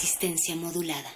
Resistencia modulada.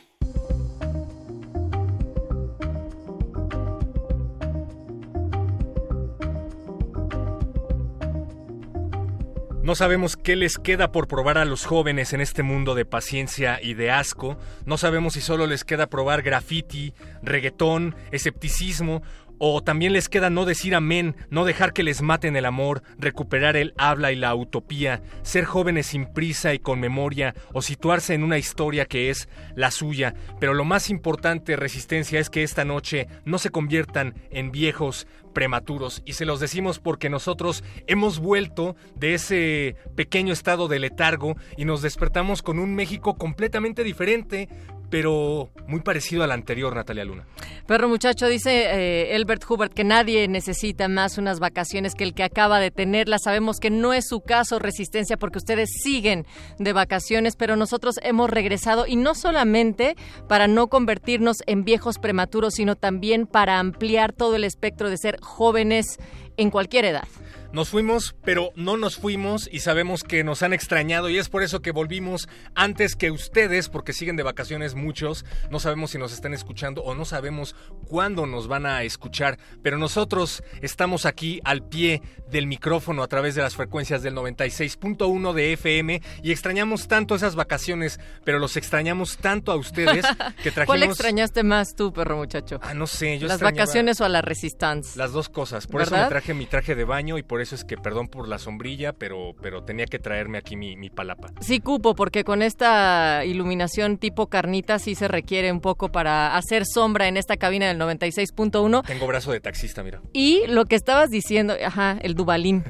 No sabemos qué les queda por probar a los jóvenes en este mundo de paciencia y de asco. No sabemos si solo les queda probar graffiti, reggaetón, escepticismo o también les queda no decir amén, no dejar que les maten el amor, recuperar el habla y la utopía, ser jóvenes sin prisa y con memoria, o situarse en una historia que es la suya. Pero lo más importante, resistencia, es que esta noche no se conviertan en viejos prematuros. Y se los decimos porque nosotros hemos vuelto de ese pequeño estado de letargo y nos despertamos con un México completamente diferente, pero muy parecido al anterior, Natalia Luna. Perro muchacho, dice eh, Elbert Hubert que nadie necesita más unas vacaciones que el que acaba de tenerlas. Sabemos que no es su caso, Resistencia, porque ustedes siguen de vacaciones, pero nosotros hemos regresado y no solamente para no convertirnos en viejos prematuros, sino también para ampliar todo el espectro de ser jóvenes en cualquier edad. Nos fuimos, pero no nos fuimos y sabemos que nos han extrañado y es por eso que volvimos antes que ustedes, porque siguen de vacaciones muchos. No sabemos si nos están escuchando o no sabemos cuándo nos van a escuchar, pero nosotros estamos aquí al pie del micrófono a través de las frecuencias del 96.1 de FM y extrañamos tanto esas vacaciones, pero los extrañamos tanto a ustedes que trajimos... ¿Cuál extrañaste más tú, perro muchacho? Ah, no sé, yo ¿Las extrañaba vacaciones o a la Resistance? Las dos cosas, por eso me traje mi traje de baño y por eso es que perdón por la sombrilla, pero, pero tenía que traerme aquí mi, mi palapa. Sí, cupo, porque con esta iluminación tipo carnita sí se requiere un poco para hacer sombra en esta cabina del 96.1. Tengo brazo de taxista, mira. Y lo que estabas diciendo, ajá, el Dubalín.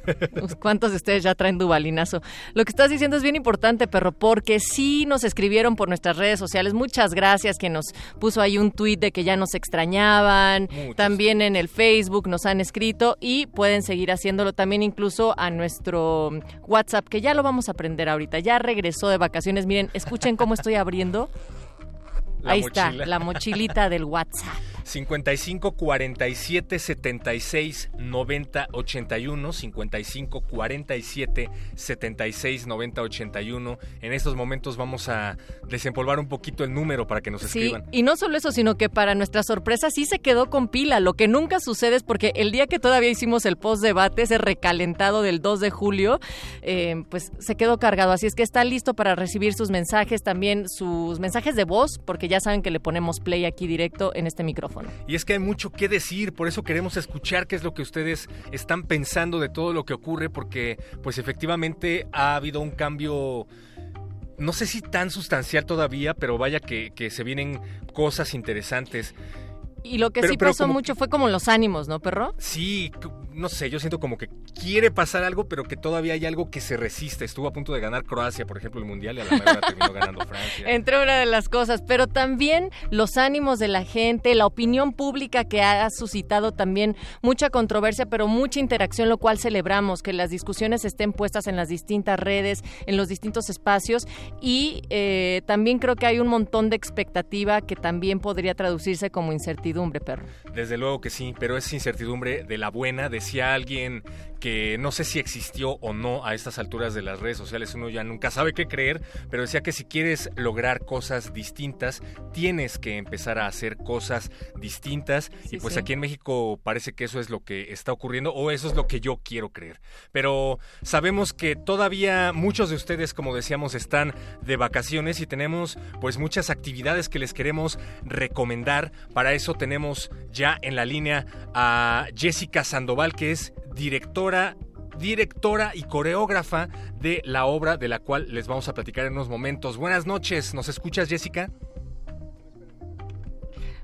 ¿Cuántos de ustedes ya traen Dubalinazo? Lo que estás diciendo es bien importante, perro, porque sí nos escribieron por nuestras redes sociales. Muchas gracias que nos puso ahí un tuit de que ya nos extrañaban. También en el Facebook nos han escrito y pueden seguir haciéndolo también incluso a nuestro WhatsApp, que ya lo vamos a aprender ahorita. Ya regresó de vacaciones. Miren, escuchen cómo estoy abriendo. La Ahí mochila. está, la mochilita del WhatsApp. 55 47 76 90 81 55 47 76 90 81 en estos momentos vamos a desempolvar un poquito el número para que nos Sí, escriban. y no solo eso, sino que para nuestra sorpresa sí se quedó con pila, lo que nunca sucede es porque el día que todavía hicimos el post debate, ese recalentado del 2 de julio, eh, pues se quedó cargado, así es que está listo para recibir sus mensajes, también sus mensajes de voz, porque ya saben que le ponemos play aquí directo en este micrófono. Y es que hay mucho que decir por eso queremos escuchar qué es lo que ustedes están pensando de todo lo que ocurre porque pues efectivamente ha habido un cambio no sé si tan sustancial todavía pero vaya que, que se vienen cosas interesantes Y lo que Pero- sí pero pasó como- mucho fue como los ánimos, ¿no, perro? Sí, no sé, yo siento como que quiere pasar algo, pero que todavía hay algo que se resiste. Estuvo a punto de ganar Croacia, por ejemplo, el Mundial y a la mejor terminó ganando Francia. Entre una de las cosas, pero también los ánimos de la gente, la opinión pública que ha suscitado también mucha controversia, pero mucha interacción, lo cual celebramos, que las discusiones estén puestas en las distintas redes, en los distintos espacios y eh, también creo que hay un montón de expectativa que también podría traducirse como incertidumbre, perro. Desde luego que sí, pero es incertidumbre de la buena. Decía alguien que no sé si existió o no a estas alturas de las redes sociales, uno ya nunca sabe qué creer, pero decía que si quieres lograr cosas distintas, tienes que empezar a hacer cosas distintas y pues aquí en México parece que eso es lo que está ocurriendo o eso es lo que yo quiero creer. Pero sabemos que todavía muchos de ustedes, como decíamos, están de vacaciones y tenemos pues muchas actividades que les queremos recomendar. Para eso tenemos ya en la línea a Jessica Sandoval, que es directora directora y coreógrafa de la obra de la cual les vamos a platicar en unos momentos. Buenas noches, ¿nos escuchas Jessica?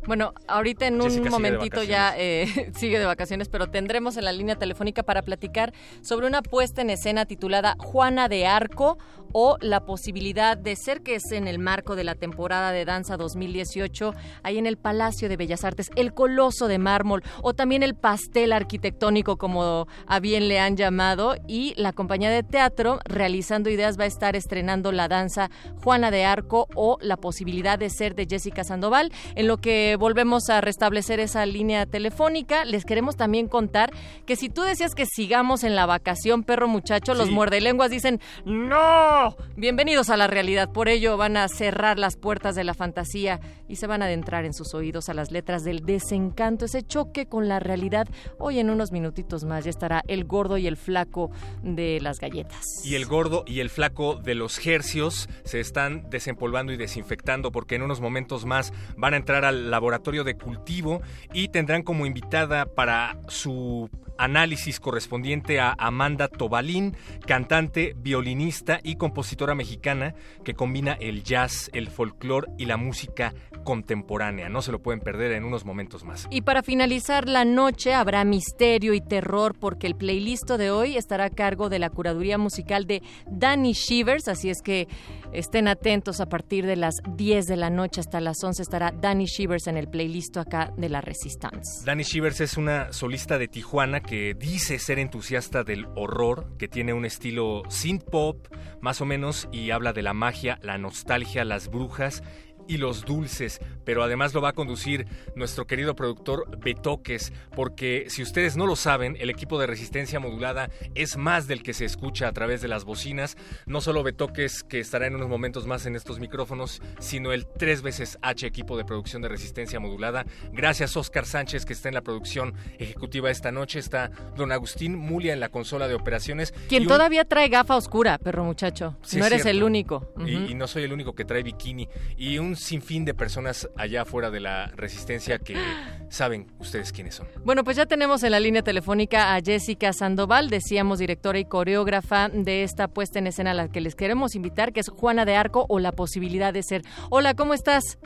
Bueno, ahorita en un momentito ya eh, sigue de vacaciones, pero tendremos en la línea telefónica para platicar sobre una puesta en escena titulada Juana de Arco o la posibilidad de ser que es en el marco de la temporada de danza 2018 ahí en el Palacio de Bellas Artes, el Coloso de Mármol o también el pastel arquitectónico como a bien le han llamado y la compañía de teatro realizando ideas va a estar estrenando la danza Juana de Arco o la posibilidad de ser de Jessica Sandoval. En lo que volvemos a restablecer esa línea telefónica. Les queremos también contar que si tú decías que sigamos en la vacación, perro muchacho, los muerdelenguas dicen, no, bienvenidos a la realidad. Por ello van a cerrar las puertas de la fantasía y se van a adentrar en sus oídos a las letras del desencanto, ese choque con la realidad. Hoy en unos minutitos más ya estará el gordo y el flaco de las galletas. Y el gordo y el flaco de los hercios se están desempolvando y desinfectando porque en unos momentos más van a entrar al laboratorio laboratorio de cultivo y tendrán como invitada para su análisis correspondiente a Amanda Tobalín, cantante, violinista y compositora mexicana que combina el jazz, el folclore y la música contemporánea. No se lo pueden perder en unos momentos más. Y para finalizar la noche habrá misterio y terror porque el playlist de hoy estará a cargo de la curaduría musical de Danny Shivers, así es que estén atentos a partir de las 10 de la noche hasta las 11 estará Danny Shivers en el playlist acá de la Resistance. Danny Shivers es una solista de Tijuana que dice ser entusiasta del horror, que tiene un estilo synth pop más o menos y habla de la magia, la nostalgia, las brujas y los dulces, pero además lo va a conducir nuestro querido productor Betoques, porque si ustedes no lo saben, el equipo de resistencia modulada es más del que se escucha a través de las bocinas, no solo Betoques que estará en unos momentos más en estos micrófonos, sino el tres veces H equipo de producción de resistencia modulada. Gracias Oscar Sánchez que está en la producción ejecutiva esta noche, está don Agustín Mulia en la consola de operaciones. Quien todavía trae gafa oscura, perro muchacho. no eres el único. y, y no soy el único que trae bikini. Y un sinfín de personas allá afuera de la resistencia que saben ustedes quiénes son. Bueno, pues ya tenemos en la línea telefónica a Jessica Sandoval, decíamos directora y coreógrafa de esta puesta en escena a la que les queremos invitar, que es Juana de Arco o la posibilidad de ser. Hola, ¿cómo estás?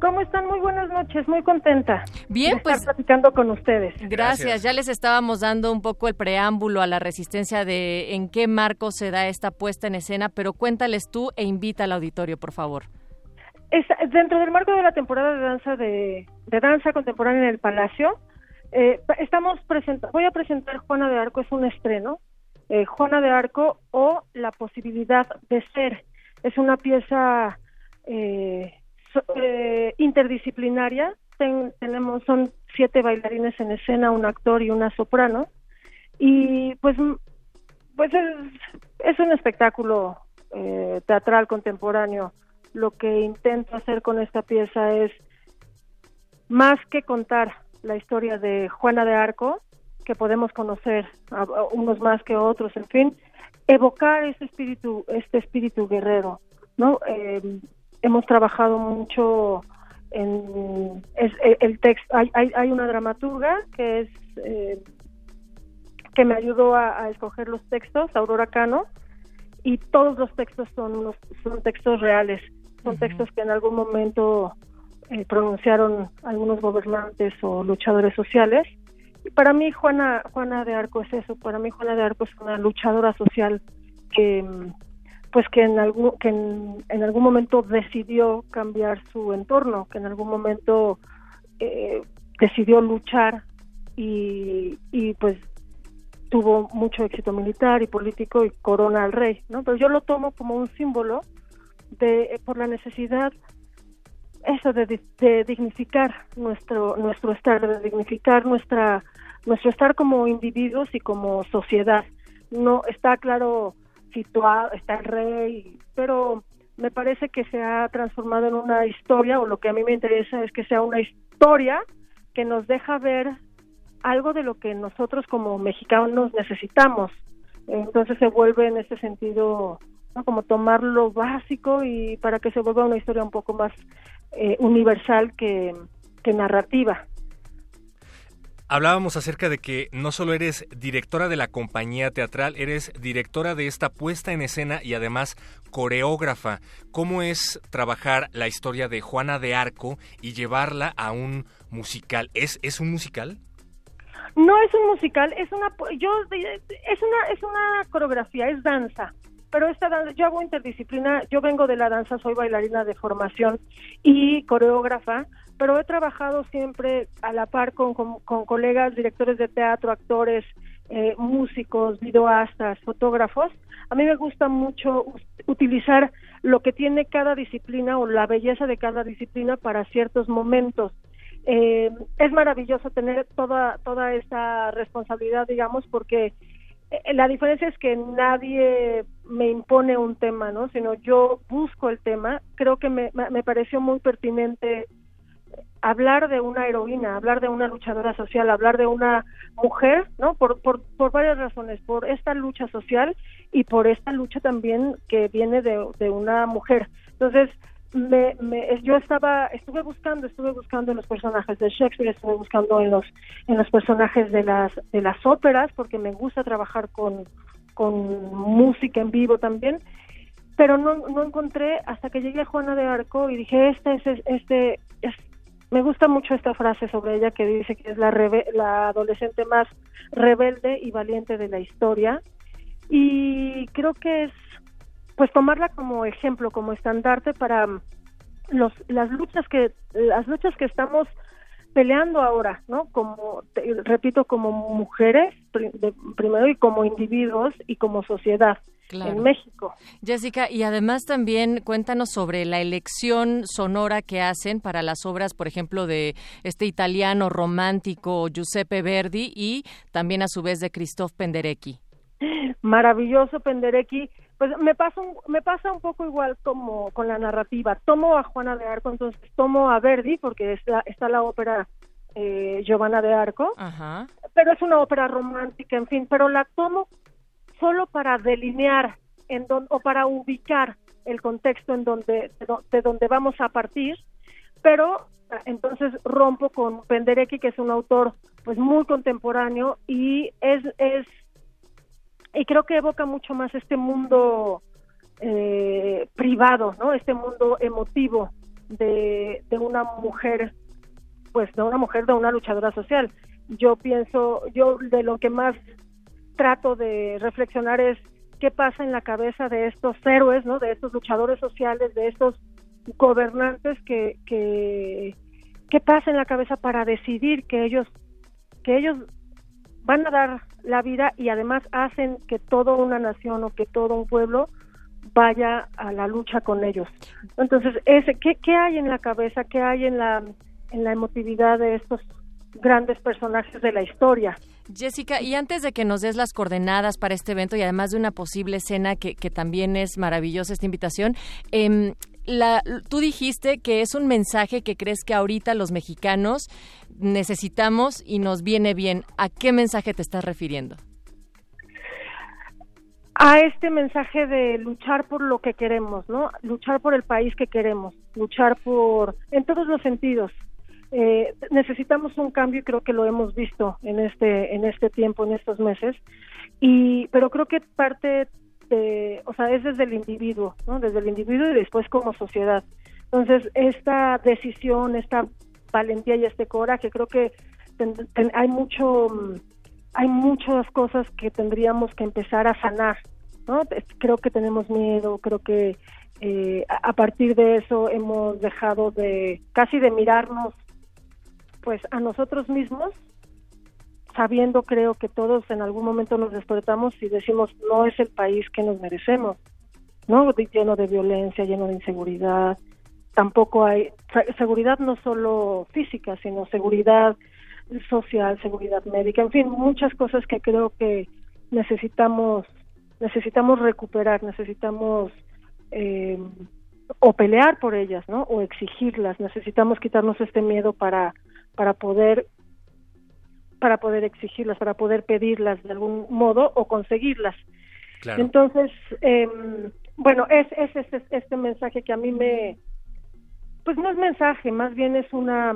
¿Cómo están? Muy buenas noches, muy contenta. Bien, de pues. Estar platicando con ustedes. Gracias. Ya les estábamos dando un poco el preámbulo a la resistencia de en qué marco se da esta puesta en escena, pero cuéntales tú e invita al auditorio, por favor dentro del marco de la temporada de danza de, danza contemporánea en el Palacio, eh, estamos voy a presentar Juana de Arco, es un estreno, eh, Juana de Arco o La posibilidad de ser. Es una pieza eh, interdisciplinaria, tenemos, son siete bailarines en escena, un actor y una soprano, y pues, pues es, es un espectáculo teatral contemporáneo lo que intento hacer con esta pieza es más que contar la historia de Juana de Arco, que podemos conocer unos más que otros, en fin, evocar ese espíritu, este espíritu guerrero, ¿no? Eh, hemos trabajado mucho en el texto, hay, hay, una dramaturga que es eh, que me ayudó a, a, escoger los textos, Aurora Cano, y todos los textos son son textos reales son que en algún momento eh, pronunciaron algunos gobernantes o luchadores sociales. Y para mí Juana, Juana de Arco es eso, para mí Juana de Arco es una luchadora social que pues que en algún que en, algún momento decidió cambiar su entorno, que en algún momento eh, decidió luchar y, y pues tuvo mucho éxito militar y político y corona al rey, ¿no? Pero yo lo tomo como un símbolo de por la necesidad eso de, dignificar nuestro nuestro estado de dignificar nuestra nuestro estar como individuos y como sociedad. No está claro situado, está el rey, pero me parece que se ha transformado en una historia, o lo que a mí me interesa es que sea una historia que nos deja ver algo de lo que nosotros como mexicanos necesitamos. Entonces se vuelve en ese sentido como tomar lo básico y para que se vuelva una historia un poco más eh, universal que, que narrativa. Hablábamos acerca de que no solo eres directora de la compañía teatral, eres directora de esta puesta en escena y además coreógrafa. ¿Cómo es trabajar la historia de Juana de Arco y llevarla a un musical? ¿Es, es un musical? No es un musical, es una yo es una es una coreografía, es danza. Pero esta danza, yo hago interdisciplina, yo vengo de la danza, soy bailarina de formación y coreógrafa, pero he trabajado siempre a la par con, colegas, directores de teatro, actores, eh, músicos, videoastas, fotógrafos. A mí me gusta mucho utilizar lo que tiene cada disciplina o la belleza de cada disciplina para ciertos momentos. Eh, es maravilloso tener toda toda esta responsabilidad, digamos, porque la diferencia es que nadie me impone un tema, ¿no? Sino yo busco el tema. Creo que me, me pareció muy pertinente hablar de una heroína, hablar de una luchadora social, hablar de una mujer, ¿no? Por, por, por varias razones, por esta lucha social y por esta lucha también que viene de, de una mujer. Entonces, me, me, yo estaba estuve buscando estuve buscando en los personajes de Shakespeare estuve buscando en los en los personajes de las de las óperas porque me gusta trabajar con con música en vivo también pero no, no encontré hasta que llegué a Juana de Arco y dije este es este es, me gusta mucho esta frase sobre ella que dice que es la la adolescente más rebelde y valiente de la historia y creo que es pues tomarla como ejemplo, como estandarte para mm, los, las luchas que las luchas que estamos peleando ahora, ¿no? Como repito, como mujeres primero y como individuos y como sociedad. En México. Jessica, y además también cuéntanos sobre la elección sonora que hacen para las obras, por ejemplo, de este italiano romántico Giuseppe Verdi y también a su vez de Christophe Penderecki. Maravilloso Penderecki pues me pasa un, me pasa un poco igual como con la narrativa. Tomo a Juana de Arco entonces tomo a Verdi porque está está la ópera eh, Giovanna de Arco. Pero es una ópera romántica en fin pero la tomo solo para delinear en don, o para ubicar el contexto en donde de, donde vamos a partir pero entonces rompo con Penderecki que es un autor pues muy contemporáneo y es es y creo que evoca mucho más este mundo eh, privado, ¿no? Este mundo emotivo de, de una mujer, pues de una mujer, de una luchadora social. Yo pienso, yo de lo que más trato de reflexionar es qué pasa en la cabeza de estos héroes, ¿no? De estos luchadores sociales, de estos gobernantes que, que qué pasa en la cabeza para decidir que ellos que ellos van a dar la vida y además hacen que toda una nación o que todo un pueblo vaya a la lucha con ellos. Entonces, ese, ¿qué, ¿qué hay en la cabeza? ¿Qué hay en la, en la emotividad de estos grandes personajes de la historia? Jessica, y antes de que nos des las coordenadas para este evento y además de una posible escena que, que también es maravillosa esta invitación, eh, la, tú dijiste que es un mensaje que crees que ahorita los mexicanos necesitamos y nos viene bien. ¿A qué mensaje te estás refiriendo? A este mensaje de luchar por lo que queremos, ¿no? Luchar por el país que queremos, luchar por, en todos los sentidos. Eh, necesitamos un cambio y creo que lo hemos visto en este, en este tiempo, en estos meses. Y, pero creo que parte o sea, es desde el individuo, ¿no? Desde el individuo y después como sociedad. Entonces, esta decisión, esta valentía y este coraje, creo que hay mucho, mm, hay muchas cosas que tendríamos que empezar a sanar, ¿no? Creo que tenemos miedo, creo que eh, a partir de eso hemos dejado de casi de mirarnos pues a nosotros mismos sabiendo creo que todos en algún momento nos despertamos y decimos no es el país que nos merecemos, ¿no? Lleno de violencia, lleno de inseguridad, tampoco hay seguridad no solo física, sino seguridad social, seguridad médica, en fin, muchas cosas que creo que necesitamos necesitamos recuperar, necesitamos eh, o pelear por ellas, ¿no? O exigirlas. Necesitamos quitarnos este miedo para para poder para poder exigirlas, para poder pedirlas de algún modo o conseguirlas. Entonces, eh, bueno, es, es, es, este mensaje que a mí me, pues no es mensaje, más bien es una,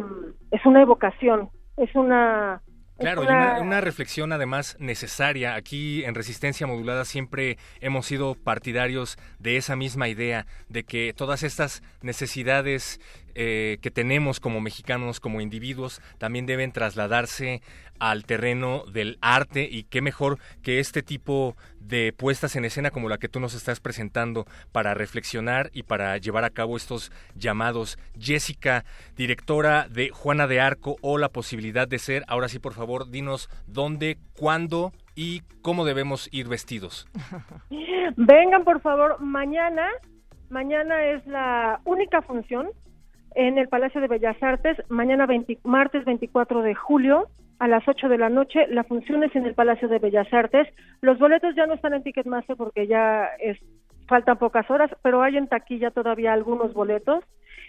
es una evocación, es una Claro, y una, una, reflexión además necesaria. Aquí en Resistencia Modulada siempre hemos sido partidarios de esa misma idea, de que todas estas necesidades eh, que tenemos como mexicanos, como individuos, también deben trasladarse al terreno del arte y qué mejor que este tipo de puestas en escena como la que tú nos estás presentando para reflexionar y para llevar a cabo estos llamados. Jessica, directora de Juana de Arco o la posibilidad de ser, ahora sí por favor, dinos dónde, cuándo y cómo debemos ir vestidos. Vengan por favor mañana. Mañana es la única función en el Palacio de Bellas Artes, mañana martes 24 de julio a las 8 de la noche. La función es en el Palacio de Bellas Artes. Los boletos ya no están en Ticketmaster porque ya es, faltan pocas horas, pero hay en taquilla todavía algunos boletos.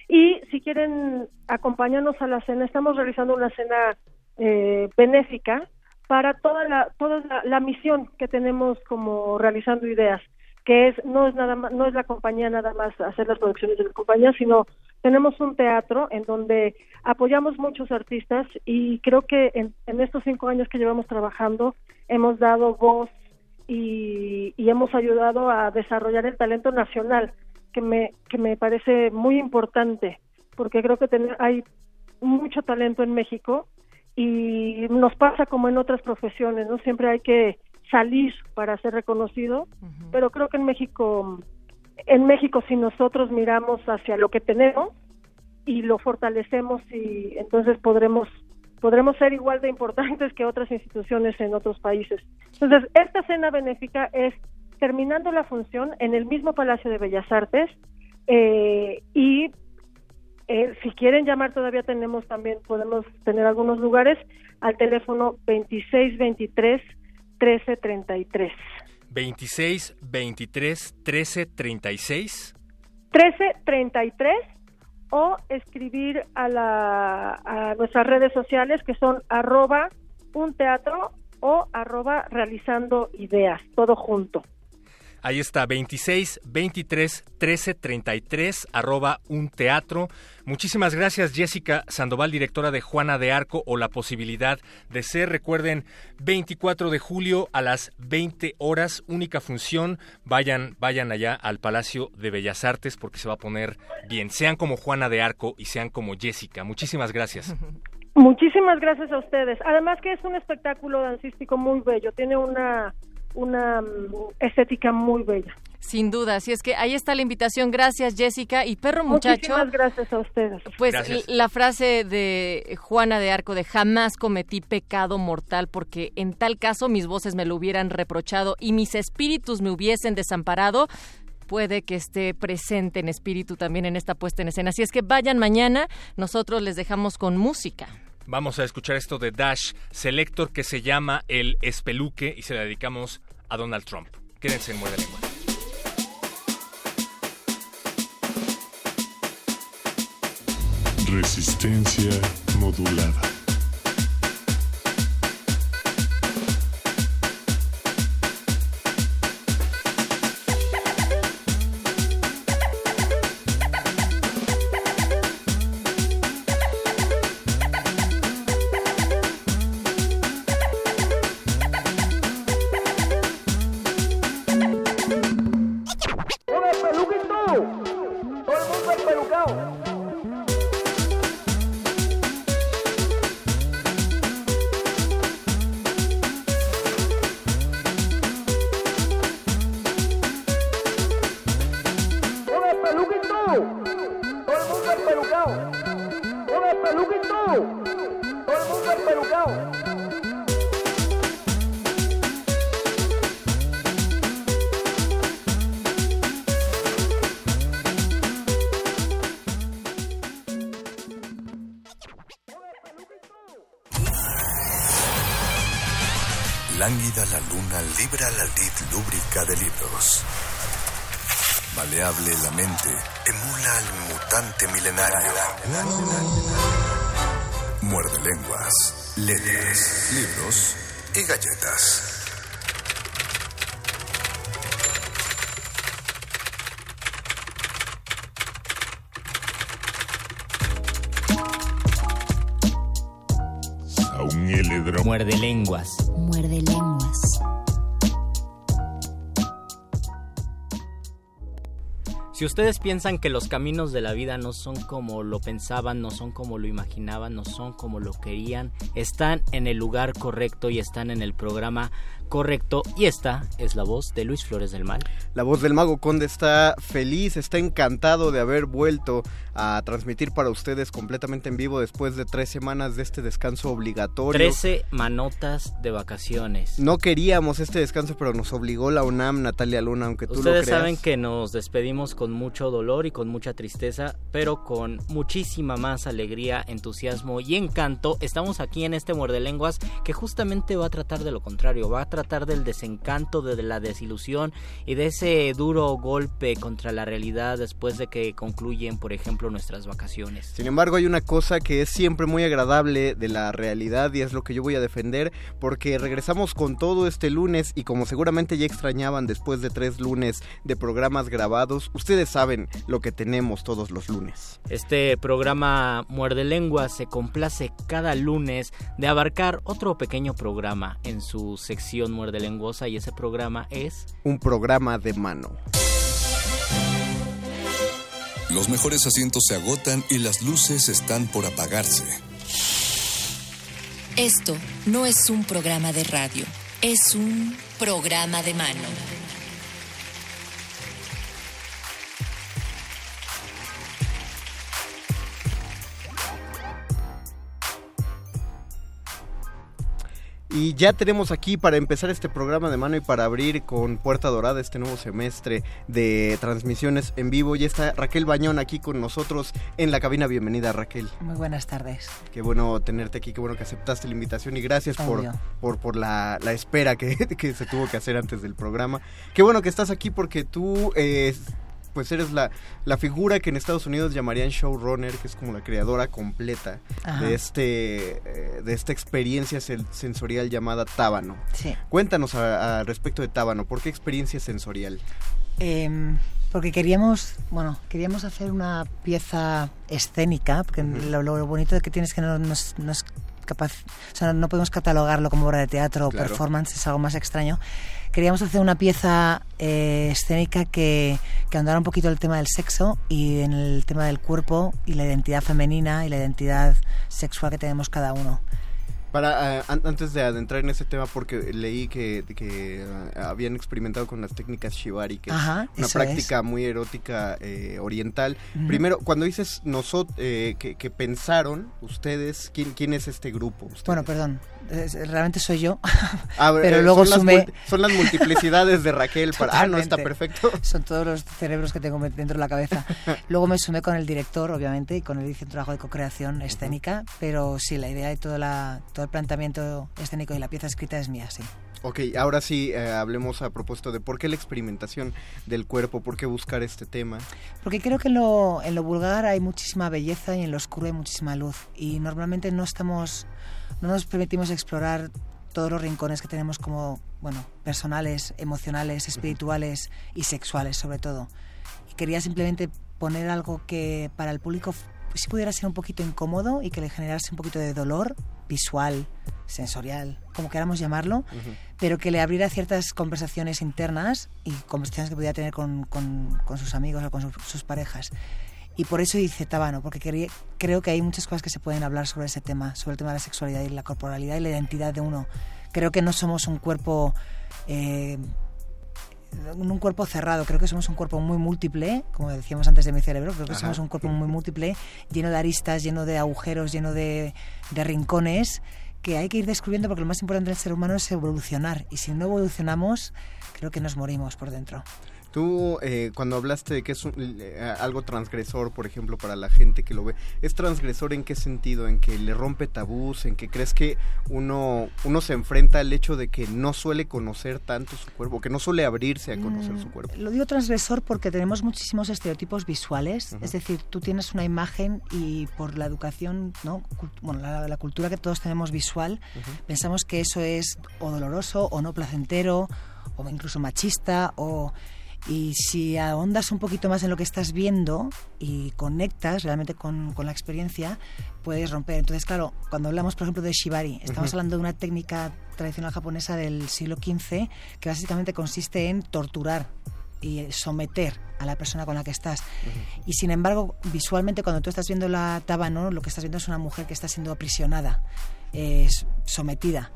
Y si quieren acompañarnos a la cena, estamos realizando una cena eh, benéfica para toda la toda la misión que tenemos como realizando ideas que es no es nada no es la compañía nada más hacer las producciones de la compañía, sino tenemos un teatro en donde apoyamos muchos artistas y creo que en, estos cinco años que llevamos trabajando hemos dado voz y, hemos ayudado a desarrollar el talento nacional que me que me parece muy importante porque creo que hay mucho talento en México y nos pasa como en otras profesiones, ¿no? Siempre hay que salir para ser reconocido, pero creo que en México, en México si nosotros miramos hacia lo que tenemos y lo fortalecemos y entonces podremos podremos ser igual de importantes que otras instituciones en otros países. Entonces, esta cena benéfica es terminando la función en el mismo Palacio de Bellas Artes eh, y eh, si quieren llamar todavía tenemos también podemos tener algunos lugares al teléfono 2623 1333. 26 23 13 36. 13 33 o escribir a, la, a nuestras redes sociales que son arroba un teatro o arroba realizando ideas, todo junto. Ahí está, 26 23 13 33, arroba un teatro. Muchísimas gracias, Jessica Sandoval, directora de Juana de Arco o La Posibilidad de Ser. Recuerden, 24 de julio a las 20 horas, única función. Vayan, vayan allá al Palacio de Bellas Artes porque se va a poner bien. Sean como Juana de Arco y sean como Jessica. Muchísimas gracias. Muchísimas gracias a ustedes. Además que es un espectáculo dancístico muy bello. Tiene una una mm, estética muy bella. Sin duda, así es que ahí está la invitación. Gracias, Jessica. Y perro muchacho. Muchísimas gracias a ustedes. Pues la frase de Juana de Arco de jamás cometí pecado mortal porque en tal caso mis voces me lo hubieran reprochado y mis espíritus me hubiesen desamparado puede que esté presente en espíritu también en esta puesta en escena. Así es que vayan mañana, nosotros les dejamos con música. Vamos a escuchar esto de Dash Selector que se llama El Espeluque y se la dedicamos a Donald Trump. Quédense en Muerde Lengua. Resistencia modulada. Letras, libros y galletas. Muerde lenguas. Si ustedes piensan que los caminos de la vida no son como lo pensaban, no son como lo imaginaban, no son como lo querían, están en el lugar correcto y están en el programa correcto. Y esta es la voz de Luis Flores del Mal. La voz del Mago Conde está feliz, está encantado de haber vuelto a transmitir para ustedes completamente en vivo después de tres semanas de este descanso obligatorio. Trece manotas de vacaciones. No queríamos este descanso, pero nos obligó la UNAM, Natalia Luna, aunque tú lo Ustedes creas. saben que nos despedimos con mucho dolor y con mucha tristeza, pero con muchísima más alegría, entusiasmo y encanto. Estamos aquí en este Muerde Lenguas que justamente va a tratar de lo contrario, va a tratar del desencanto, de la desilusión y de ese duro golpe contra la realidad después de que concluyen, por ejemplo, nuestras vacaciones. Sin embargo, hay una cosa que es siempre muy agradable de la realidad y es lo que yo voy a defender porque regresamos con todo este lunes y como seguramente ya extrañaban después de tres lunes de programas grabados, ustedes saben lo que tenemos todos los lunes. Este programa Muerde Lengua se complace cada lunes de abarcar otro pequeño programa en su sección Muerde Lenguosa y ese programa es Un programa de mano. Los mejores asientos se agotan y las luces están por apagarse. Esto no es un programa de radio, es un programa de mano. Y ya tenemos aquí para empezar este programa de mano y para abrir con Puerta Dorada este nuevo semestre de transmisiones en vivo. Ya está Raquel Bañón aquí con nosotros en la cabina. Bienvenida Raquel. Muy buenas tardes. Qué bueno tenerte aquí, qué bueno que aceptaste la invitación y gracias por, por, por la, la espera que, que se tuvo que hacer antes del programa. Qué bueno que estás aquí porque tú... eh, pues eres la, la figura que en Estados Unidos llamarían showrunner, que es como la creadora completa Ajá. de este eh, de esta experiencia sen- sensorial llamada Tábano. Sí. Cuéntanos a- a respecto de Tábano, ¿por qué experiencia sensorial? Em, porque queríamos, bueno, queríamos hacer una pieza escénica, porque lo, lo bonito de que tienes que no, no es, no es capaz, o sea, no podemos catalogarlo como obra de teatro o Claro. performance, es algo más extraño. Queríamos hacer una pieza eh, escénica que, que ahondara un poquito el tema del sexo y en el tema del cuerpo y la identidad femenina y la identidad sexual que tenemos cada uno. Para, eh, an- antes de adentrar en ese tema, porque leí que, que eh, habían experimentado con las técnicas shibari, que Ajá, es una práctica muy erótica eh, oriental. Ujú. Primero, cuando dices nosotros, que, que pensaron ustedes, ¿quién, ¿quién es este grupo? Ustedes? Bueno, perdón, es- realmente soy yo, Ah, eh, pero luego son las, sumé... multi- son las multiplicidades de Raquel para... Ah, no, está perfecto. Son todos los cerebros que tengo dentro de la cabeza. Luego me sumé con el director, obviamente, y con él hice un trabajo de co-creación escénica, pero sí, la idea y todo, la, todo el planteamiento escénico y la pieza escrita es mía, sí. Ok, ahora sí, eh, hablemos a propósito de por qué la experimentación del cuerpo, por qué buscar este tema. Porque creo que en lo, en lo vulgar hay muchísima belleza y en lo oscuro hay muchísima luz. Y normalmente no estamos, no nos permitimos explorar todos los rincones que tenemos como, bueno, personales, emocionales, espirituales y sexuales sobre todo. Y quería simplemente poner algo que para el público f- sí pudiera ser un poquito incómodo y que le generase un poquito de dolor visual, sensorial, como queramos llamarlo, pero que le abriera ciertas conversaciones internas y conversaciones que pudiera tener con, con- con sus amigos o con su- sus parejas. Y por eso hice Tábano, porque quería- creo que hay muchas cosas que se pueden hablar sobre ese tema, sobre el tema de la sexualidad y la corporalidad y la identidad de uno. Creo que no somos un cuerpo... eh, un cuerpo cerrado, creo que somos un cuerpo muy múltiple, como decíamos antes de mi cerebro, creo que Ajá. somos un cuerpo muy múltiple, lleno de aristas, lleno de agujeros, lleno de, de rincones, que hay que ir descubriendo porque lo más importante del ser humano es evolucionar, y si no evolucionamos, creo que nos morimos por dentro. Tú, eh, cuando hablaste de que es un- eh, algo transgresor, por ejemplo, para la gente que lo ve, ¿es transgresor en qué sentido? ¿En que le rompe tabús? ¿En que crees que uno, uno se enfrenta al hecho de que no suele conocer tanto su cuerpo, que no suele abrirse a conocer Mm, su cuerpo? Lo digo transgresor porque tenemos muchísimos estereotipos visuales, es decir, tú tienes una imagen y por la educación, ¿no? Bueno, la, la cultura que todos tenemos visual, pensamos que eso es o doloroso o no placentero o incluso machista o y si ahondas un poquito más en lo que estás viendo y conectas realmente con, con la experiencia, puedes romper. Entonces, claro, cuando hablamos, por ejemplo, de shibari, estamos Ujú. hablando de una técnica tradicional japonesa del siglo XV que básicamente consiste en torturar y someter a la persona con la que estás. Y sin embargo, visualmente cuando tú estás viendo la tábano, lo que estás viendo es una mujer que está siendo aprisionada, es sometida.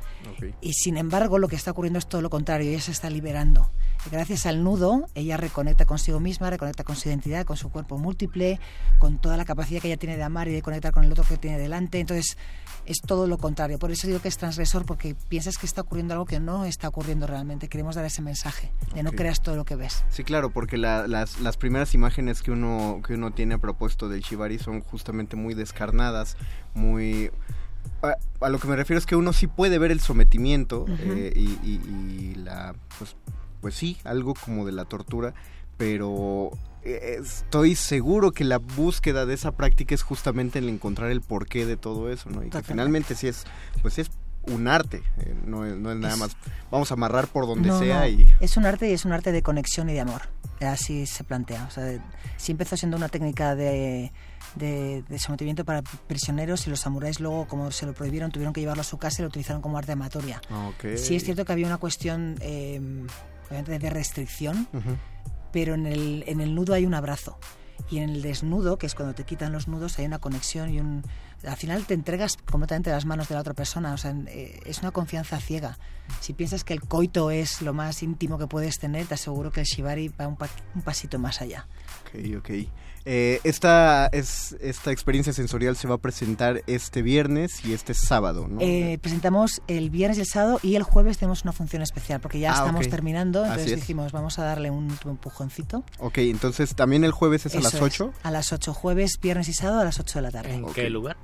Y sin embargo, lo que está ocurriendo es todo lo contrario, ella se está liberando. Y gracias al nudo, ella reconecta consigo misma, reconecta con su identidad, con su cuerpo múltiple, con toda la capacidad que ella tiene de amar y de conectar con el otro que tiene delante. Entonces, es todo lo contrario. Por eso digo que es transgresor, porque piensas que está ocurriendo algo que no está ocurriendo realmente. Queremos dar ese mensaje de no Ok. creas todo lo que ves. Sí, claro, porque la- las, las primeras imágenes que uno, que uno tiene a propósito del shibari son justamente muy descarnadas, muy... A, a lo que me refiero es que uno sí puede ver el sometimiento eh, y, y- y la... Pues, pues sí, algo como de la tortura, pero eh, estoy seguro que la búsqueda de esa práctica es justamente el encontrar el porqué de todo eso, ¿no? Y que finalmente sí es, pues es un arte, eh, no, es, no es nada Es- más, vamos a amarrar por donde No, sea no, y... Es un arte y es un arte de conexión y de amor. Así se plantea. O sea, de- sí empezó siendo una técnica de, de- de sometimiento para prisioneros y los samuráis luego, como se lo prohibieron, tuvieron que llevarlo a su casa y lo utilizaron como arte amatoria. Ok. Sí es cierto que había una cuestión eh, de restricción, Ujú. pero en el, en el nudo hay un abrazo. Y en el desnudo, que es cuando te quitan los nudos, hay una conexión y un... Al final te entregas completamente a las manos de la otra persona, o sea, eh, es una confianza ciega. Si piensas que el coito es lo más íntimo que puedes tener, te aseguro que el shibari va un, pa- un pasito más allá. Ok, ok. Eh, esta, es, esta experiencia sensorial se va a presentar este viernes y este sábado, ¿no? Eh, presentamos el viernes y el sábado y el jueves tenemos una función especial porque ya Ah, estamos terminando, Así entonces es. dijimos vamos a darle un último empujoncito. Ok, entonces también el jueves es a las es, 8. a las 8, jueves, viernes y sábado a las 8 de la tarde. ¿En qué lugar?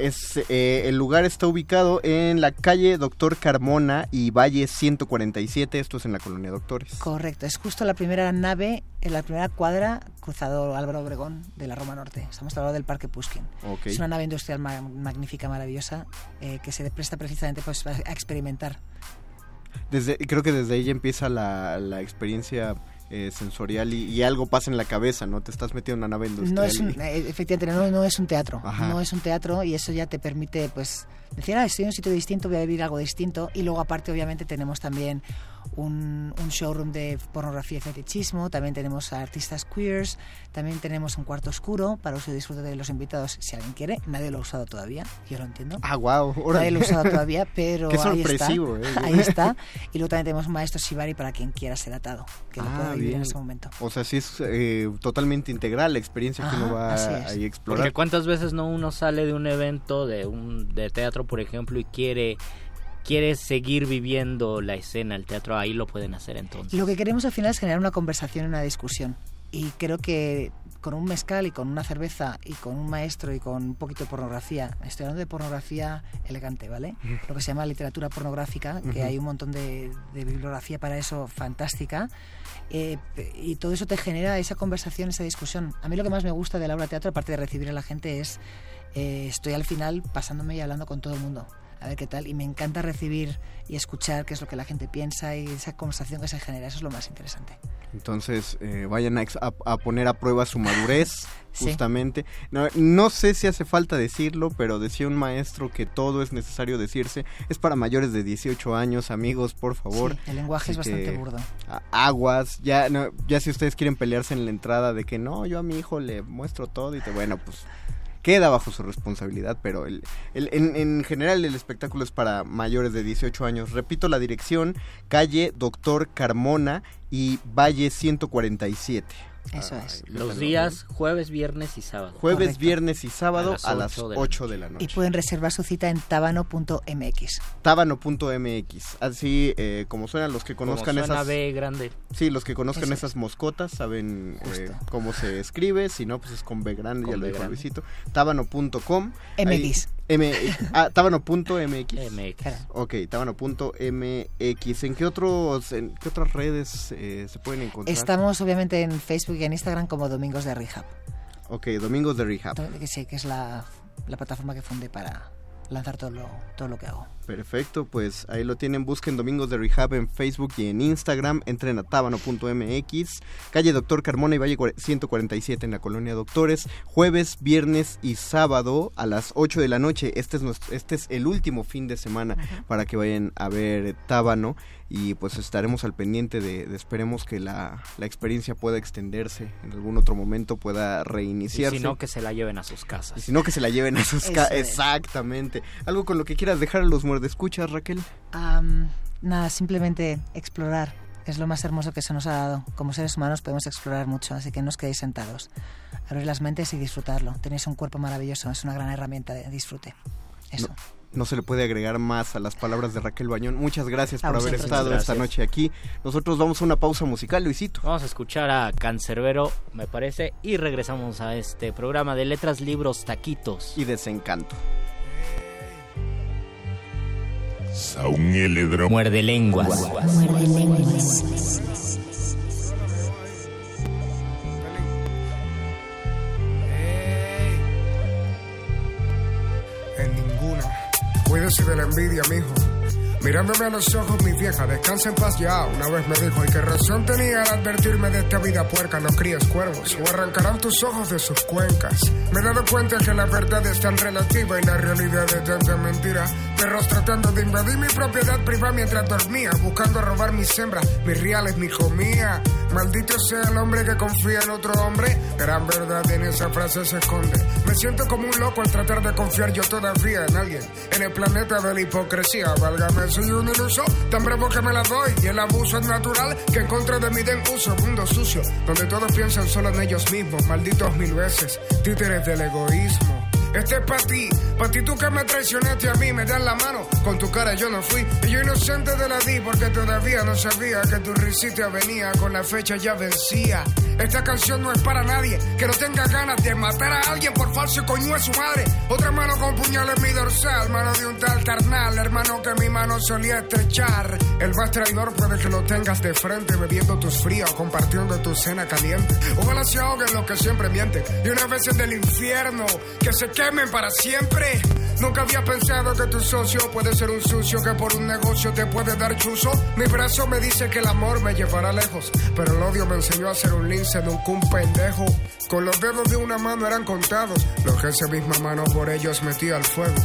Es, eh, el lugar está ubicado en la calle Doctor Carmona y Valle 147, esto es en la colonia Doctores. Correcto, es justo la primera nave, en la primera cuadra cruzado Álvaro Obregón de la Roma Norte. Estamos hablando del Parque Puskin. Ok. Es una nave industrial ma- magnífica, maravillosa, eh, que se presta precisamente pues, a experimentar. Desde, creo que desde ahí ya empieza la, la experiencia eh, sensorial y, y algo pasa en la cabeza, ¿no? Te estás metiendo en una nave industrial. No es un, y- eh, efectivamente, no, no es un teatro. Ajá. No es un teatro y eso ya te permite, pues, decir, ah, estoy en un sitio distinto, voy a vivir algo distinto. Y luego, aparte, obviamente, tenemos también un, un showroom de pornografía y fetichismo, también tenemos a artistas queers, también tenemos un cuarto oscuro para uso y disfrute de los invitados, si alguien quiere. Nadie lo ha usado todavía, yo lo entiendo. Ah, wow. Nadie lo ha usado todavía, pero Qué ahí está. eh. Ahí está. Y luego también tenemos un maestro Shibari para quien quiera ser atado, que lo Ah, pueda vivir en bien. ese momento. O sea, sí es eh, totalmente integral la experiencia que uno Ajá, va a explorar. Porque cuántas veces no uno sale de un evento de un de teatro, por ejemplo, y quiere quiere seguir viviendo la escena, el teatro, ahí lo pueden hacer entonces. Lo que queremos al final es generar una conversación y una discusión. Y creo que con un mezcal y con una cerveza y con un maestro y con un poquito de pornografía, estoy hablando de pornografía elegante, ¿vale? Lo que se llama literatura pornográfica, que hay un montón de, de bibliografía para eso fantástica. eh, y todo eso te genera esa conversación, esa discusión. A mí lo que más me gusta de la obra de teatro, aparte de recibir a la gente, es eh, estoy al final pasándome y hablando con todo el mundo. A ver qué tal. Y me encanta recibir y escuchar qué es lo que la gente piensa y esa conversación que se genera. Eso es lo más interesante. Entonces, eh, vayan a, a- poner a prueba su madurez, Sí. justamente. No, no sé si hace falta decirlo, pero decía un maestro que todo es necesario decirse. Es para mayores de 18 años, amigos, por favor. Sí, el lenguaje es Así bastante que, burdo. Aguas, ya, no, ya si ustedes quieren pelearse en la entrada de que no, yo a mi hijo le muestro todo y te, bueno, pues queda bajo su responsabilidad, pero el, el- en, en general el espectáculo es para mayores de 18 años. Repito la dirección, calle Doctor Carmona y Valle 147. Eso es. Los días jueves, viernes y sábado. Jueves, Correcto. viernes y sábado A a las las ocho de la 8 de la noche. Y pueden reservar su cita en tabano.mx. Tábano.mx. Así eh, como suenan los que Como conozcan suena esas. B grande. Sí, los que conozcan Eso esas es. moscotas saben eh, cómo se escribe. Si no, pues es con B grande, Con ya lo B dijo grande. Luisito. Tábano.com. Ahí- MX. M, ah, tábano.mx. MX. Ok, tábano.mx. ¿En qué otros, en qué otras redes eh, se pueden encontrar? Estamos obviamente en Facebook y en Instagram como Domingos de Rehab. Ok, Domingos de Rehab. Sí, que es la, la plataforma que fundé para lanzar todo lo, todo lo que hago. Perfecto, pues ahí lo tienen. Busquen Domingos de Rehab en Facebook y en Instagram. Entren a tábano.mx. Calle Doctor Carmona y Valle cuare- 147 en la colonia Doctores. Jueves, viernes y sábado a las 8 de la noche. Este es, nuestro- este es el último fin de semana para que vayan a ver Tábano. Y pues estaremos al pendiente de, de esperemos que la, la experiencia pueda extenderse. En algún otro momento pueda Y reiniciarse. si no, que se la lleven a sus casas. Y si no, que se la lleven a sus casas. Exactamente. Algo con lo que quieras dejar a los muerdescuchas, Raquel. Am, nada, simplemente explorar. Es lo más hermoso que se nos ha dado. Como seres humanos podemos explorar mucho, así que no os quedéis sentados. Abrir las mentes y disfrutarlo. Tenéis un cuerpo maravilloso, es una gran herramienta de disfrute. Eso. No se le puede agregar más a las palabras de Raquel Bañón. Muchas gracias A por haber estado Gracias. esta noche aquí. Nosotros vamos a una pausa musical, Luisito. Vamos a escuchar a Cancerbero, me parece, y regresamos a este programa de letras, libros, taquitos. Y desencanto. Muerde lenguas. en ninguna. Cuídese de la envidia, mijo. Mirándome a los ojos, mi vieja, descansa en paz ya. Una vez me dijo, ¿y qué razón tenía al advertirme de esta vida puerca? No críes cuervos, o arrancarán tus ojos de sus cuencas. Me he dado cuenta que la verdad es tan relativa y la realidad es tanta mentira. Perros tratando de invadir mi propiedad privada mientras dormía, buscando robar mis hembras, mis reales, mi comía. Maldito sea el hombre que confía en otro hombre. Gran verdad en esa frase se esconde. Me siento como un loco al tratar de confiar yo todavía en alguien. En el planeta de la hipocresía, válgame, soy un iluso. Tan bravo que me la doy. Y el abuso es natural que en contra de mí den uso. Mundo sucio, donde todos piensan solo en ellos mismos. Malditos mil veces, títeres del egoísmo. Este es para ti, para ti tú que me traicionaste a mí, me das la mano, con tu cara yo no fui, y yo inocente de la di porque todavía no sabía que tu risita venía, con la fecha ya vencía. Esta canción no es para nadie que no tenga ganas de matar a alguien por falso coño es su madre. Otra mano con puñal en mi dorsal, mano de un tal carnal, hermano que mi mano solía estrechar. El más traidor puede que lo tengas de frente, bebiendo tus fríos, compartiendo tu cena caliente. Ojalá se ahoguen los que siempre mienten, y una vez es del infierno, que se quemen para siempre. Nunca había pensado que tu socio puede ser un sucio que por un negocio te puede dar chuzo. Mi brazo me dice que el amor me llevará lejos, pero el odio me enseñó a ser un lince, nunca un pendejo. Con los dedos de una mano eran contados, los que esa misma mano por ellos metía al fuego.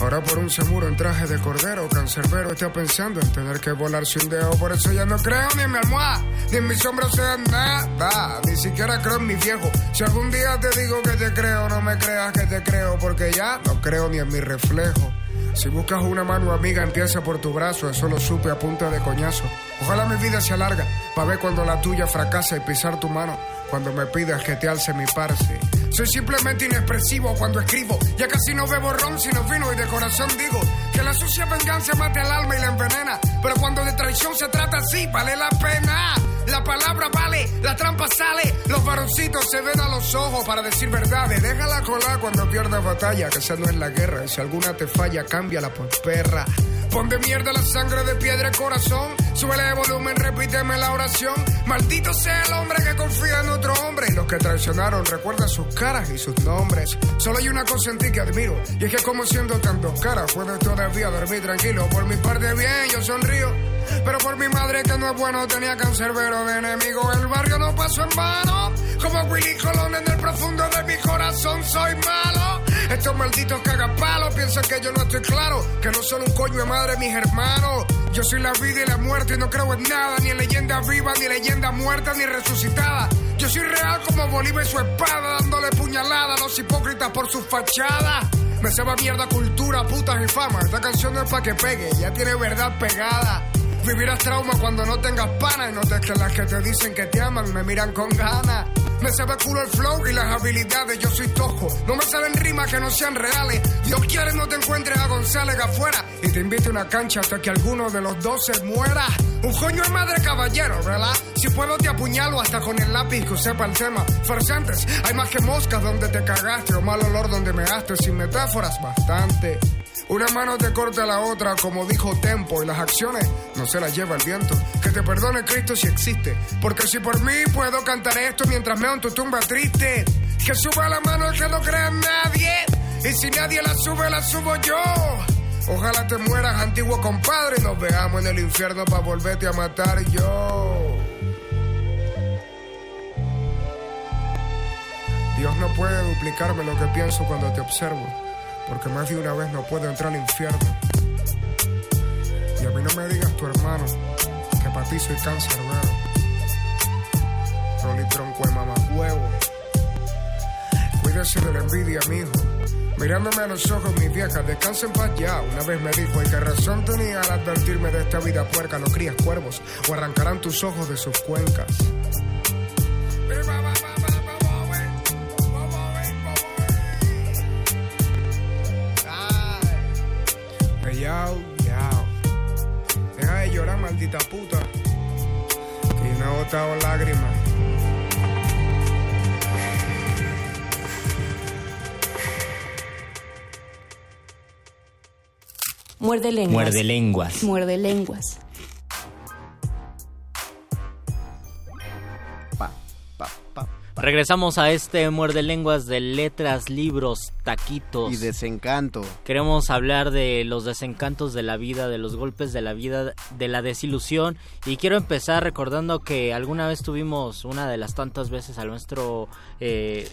Ahora por un seguro en traje de cordero, cancerbero está pensando en tener que volar sin dedo. Por eso ya no creo ni en mi almohada, ni en mis sombras sea nada. Ni siquiera creo en mi viejo. Si algún día te digo que te creo, no me creas que te creo, porque ya no creo ni en mi reflejo. Si buscas una mano amiga, empieza por tu brazo. Eso lo supe a punta de coñazo. Ojalá mi vida se alarga, para ver cuando la tuya fracasa y pisar tu mano. Cuando me pidas que te alce mi parce. Soy simplemente inexpresivo cuando escribo. Ya casi no bebo ron sino vino y de corazón digo que la sucia venganza mate al alma y la envenena. Pero cuando de traición se trata así, vale la pena. La palabra vale, la trampa sale. Los varoncitos se ven a los ojos para decir verdades. Déjala colar cuando pierdas batalla, que esa no es la guerra. Si alguna te falla, cámbiala por perra. Pon de mierda la sangre de piedra el corazón. Súbele de volumen, repíteme la oración. Maldito sea el hombre que confía en otro hombre. Y los que traicionaron, recuerda sus caras y sus nombres. Solo hay una cosa en ti que admiro. Y es que como siendo tan dos caras, puedes todavía dormir tranquilo. Por mi parte bien, yo sonrío. Pero por mi madre que no es bueno tenía cancerbero de enemigo. El barrio no pasó en vano. Como Willy Colón en el profundo de mi corazón soy malo. Estos malditos cagapalos piensan que yo no estoy claro. Que no son un coño de madre mis hermanos. Yo soy la vida y la muerte y no creo en nada. Ni en leyenda viva, ni leyenda muerta, ni resucitada. Yo soy real como Bolívar y su espada. Dándole puñalada a los hipócritas por su fachada. Me sabe a mierda cultura, putas y fama. Esta canción no es pa' que pegue, ya tiene verdad pegada. Vivirás trauma cuando no tengas pana y notes que las que te dicen que te aman me miran con ganas. Me sabe culo el flow y las habilidades, yo soy tojo. No me salen rimas que no sean reales. Dios quiere no te encuentres a González afuera y te invite a una cancha hasta que alguno de los dos se muera. Un coño es madre caballero, ¿verdad? Si puedo te apuñalo hasta con el lápiz que sepa el tema. Farsantes, hay más que moscas donde te cagaste o mal olor donde me gaste. Sin metáforas, bastante. Una mano te corta la otra, como dijo Tempo, y las acciones no se las lleva el viento. Que te perdone Cristo si existe, porque si por mí puedo cantar esto mientras meo en tu tumba triste. Que suba la mano el que no crea en nadie, y si nadie la sube, la subo yo. Ojalá te mueras, antiguo compadre, y nos veamos en el infierno para volverte a matar yo. Dios no puede duplicarme lo que pienso cuando te observo porque más de una vez no puedo entrar al infierno. Y a mí no me digas tu hermano, que para ti soy cáncer, veo. Rolly tronco de mamá huevo. Cuídese de la envidia, mijo. Mirándome a los ojos, mis viejas, descansen paz ya. Una vez me dijo, ¿y qué razón tenía al advertirme de esta vida puerca? No crías cuervos, o arrancarán tus ojos de sus cuencas. Yao, yao. Deja de llorar, maldita puta. Que no he botado lágrimas. Muerde lenguas. Muerde lenguas. Muerde lenguas. Regresamos a este muerde lenguas de letras, libros, taquitos. Y desencanto. Queremos hablar de los desencantos de la vida, de los golpes de la vida, de la desilusión. Y quiero empezar recordando que alguna vez tuvimos una de las tantas veces a nuestro eh,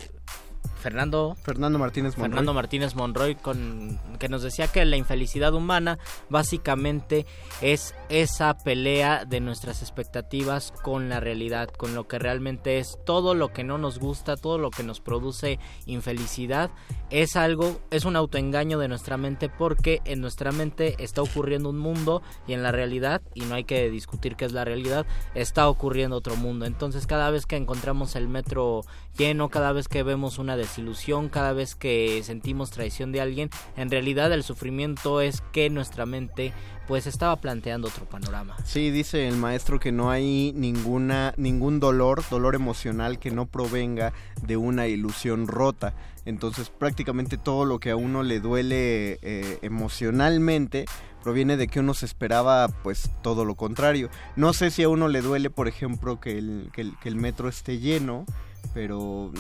Fernando Fernando Martínez Monroy. Fernando Martínez Monroy con que nos decía que la infelicidad humana básicamente es esa pelea de nuestras expectativas con la realidad, con lo que realmente es todo lo que no nos gusta, todo lo que nos produce infelicidad es algo, es un autoengaño de nuestra mente porque en nuestra mente está ocurriendo un mundo y en la realidad, y no hay que discutir qué es la realidad, está ocurriendo otro mundo. Entonces cada vez que encontramos el metro lleno, cada vez que vemos una desilusión, cada vez que sentimos traición de alguien, en realidad el sufrimiento es que nuestra mente pues estaba planteando otro panorama. Sí, dice el maestro que no hay ninguna ningún dolor, dolor emocional que no provenga de una ilusión rota. Entonces prácticamente todo lo que a uno le duele eh, emocionalmente proviene de que uno se esperaba pues todo lo contrario. No sé si a uno le duele, por ejemplo, que el, que el, que el metro esté lleno, pero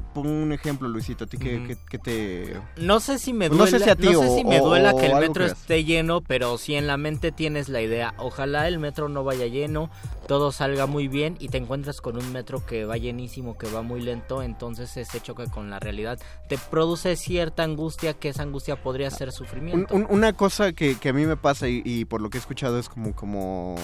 pon un ejemplo, Luisito, a ti que, te... No sé si me duela, no sé si, me duela que el metro esté lleno, pero si en la mente tienes la idea, ojalá el metro no vaya lleno, todo salga muy bien y te encuentras con un metro que va llenísimo, que va muy lento, entonces ese choque con la realidad te produce cierta angustia, que esa angustia podría ser sufrimiento. una cosa que, a mí me pasa y, por lo que he escuchado es como, como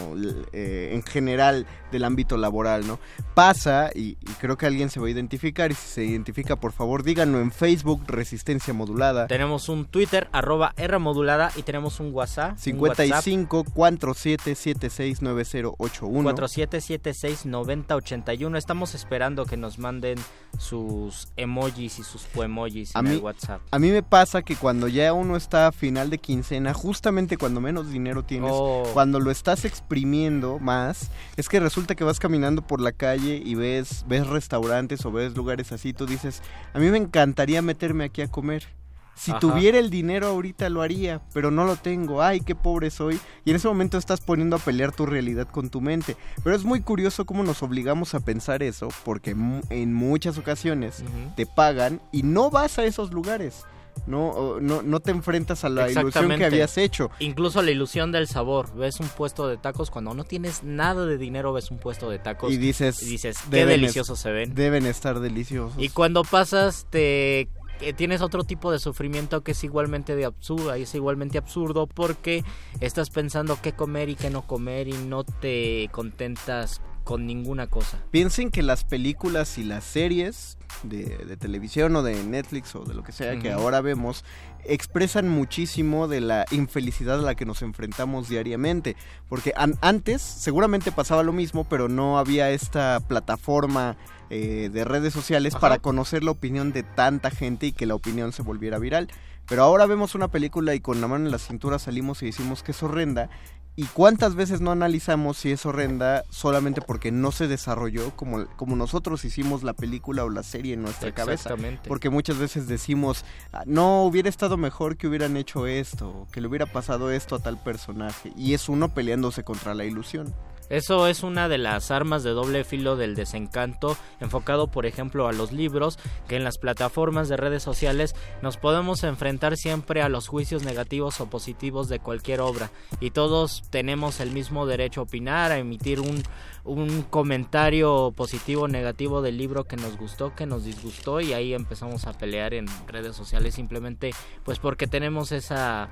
eh, en general del ámbito laboral, ¿no? Pasa y, y creo que alguien se va a identificar y si se identifica, por favor, díganlo en Facebook, Resistencia Modulada. Tenemos un Twitter, arroba R Modulada, y tenemos un WhatsApp. 55 4776 9081. 4776 9081. Estamos esperando que nos manden sus emojis y sus poemojis en el WhatsApp. A mí me pasa que cuando ya uno está a final de quincena, justamente cuando menos dinero tienes, oh. cuando lo estás exprimiendo más, es que resulta que vas caminando por la calle y ves, ves restaurantes o ves lugares así tú dices, a mí me encantaría meterme aquí a comer. Si tuviera el dinero ahorita lo haría, pero no lo tengo. Ay, qué pobre soy. Y en ese momento estás poniendo a pelear tu realidad con tu mente. Pero es muy curioso cómo nos obligamos a pensar eso, porque en muchas ocasiones te pagan y no vas a esos lugares no, no, no te enfrentas a la ilusión que habías hecho. Incluso la ilusión del sabor. Ves un puesto de tacos, cuando no tienes nada de dinero, ves un puesto de tacos y dices, dices qué deliciosos se ven. Deben estar deliciosos. Y cuando pasas, te tienes otro tipo de sufrimiento que es igualmente de absurdo, y es igualmente absurdo porque estás pensando qué comer y qué no comer y no te contentas con ninguna cosa. Piensen que las películas y las series de, de televisión o de Netflix o de lo que sea que ahora vemos expresan muchísimo de la infelicidad a la que nos enfrentamos diariamente. Porque an- antes seguramente pasaba lo mismo, pero no había esta plataforma eh, de redes sociales Ajá. para conocer la opinión de tanta gente y que la opinión se volviera viral. Pero ahora vemos una película y con la mano en la cintura salimos y decimos que es horrenda. ¿Y cuántas veces no analizamos si es horrenda solamente porque no se desarrolló como, como nosotros hicimos la película o la serie en nuestra cabeza? Exactamente. Porque muchas veces decimos, "Ah, no, hubiera estado mejor que hubieran hecho esto, que le hubiera pasado esto a tal personaje. Y es uno peleándose contra la ilusión. Eso es una de las armas de doble filo del desencanto, enfocado por ejemplo a los libros, que en las plataformas de redes sociales nos podemos enfrentar siempre a los juicios negativos o positivos de cualquier obra. Y todos tenemos el mismo derecho a opinar, a emitir un, un comentario positivo o negativo del libro que nos gustó, que nos disgustó y ahí empezamos a pelear en redes sociales simplemente pues porque tenemos esa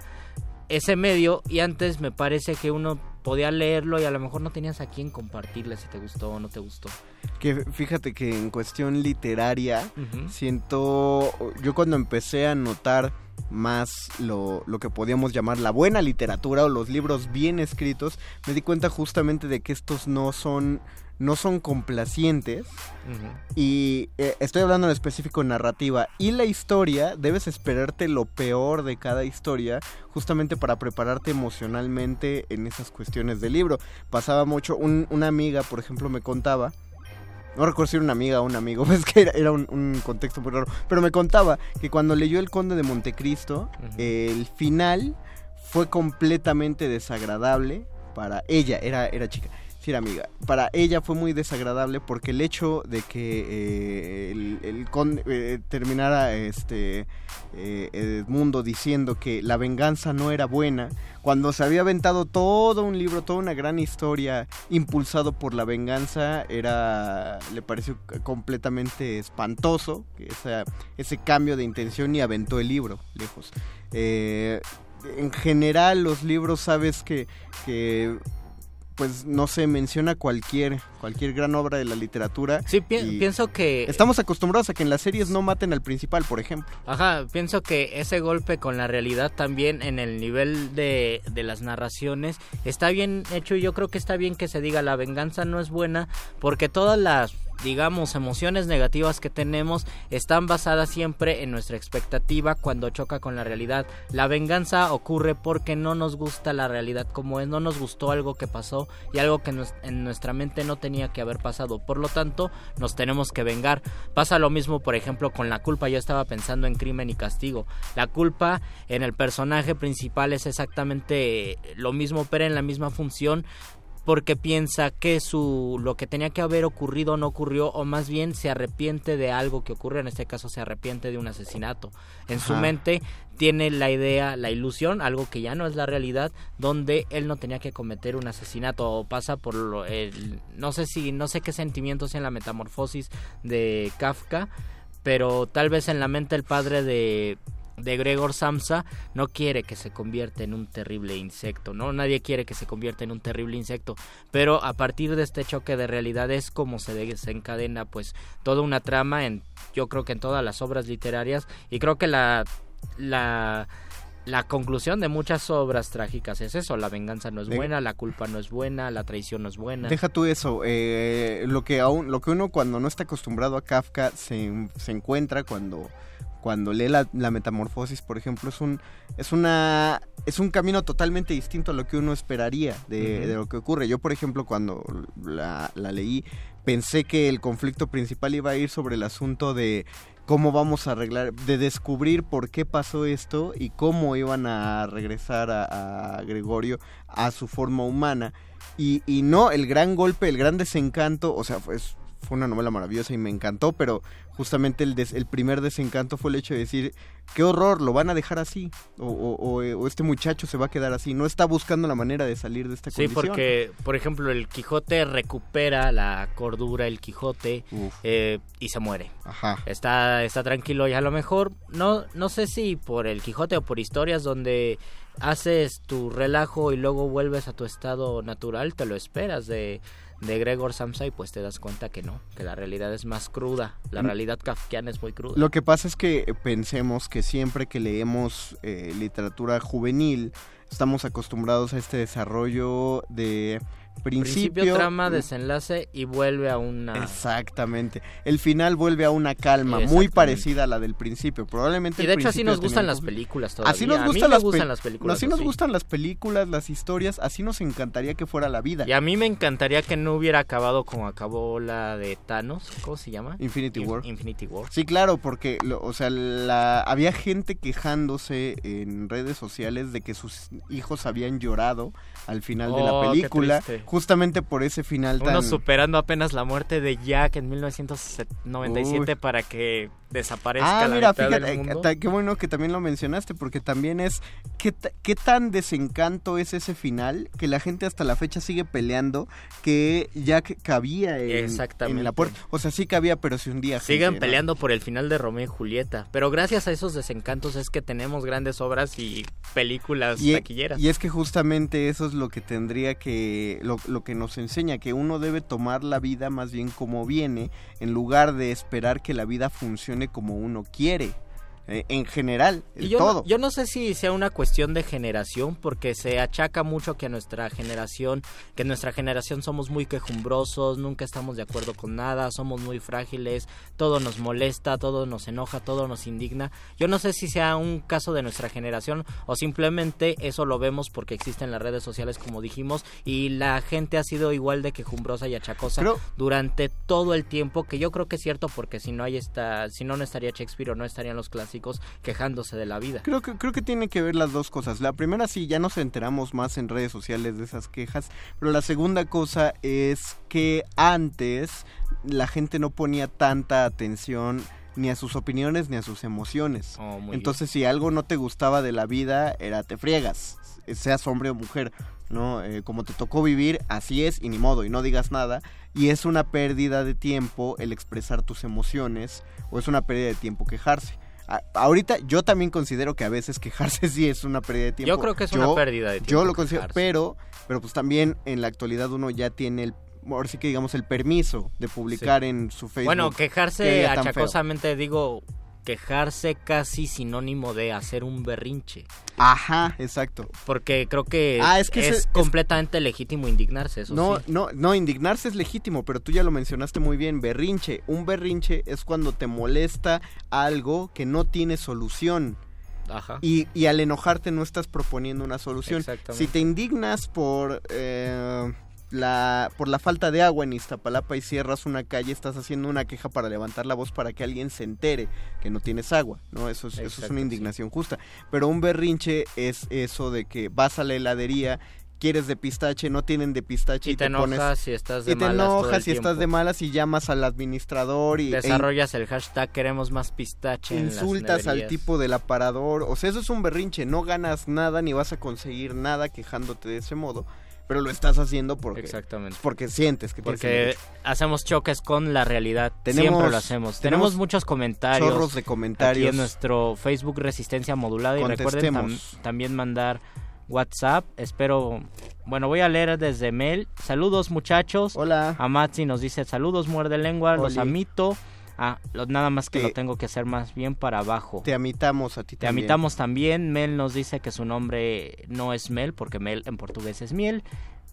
ese medio. Y antes me parece que uno podía leerlo y a lo mejor no tenías a quién compartirle si te gustó o no te gustó. Que fíjate que en cuestión literaria, siento, yo cuando empecé a notar más lo, lo que podíamos llamar la buena literatura o los libros bien escritos, me di cuenta justamente de que estos no son, no son complacientes, y eh, estoy hablando en específico narrativa. Y la historia, debes esperarte lo peor de cada historia, justamente para prepararte emocionalmente en esas cuestiones del libro. Pasaba mucho, un- una amiga, por ejemplo, me contaba. No recuerdo si era una amiga o un amigo, es que era, era un, un contexto muy raro. Pero me contaba que cuando leyó El Conde de Montecristo, el final fue completamente desagradable para ella, era, era chica. Sí, amiga. Para ella fue muy desagradable porque el hecho de que eh, el, el conde eh, terminara este eh, Edmundo diciendo que la venganza no era buena, cuando se había aventado todo un libro, toda una gran historia impulsado por la venganza, era le pareció completamente espantoso ese cambio de intención y aventó el libro lejos. Eh, en general los libros sabes que, que pues no se menciona cualquier cualquier gran obra de la literatura. Sí, pi- pienso que... Estamos acostumbrados a que en las series no maten al principal, por ejemplo. Ajá, pienso que ese golpe con la realidad también en el nivel de, de las narraciones está bien hecho y yo creo que está bien que se diga la venganza no es buena porque todas las digamos emociones negativas que tenemos están basadas siempre en nuestra expectativa cuando choca con la realidad. La venganza ocurre porque no nos gusta la realidad como es, no nos gustó algo que pasó y algo que en nuestra mente no tenía que haber pasado. Por lo tanto, nos tenemos que vengar. Pasa lo mismo, por ejemplo, con la culpa. Yo estaba pensando en crimen y castigo. La culpa en el personaje principal es exactamente lo mismo, pero en la misma función porque piensa que su lo que tenía que haber ocurrido no ocurrió o más bien se arrepiente de algo que ocurrió en este caso se arrepiente de un asesinato. En su mente tiene la idea la ilusión algo que ya no es la realidad donde él no tenía que cometer un asesinato o pasa por lo, el no sé si no sé qué sentimientos en la metamorfosis de Kafka pero tal vez en la mente el padre de de Gregor Samsa no quiere que se convierta en un terrible insecto, ¿no? Nadie quiere que se convierta en un terrible insecto, pero a partir de este choque de realidad es como se desencadena pues toda una trama en yo creo que en todas las obras literarias y creo que la la la conclusión de muchas obras trágicas es eso, la venganza no es buena, la culpa no es buena, la traición no es buena. Deja tú eso, eh, lo que aún, lo que uno cuando no está acostumbrado a Kafka se, se encuentra cuando cuando lee la, la metamorfosis, por ejemplo, es un es una es un camino totalmente distinto a lo que uno esperaría de, de lo que ocurre. Yo, por ejemplo, cuando la, la leí, pensé que el conflicto principal iba a ir sobre el asunto de cómo vamos a arreglar, de descubrir por qué pasó esto y cómo iban a regresar a, a Gregorio a su forma humana. Y, y no, el gran golpe, el gran desencanto, o sea, fue, fue una novela maravillosa y me encantó, pero justamente el, des- el primer desencanto fue el hecho de decir, qué horror, lo van a dejar así, o, o- o- o este muchacho se va a quedar así, no está buscando la manera de salir de esta Sí, condición. porque, por ejemplo, el Quijote recupera la cordura, el Quijote, eh, y se muere. Ajá. Está, está tranquilo y a lo mejor, no, no sé si por el Quijote o por historias donde haces tu relajo y luego vuelves a tu estado natural, te lo esperas de, de Gregor Samsa y pues te das cuenta que no, que la realidad es más cruda, la Mm. realidad kafkiana es muy cruda. Lo que pasa es que pensemos que siempre que leemos eh, literatura juvenil, estamos acostumbrados a este desarrollo de principio, Principio, trama, desenlace y vuelve a una... Exactamente. El final vuelve a una calma muy parecida a la del principio. Probablemente Y de hecho así nos gustan las películas todavía. Así nos gustan, las, gustan pel- las películas Así nos gustan las películas, las historias, así nos encantaría que fuera la vida. Y a mí me encantaría que no hubiera acabado como acabó la de Thanos, ¿cómo se llama? Infinity Inf- War. Infinity War. Sí, claro, porque, lo- o sea, la, había gente quejándose en redes sociales de que sus hijos habían llorado al final de la Oh, qué película, triste. Justamente por ese final tan... Uno superando apenas la muerte de Jack en 1997 Uy. para que desaparezca Ah, la mira, mitad fíjate, del mundo. ta- qué bueno que también lo mencionaste, porque también es qué, qué tan desencanto es ese final que la gente hasta la fecha sigue peleando que Jack cabía en, Exactamente. en la puerta. O sea, sí cabía, pero si un día... Gente, ¿no? peleando por el final de Romeo y Julieta, pero gracias a esos desencantos es que tenemos grandes obras y películas Y, taquilleras. y es que justamente eso es lo que tendría que, lo, lo que nos enseña, que uno debe tomar la vida más bien como viene, en lugar de esperar que la vida funcione como uno quiere. Eh, en general, Y el yo, todo. No, yo no sé si sea una cuestión de generación, porque se achaca mucho que a nuestra generación, que nuestra generación somos muy quejumbrosos, nunca estamos de acuerdo con nada, somos muy frágiles, todo nos molesta, todo nos enoja, todo nos indigna. Yo no sé si sea un caso de nuestra generación o simplemente eso lo vemos porque existen las redes sociales, como dijimos, y la gente ha sido igual de quejumbrosa y achacosa Pero- durante todo el tiempo, que yo creo que es cierto porque si no hay esta, si no no estaría Shakespeare o no estarían los clásicos quejándose de la vida. Creo que, creo que tiene que ver las dos cosas. La primera sí, ya nos enteramos más en redes sociales de esas quejas, pero la segunda cosa es que antes la gente no ponía tanta atención ni a sus opiniones ni a sus emociones. Oh, Entonces si algo no te gustaba de la vida, era te friegas, seas hombre o mujer. ¿no? Eh, como te tocó vivir, así es y ni modo, y no digas nada. Y es una pérdida de tiempo el expresar tus emociones, o es una pérdida de tiempo quejarse. A- ahorita yo también considero que a veces quejarse sí es una pérdida de tiempo. Yo creo que es una pérdida de Yo tiempo lo considero, quejarse. pero, pero pues también en la actualidad uno ya tiene el, ahora sí que digamos el permiso de publicar en su Facebook. Bueno, que quejarse feo. achacosamente digo quejarse casi sinónimo de hacer un berrinche. Ajá, exacto. Porque creo que, Ah, es que es, ese- es- completamente legítimo indignarse, eso No, sí. no, no, indignarse es legítimo, pero tú ya lo mencionaste muy bien, berrinche. Un berrinche es cuando te molesta algo que no tiene solución. Ajá. Y, y al enojarte no estás proponiendo una solución. Exactamente. Si te indignas por eh, la por la falta de agua en Iztapalapa y cierras una calle, estás haciendo una queja para levantar la voz para que alguien se entere que no tienes agua, ¿no? Eso es, eso es una sí. indignación justa. Pero un berrinche es eso de que vas a la heladería, quieres de pistache, no tienen de pistache Y y, te enojas pones y estás de y te malas enojas y estás de malas y llamas al administrador y e Desarrollas el hashtag queremos más pistache en insultas al tipo del aparador. O sea, eso es un berrinche. No ganas nada ni vas a conseguir nada quejándote de ese modo. Pero lo estás haciendo porque, Exactamente. porque sientes que Porque hacemos choques con la realidad. Tenemos- Siempre lo hacemos. tenemos Tenemos, muchos comentarios. chorros de comentarios. Aquí en nuestro Facebook Resistencia Modulada. Y recuerden tam- también mandar WhatsApp. Espero. Bueno, voy a leer desde mail. Saludos, muchachos. Hola. Amatsi nos dice: Saludos, muerde lengua. Los amito. Ah, lo- nada más que Te- lo tengo que hacer más bien para abajo. Te amitamos a ti Te también. amitamos también. Mel nos dice que su nombre no es Mel, porque Mel en portugués es miel.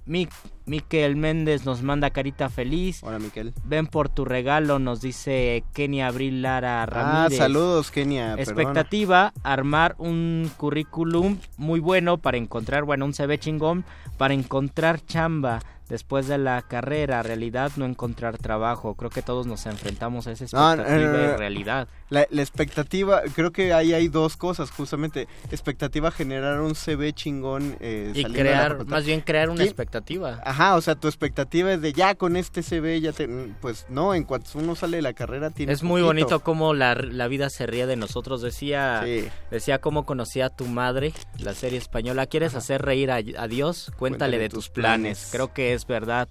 Mi- Miquel Méndez nos manda carita feliz. Hola, Miquel. Ven por tu regalo, nos dice Kenia Abril Lara Ah, Ramírez. saludos, Kenia. perdona. Expectativa, armar un currículum muy bueno para encontrar, bueno, un CV chingón, para encontrar chamba después de la carrera, realidad no encontrar trabajo. Creo que todos nos enfrentamos a esa expectativa no, no, y realidad. La, la expectativa, creo que ahí hay dos cosas, justamente. Expectativa, generar un CV chingón. eh, Y crear, más bien crear una ¿Quién- expectativa. Ajá, o sea, tu expectativa es de ya con este CV ya te... Pues no, en cuanto uno sale de la carrera tiene Es muy poquito. bonito cómo la, la vida se ríe de nosotros. Decía, Sí. decía cómo conocía a tu madre, la serie española. ¿Quieres hacer reír a, a Dios? Cuéntale, de tus planes. Creo que es verdad.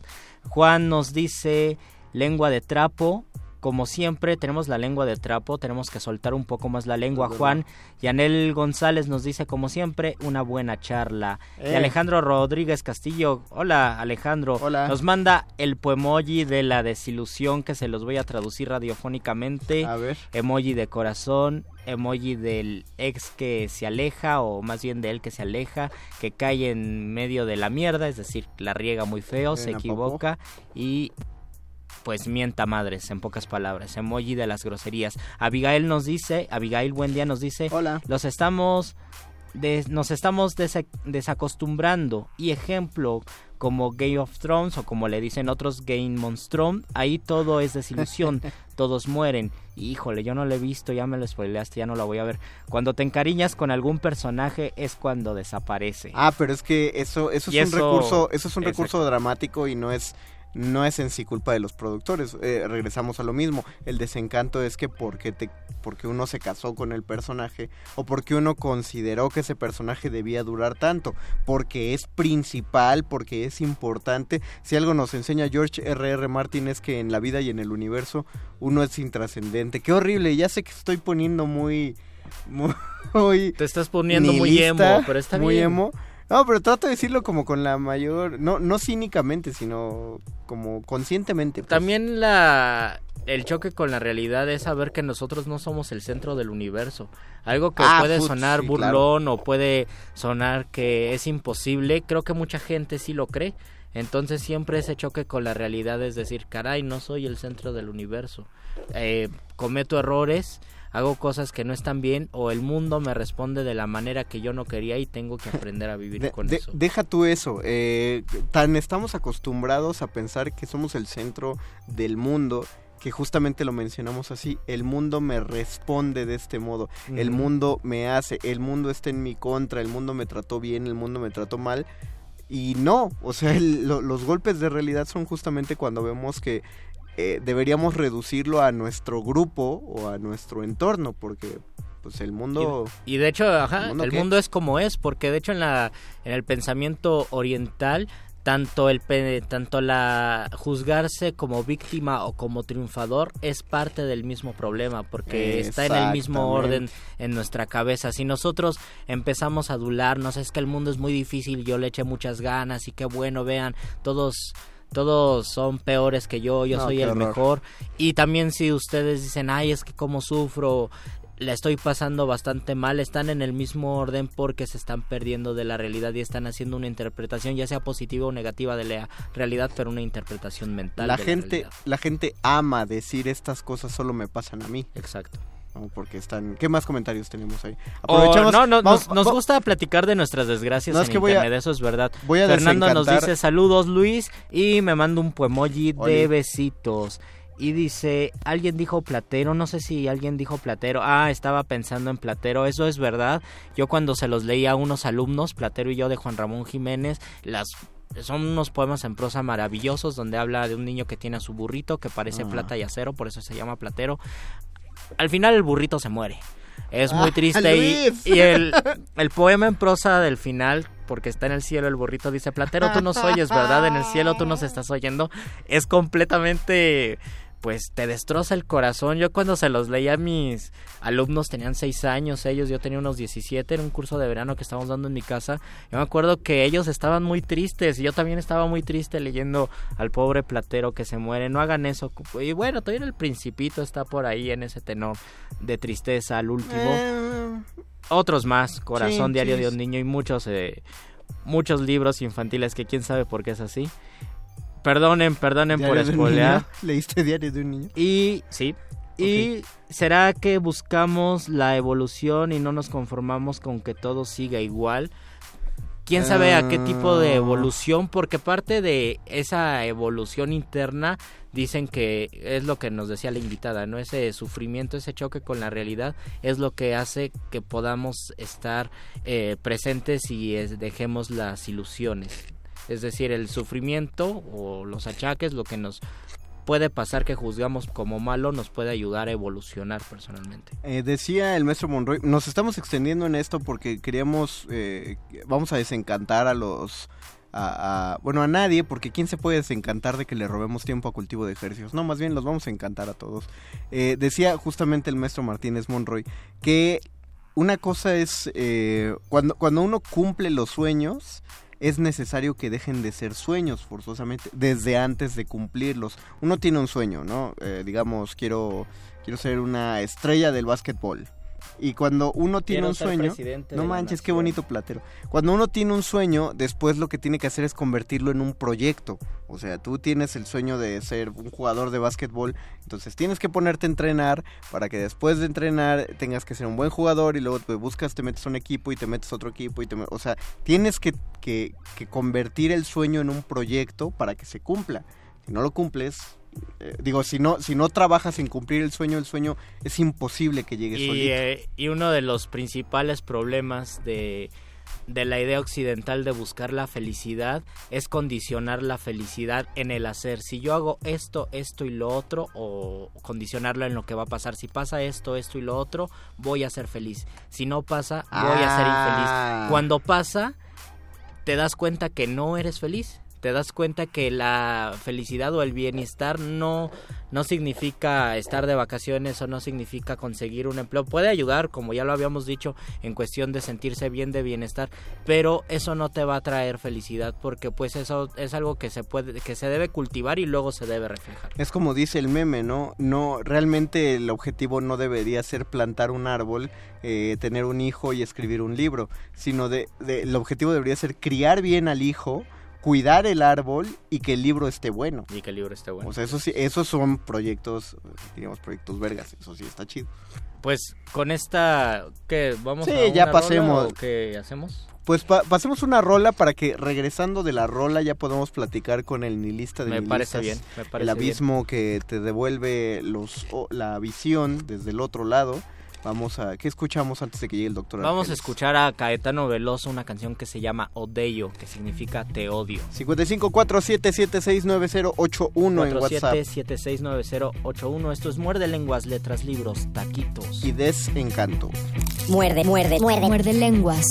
Juan nos dice lengua de trapo. Como siempre, tenemos la lengua de trapo, tenemos que soltar un poco más la lengua. Juan Yanel González nos dice, como siempre, una buena charla. Y Eh. Alejandro Rodríguez Castillo, hola Alejandro, Hola. nos manda el poemoji de la desilusión que se los voy a traducir radiofónicamente. A ver. Emoji de corazón, emoji del ex que se aleja, o más bien de él que se aleja, que cae en medio de la mierda, es decir, la riega muy feo, se equivoca y pues mienta madres, en pocas palabras, emoji de las groserías. Abigail nos dice, Abigail buen día nos dice, Hola. los estamos des- nos estamos desa- desacostumbrando y ejemplo como Game of Thrones o como le dicen otros Game Monstrum, ahí todo es desilusión, todos mueren. Híjole, yo no lo he visto, ya me lo spoileaste, ya no lo voy a ver. Cuando te encariñas con algún personaje es cuando desaparece. Ah, pero es que eso, eso Y es un eso- recurso, eso es un Exacto. recurso dramático y no es, no es en sí culpa de los productores. Eh, regresamos a lo mismo. El desencanto es que porque te, porque uno se casó con el personaje o porque uno consideró que ese personaje debía durar tanto, porque es principal, porque es importante. Si algo nos enseña George R. R. Martin es que en la vida y en el universo uno es intrascendente. Qué horrible. Ya sé que estoy poniendo muy, muy Te estás poniendo muy emo, pero está muy bien. emo. No, pero trato de decirlo como con la mayor, no, no cínicamente, sino como conscientemente. pues. También la el choque con la realidad es saber que nosotros no somos el centro del universo. Algo que Ah, puede put, sonar sí, burlón o puede sonar que es imposible, creo que mucha gente sí lo cree. Entonces siempre ese choque con la realidad es decir, caray, no soy el centro del universo. Eh, cometo errores, hago cosas que no están bien o el mundo me responde de la manera que yo no quería y tengo que aprender a vivir De- con de- eso. Deja tú eso. eh, tan estamos acostumbrados a pensar que somos el centro del mundo que justamente lo mencionamos así, el mundo me responde de este modo, el mundo me hace, el mundo está en mi contra, el mundo me trató bien, el mundo me trató mal, y no, o sea, el- lo- los golpes de realidad son justamente cuando vemos que eh, deberíamos reducirlo a nuestro grupo o a nuestro entorno, porque pues el mundo... Y de hecho, ajá, ¿El mundo el qué? mundo es como es, porque de hecho en la en el pensamiento oriental tanto el tanto la juzgarse como víctima o como triunfador es parte del mismo problema porque está en el mismo orden en nuestra cabeza si nosotros empezamos a adularnos es que el mundo es muy difícil yo le eché muchas ganas y qué bueno vean todos todos son peores que yo yo No, soy el horror. mejor y también si ustedes dicen ay es que como sufro la estoy pasando bastante mal, están en el mismo orden porque se están perdiendo de la realidad y están haciendo una interpretación, ya sea positiva o negativa de la realidad, pero una interpretación mental. La de gente, realidad. la gente ama decir estas cosas solo me pasan a mí. Exacto. No, porque están... ¿Qué más comentarios tenemos ahí? O, no, no, vamos- nos, gusta platicar de nuestras desgracias No, es en que voy a- eso es verdad. voy a Fernando nos dice saludos Luis y me manda un poemoji de besitos. Y dice, alguien dijo platero, no sé si alguien dijo platero. Ah, estaba pensando en platero, eso es verdad. Yo cuando se los leía a unos alumnos, Platero y yo de Juan Ramón Jiménez, las son unos poemas en prosa maravillosos donde habla de un niño que tiene a su burrito que parece Ah. plata y acero, por eso se llama platero. Al final el burrito se muere. Es muy Ah, triste y, el, el poema en prosa del final, porque está en el cielo el burrito, dice, Platero, tú nos oyes, ¿verdad? En el cielo tú nos estás oyendo. Es completamente, pues te destroza el corazón. Yo cuando se los leía a mis alumnos, tenían seis años ellos, yo tenía unos 17, en un curso de verano que estábamos dando en mi casa. Yo me acuerdo que ellos estaban muy tristes y yo también estaba muy triste leyendo al pobre Platero que se muere. No hagan eso. Y bueno, todavía el principito está por ahí en ese tenor de tristeza al último Eh, otros más, Corazón Sí, Diario sí. de un Niño y muchos, eh, muchos libros infantiles que quién sabe por qué es así. Perdonen, perdonen por ¿Diario de un spoilear. ¿Leíste Diario de un niño? Y sí. Y será que buscamos la evolución y no nos conformamos con que todo siga igual. ¿Quién sabe a qué tipo de Ah. evolución? Porque parte de esa evolución interna dicen que es lo que nos decía la invitada, ¿no? Ese sufrimiento, ese choque con la realidad es lo que hace que podamos estar eh, presentes y es- dejemos las ilusiones. Es decir, el sufrimiento o los achaques, lo que nos puede pasar que juzgamos como malo, nos puede ayudar a evolucionar personalmente. Eh, decía el maestro Monroy, nos estamos extendiendo en esto porque queríamos, eh, vamos a desencantar a los a, bueno, a nadie, porque ¿quién se puede desencantar de que le robemos tiempo a cultivo de ejercicios? No, más bien los vamos a encantar a todos. Eh, decía justamente el maestro Martínez Monroy que una cosa es eh, cuando, cuando uno cumple los sueños, es necesario que dejen de ser sueños forzosamente desde antes de cumplirlos. Uno tiene un sueño, ¿no? Eh, digamos, quiero, quiero ser una estrella del básquetbol. Y cuando uno tiene Quiero un sueño, no manches, qué bonito platero. Cuando uno tiene un sueño, después lo que tiene que hacer es convertirlo en un proyecto. O sea, tú tienes el sueño de ser un jugador de básquetbol, entonces tienes que ponerte a entrenar para que después de entrenar tengas que ser un buen jugador y luego te buscas, te metes a un equipo y te metes a otro equipo y te, o sea, tienes que, que, que convertir el sueño en un proyecto para que se cumpla. Si no lo cumples, eh, digo, si no, si no trabajas en cumplir el sueño, el sueño es imposible que llegue Y, solito. eh, y uno de los principales problemas de, de la idea occidental de buscar la felicidad es condicionar la felicidad en el hacer. Si yo hago esto, esto y lo otro, o condicionarlo en lo que va a pasar. Si pasa esto, esto y lo otro, voy a ser feliz. Si no pasa, voy a ser Ah. infeliz. Cuando pasa, te das cuenta que no eres feliz. Te das cuenta que la felicidad o el bienestar no, no significa estar de vacaciones o no significa conseguir un empleo. Puede ayudar, como ya lo habíamos dicho, en cuestión de sentirse bien de bienestar, pero eso no te va a traer felicidad porque pues eso es algo que se puede, que se debe cultivar y luego se debe reflejar. Es como dice el meme, ¿no? No, realmente el objetivo no debería ser plantar un árbol, eh, tener un hijo y escribir un libro, sino de, de- el objetivo debería ser criar bien al hijo, cuidar el árbol y que el libro esté bueno. Y que el libro esté bueno. O sea, eso sí, esos son proyectos, digamos, proyectos vergas, eso sí está chido. Pues con esta, ¿qué? ¿Vamos Sí, a ya una rola pasemos. o qué hacemos? Pues pa- pasemos una rola para que regresando de la rola ya podamos platicar con el nihilista de Me parece bien, me parece el abismo que te devuelve los la visión desde el otro lado. Vamos a ¿qué escuchamos antes de que llegue el doctor? Vamos a escuchar a Caetano Veloso una canción que se llama Odeyo, que significa te odio. 5547769081 en WhatsApp 47769081. Esto es Muerde Lenguas, Letras, Libros, Taquitos. y Desencanto. Muerde, muerde, muerde. Muerde lenguas.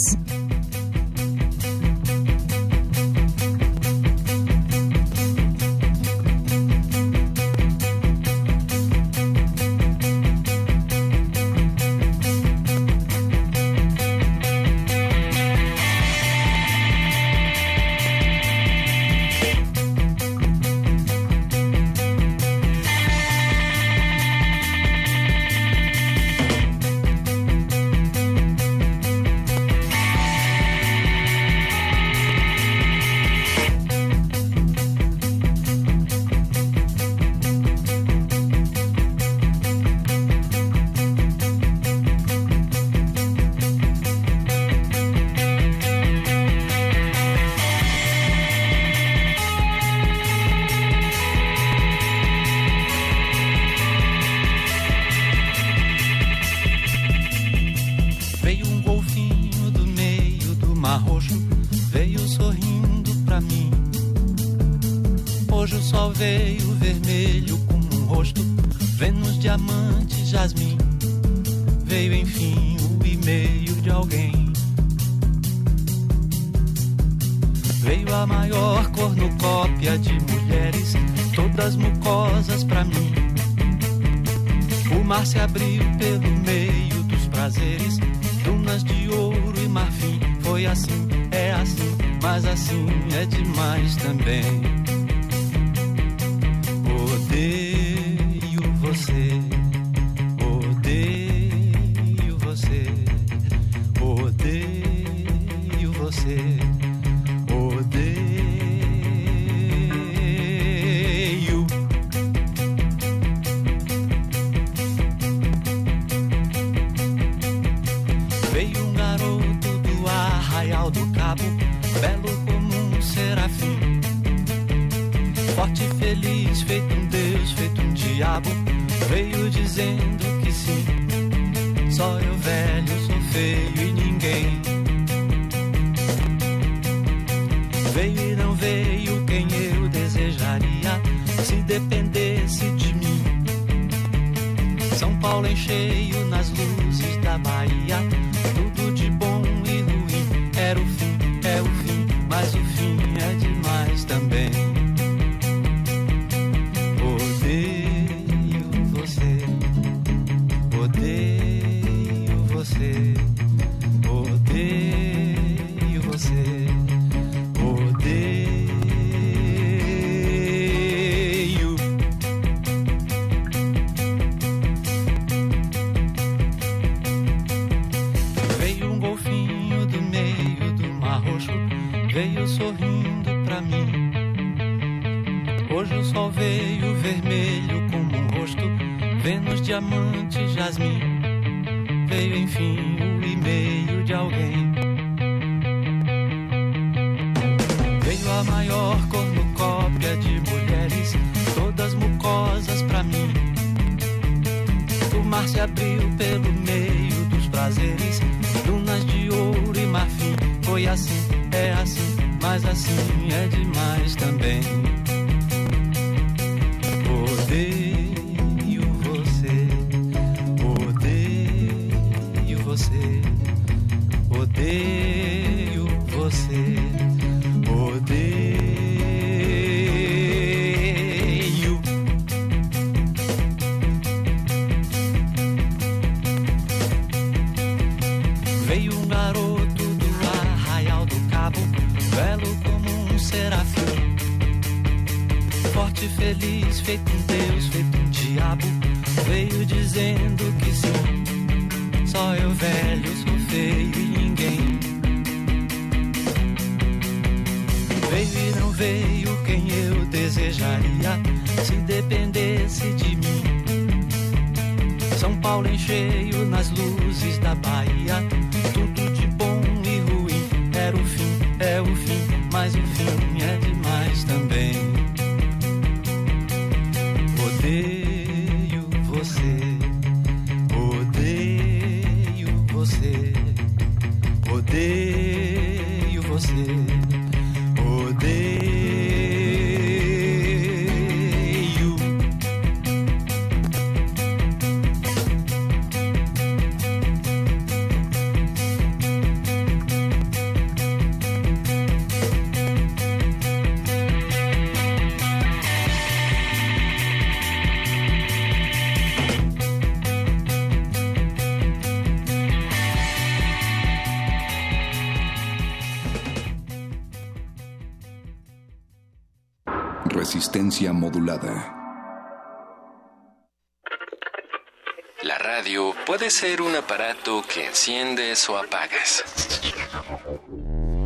La radio puede ser un aparato que enciendes o apagas.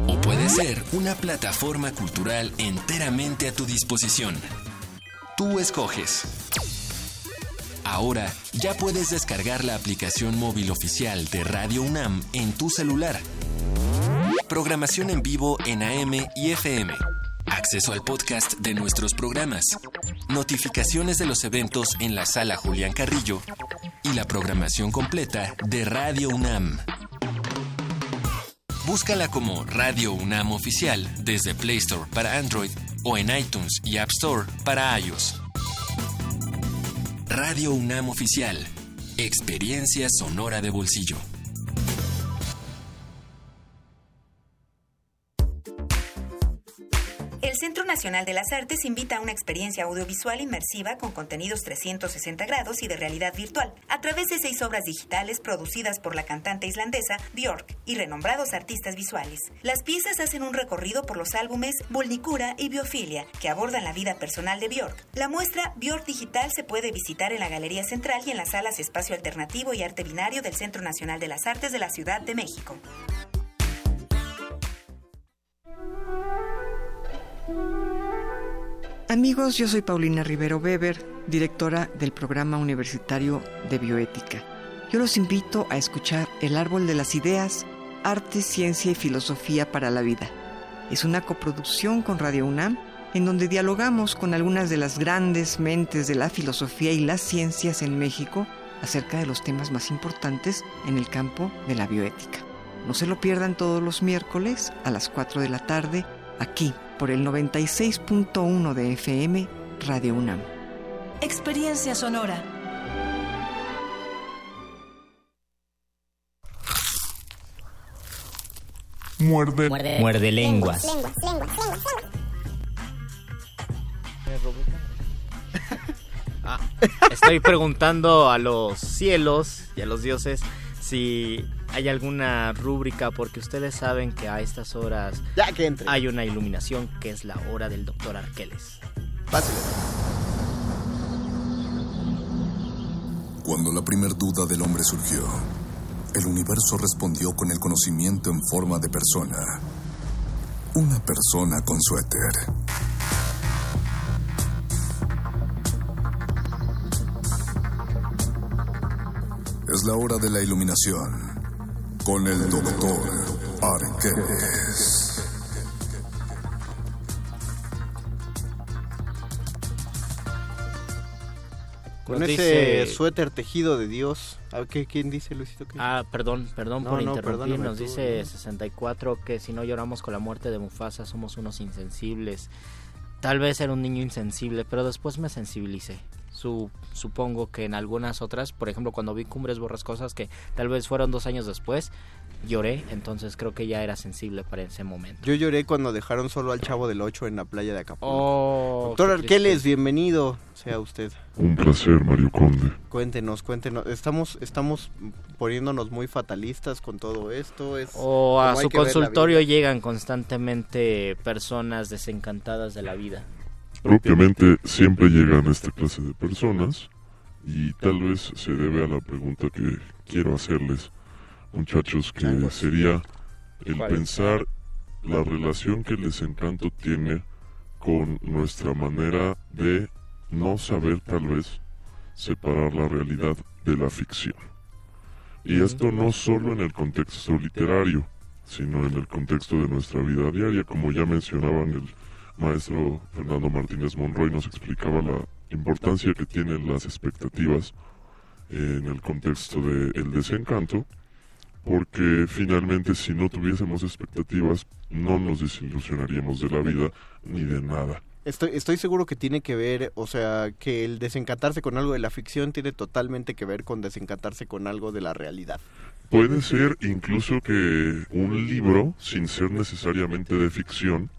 O puede ser una plataforma cultural enteramente a tu disposición. Tú escoges. Ahora ya puedes descargar la aplicación móvil oficial de Radio UNAM en tu celular. Programación en vivo en AM y FM. Acceso al podcast de nuestros programas. Notificaciones de los eventos en la sala Julián Carrillo. Y la programación completa de Radio UNAM. Búscala como Radio UNAM Oficial desde Play Store para Android o en iTunes y App Store para iOS. Radio UNAM Oficial. Experiencia sonora de bolsillo. Nacional de las Artes invita a una experiencia audiovisual inmersiva con contenidos 360 grados y de realidad virtual, a través de seis obras digitales producidas por la cantante islandesa Björk y renombrados artistas visuales. Las piezas hacen un recorrido por los álbumes Vulnicura y Biofilia, que abordan la vida personal de Björk. La muestra Björk Digital se puede visitar en la Galería Central y en las salas Espacio Alternativo y Arte Binario del Centro Nacional de las Artes de la Ciudad de México. Amigos, yo soy Paulina Rivero Weber, directora del programa universitario de bioética. Yo los invito a escuchar El Árbol de las Ideas, Arte, Ciencia y Filosofía para la Vida. Es una coproducción con Radio UNAM en donde dialogamos con algunas de las grandes mentes de la filosofía y las ciencias en México acerca de los temas más importantes en el campo de la bioética. No se lo pierdan todos los miércoles a las 4 de la tarde aquí por el 96.1 de FM Radio UNAM. Experiencia sonora. Muerde. Muerde, lenguas. Lenguas, lenguas, lenguas, lenguas. Ah, estoy preguntando a los cielos y a los dioses si hay alguna rúbrica porque ustedes saben que a estas horas Ya que entre. hay una iluminación que es la hora del doctor Arqueles. Pásale. Cuando la primer duda del hombre surgió, el universo respondió con el conocimiento en forma de persona. una persona con suéter. Es la hora de la iluminación con el doctor Arqueles. Con Nos ese dice- suéter tejido de Dios. A ver, ¿qué- ¿Quién dice, Luisito? ¿Qué? Ah, perdón, perdón No, por no, interrumpir. Nos tú, dice no. 64 que si no lloramos con la muerte de Mufasa somos unos insensibles. Tal vez era un niño insensible, pero después me sensibilicé. Su, supongo que en algunas otras, por ejemplo, cuando vi Cumbres Borrascosas, que tal vez fueron dos años después, lloré, entonces creo que ya era sensible para ese momento. Yo lloré cuando dejaron solo al chavo del 8 en la playa de Acapulco. Oh, Doctor Arqueles, bienvenido sea usted. Un placer, Mario Conde. Cuéntenos, cuéntenos. Estamos, estamos poniéndonos muy fatalistas con todo esto. Es O a su consultorio llegan constantemente personas desencantadas de la vida. Propiamente siempre llegan esta clase de personas y tal vez se debe a la pregunta que quiero hacerles, muchachos, que sería el pensar la relación que el desencanto tiene con nuestra manera de no saber tal vez separar la realidad de la ficción. Y esto no solo en el contexto literario, sino en el contexto de nuestra vida diaria, como ya mencionaban el maestro Fernando Martínez Monroy nos explicaba la importancia que tienen las expectativas en el contexto del desencanto, porque finalmente si no tuviésemos expectativas no nos desilusionaríamos de la vida ni de nada. Estoy, estoy seguro que tiene que ver, o sea, que el desencantarse con algo de la ficción tiene totalmente que ver con desencantarse con algo de la realidad. Puede ser incluso que un libro, sin ser necesariamente de ficción,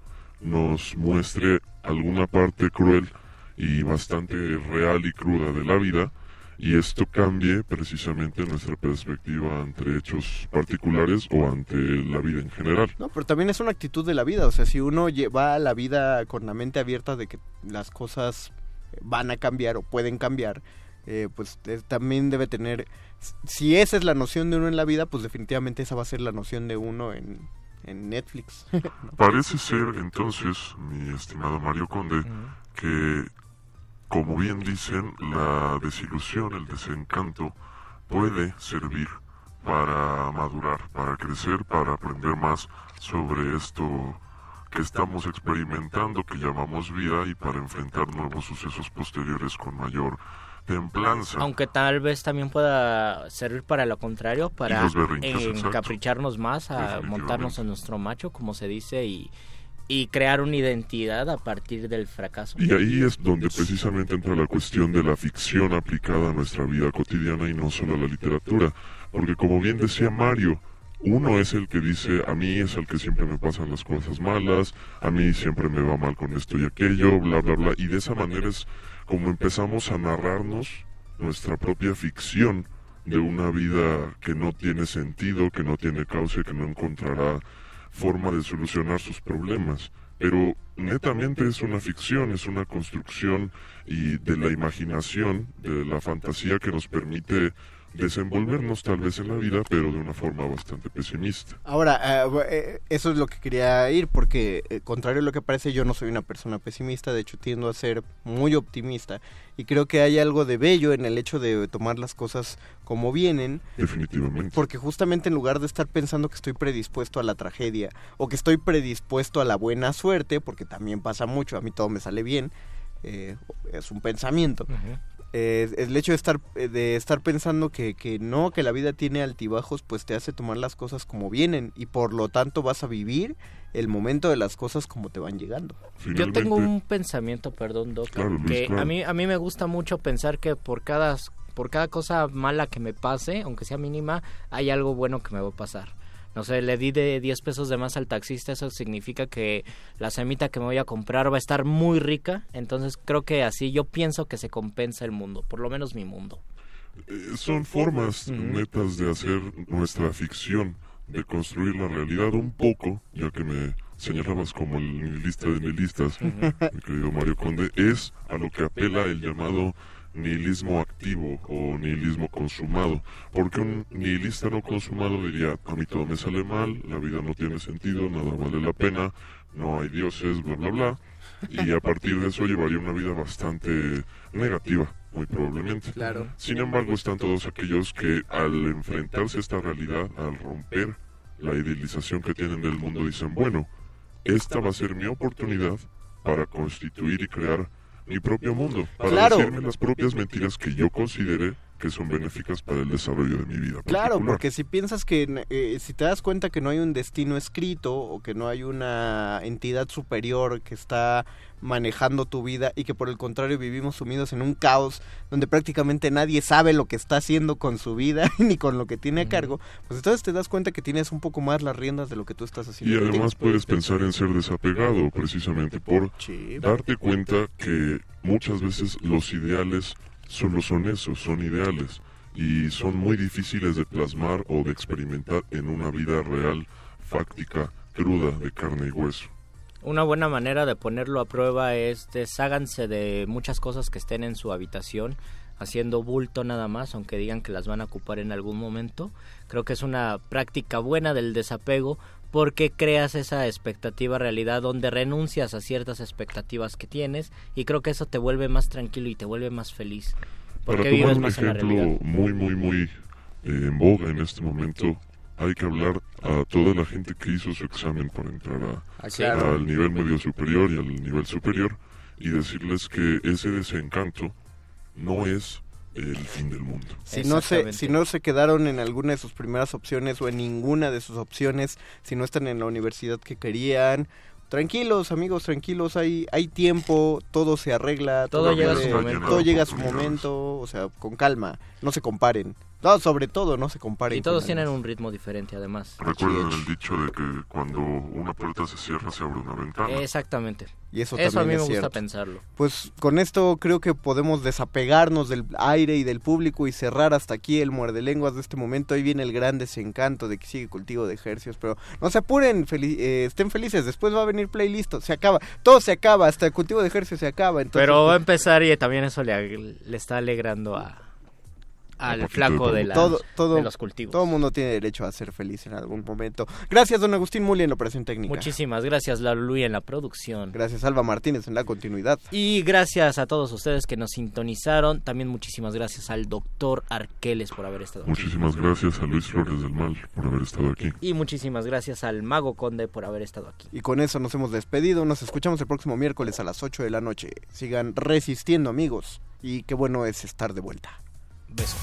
nos muestre alguna parte cruel y bastante real y cruda de la vida, y esto cambie precisamente nuestra perspectiva ante hechos particulares o ante la vida en general. No, pero también es una actitud de la vida, o sea, si uno lle- va a la vida con la mente abierta de que las cosas van a cambiar o pueden cambiar, eh, pues eh, también debe tener, si esa es la noción de uno en la vida, pues definitivamente esa va a ser la noción de uno en, en Netflix. Parece ser entonces, mi estimado Mario Conde, que, como bien dicen, la desilusión, el desencanto, puede servir para madurar, para crecer, para aprender más sobre esto que estamos experimentando, que llamamos vida, y para enfrentar nuevos sucesos posteriores con mayor templanza. Aunque tal vez también pueda servir para lo contrario, para encapricharnos más, a montarnos en nuestro macho, como se dice, y, y crear una identidad a partir del fracaso. Y ahí es donde precisamente entra la cuestión de la ficción aplicada a nuestra vida cotidiana y no solo a la literatura. Porque como bien decía Mario, uno es el que dice, a mí es el que siempre me pasan las cosas malas, a mí siempre me va mal con esto y aquello, bla, bla, bla. Y de esa manera es como empezamos a narrarnos nuestra propia ficción de una vida que no tiene sentido, que no tiene causa, que no encontrará forma de solucionar sus problemas. Pero netamente es una ficción, es una construcción y de la imaginación, de la fantasía que nos permite desenvolvernos tal vez en la vida, pero de una forma bastante pesimista. Ahora, eh, eh, eso es lo que quería ir, porque eh, contrario a lo que parece, yo no soy una persona pesimista, de hecho tiendo a ser muy optimista, y creo que hay algo de bello en el hecho de tomar las cosas como vienen. Definitivamente. Porque justamente en lugar de estar pensando que estoy predispuesto a la tragedia, o que estoy predispuesto a la buena suerte, porque también pasa mucho, a mí todo me sale bien, eh, es un pensamiento. Eh, el hecho de estar eh, de estar pensando que, que no que la vida tiene altibajos pues te hace tomar las cosas como vienen y por lo tanto vas a vivir el momento de las cosas como te van llegando Yo tengo un pensamiento, perdón, Doc, Claro, Luis, que claro. a mí a mí me gusta mucho pensar que por cada por cada cosa mala que me pase, aunque sea mínima, hay algo bueno que me va a pasar. No sé, le di de 10 pesos de más al taxista, eso significa que la semita que me voy a comprar va a estar muy rica, entonces creo que así yo pienso que se compensa el mundo, por lo menos mi mundo. Eh, son formas netas de hacer nuestra ficción, de construir la realidad un poco, ya que me señalabas como el nihilista de nihilistas, mi querido Mario Conde, es a lo que apela el llamado nihilismo activo o nihilismo consumado, porque un nihilista no consumado diría, a mí todo me sale mal, la vida no tiene sentido, nada vale la pena, no hay dioses, bla, bla, bla. Y a partir de eso llevaría una vida bastante negativa, muy probablemente. Claro. Sin embargo, están todos aquellos que al enfrentarse a esta realidad, al romper la idealización que tienen del mundo, dicen, bueno, esta va a ser mi oportunidad para constituir y crear mi propio mundo, para Claro. decirme las propias mentiras que yo considere que son benéficas para el desarrollo de mi vida. Claro, porque si piensas que, eh, si te das cuenta que no hay un destino escrito o que no hay una entidad superior que está manejando tu vida y que por el contrario vivimos sumidos en un caos donde prácticamente nadie sabe lo que está haciendo con su vida ni con lo que tiene a cargo, pues entonces te das cuenta que tienes un poco más las riendas de lo que tú estás Y haciendo. contigo. además puedes pensar en ser desapegado precisamente por darte cuenta que muchas veces los ideales solo son eso, son ideales y son muy difíciles de plasmar o de experimentar en una vida real, fáctica, cruda, de carne y hueso. Una buena manera de ponerlo a prueba es desháganse de muchas cosas que estén en su habitación, haciendo bulto nada más, aunque digan que las van a ocupar en algún momento. Creo que es una práctica buena del desapego porque creas esa expectativa realidad donde renuncias a ciertas expectativas que tienes y creo que eso te vuelve más tranquilo y te vuelve más feliz. Para Porque tomar vives un ejemplo muy, muy, muy eh, en boga en este momento, hay que hablar a toda la gente que hizo su examen para entrar a- Ah, claro. al nivel medio superior y al nivel superior y decirles que ese desencanto no es el fin del mundo. Si no, se, si no se quedaron en alguna de sus primeras opciones o en ninguna de sus opciones, si no están en la universidad que querían, tranquilos amigos, tranquilos, hay, hay tiempo, todo se arregla, Todo llega a su puede- momento. todo llega a su momento, o sea, con calma, no se comparen. No, sobre todo, no se comparen. Y todos con tienen un ritmo diferente además. Recuerden el dicho de que cuando una puerta se cierra se abre una ventana. Exactamente. Y eso, a mí me es gusta cierto. pensarlo. Pues con esto creo que podemos desapegarnos del aire y del público y cerrar hasta aquí el muerde lenguas de este momento. Ahí viene el gran desencanto de que sigue cultivo de ejercicios, pero no se apuren, eh, estén felices. Después va a venir playlist, se acaba, todo se acaba, hasta el cultivo de ejercicios se acaba. Entonces, Pero va a pues, empezar y también eso le está alegrando a, al flaco de, las- todo, todo, de los cultivos. Todo mundo tiene derecho a ser feliz en algún momento. Gracias, don Agustín Muli en la operación técnica. Muchísimas gracias, la Luis en la producción. Gracias, Alba Martínez en la continuidad. Y gracias a todos ustedes que nos sintonizaron. También muchísimas gracias al doctor Arqueles por haber estado aquí. Muchísimas gracias a Luis Flores del Mal por haber estado aquí. Y muchísimas gracias al Mago Conde por haber estado aquí. Y con eso nos hemos despedido. Nos escuchamos el próximo miércoles a las 8 de la noche. Sigan resistiendo, amigos. Y qué bueno es estar de vuelta. Besos.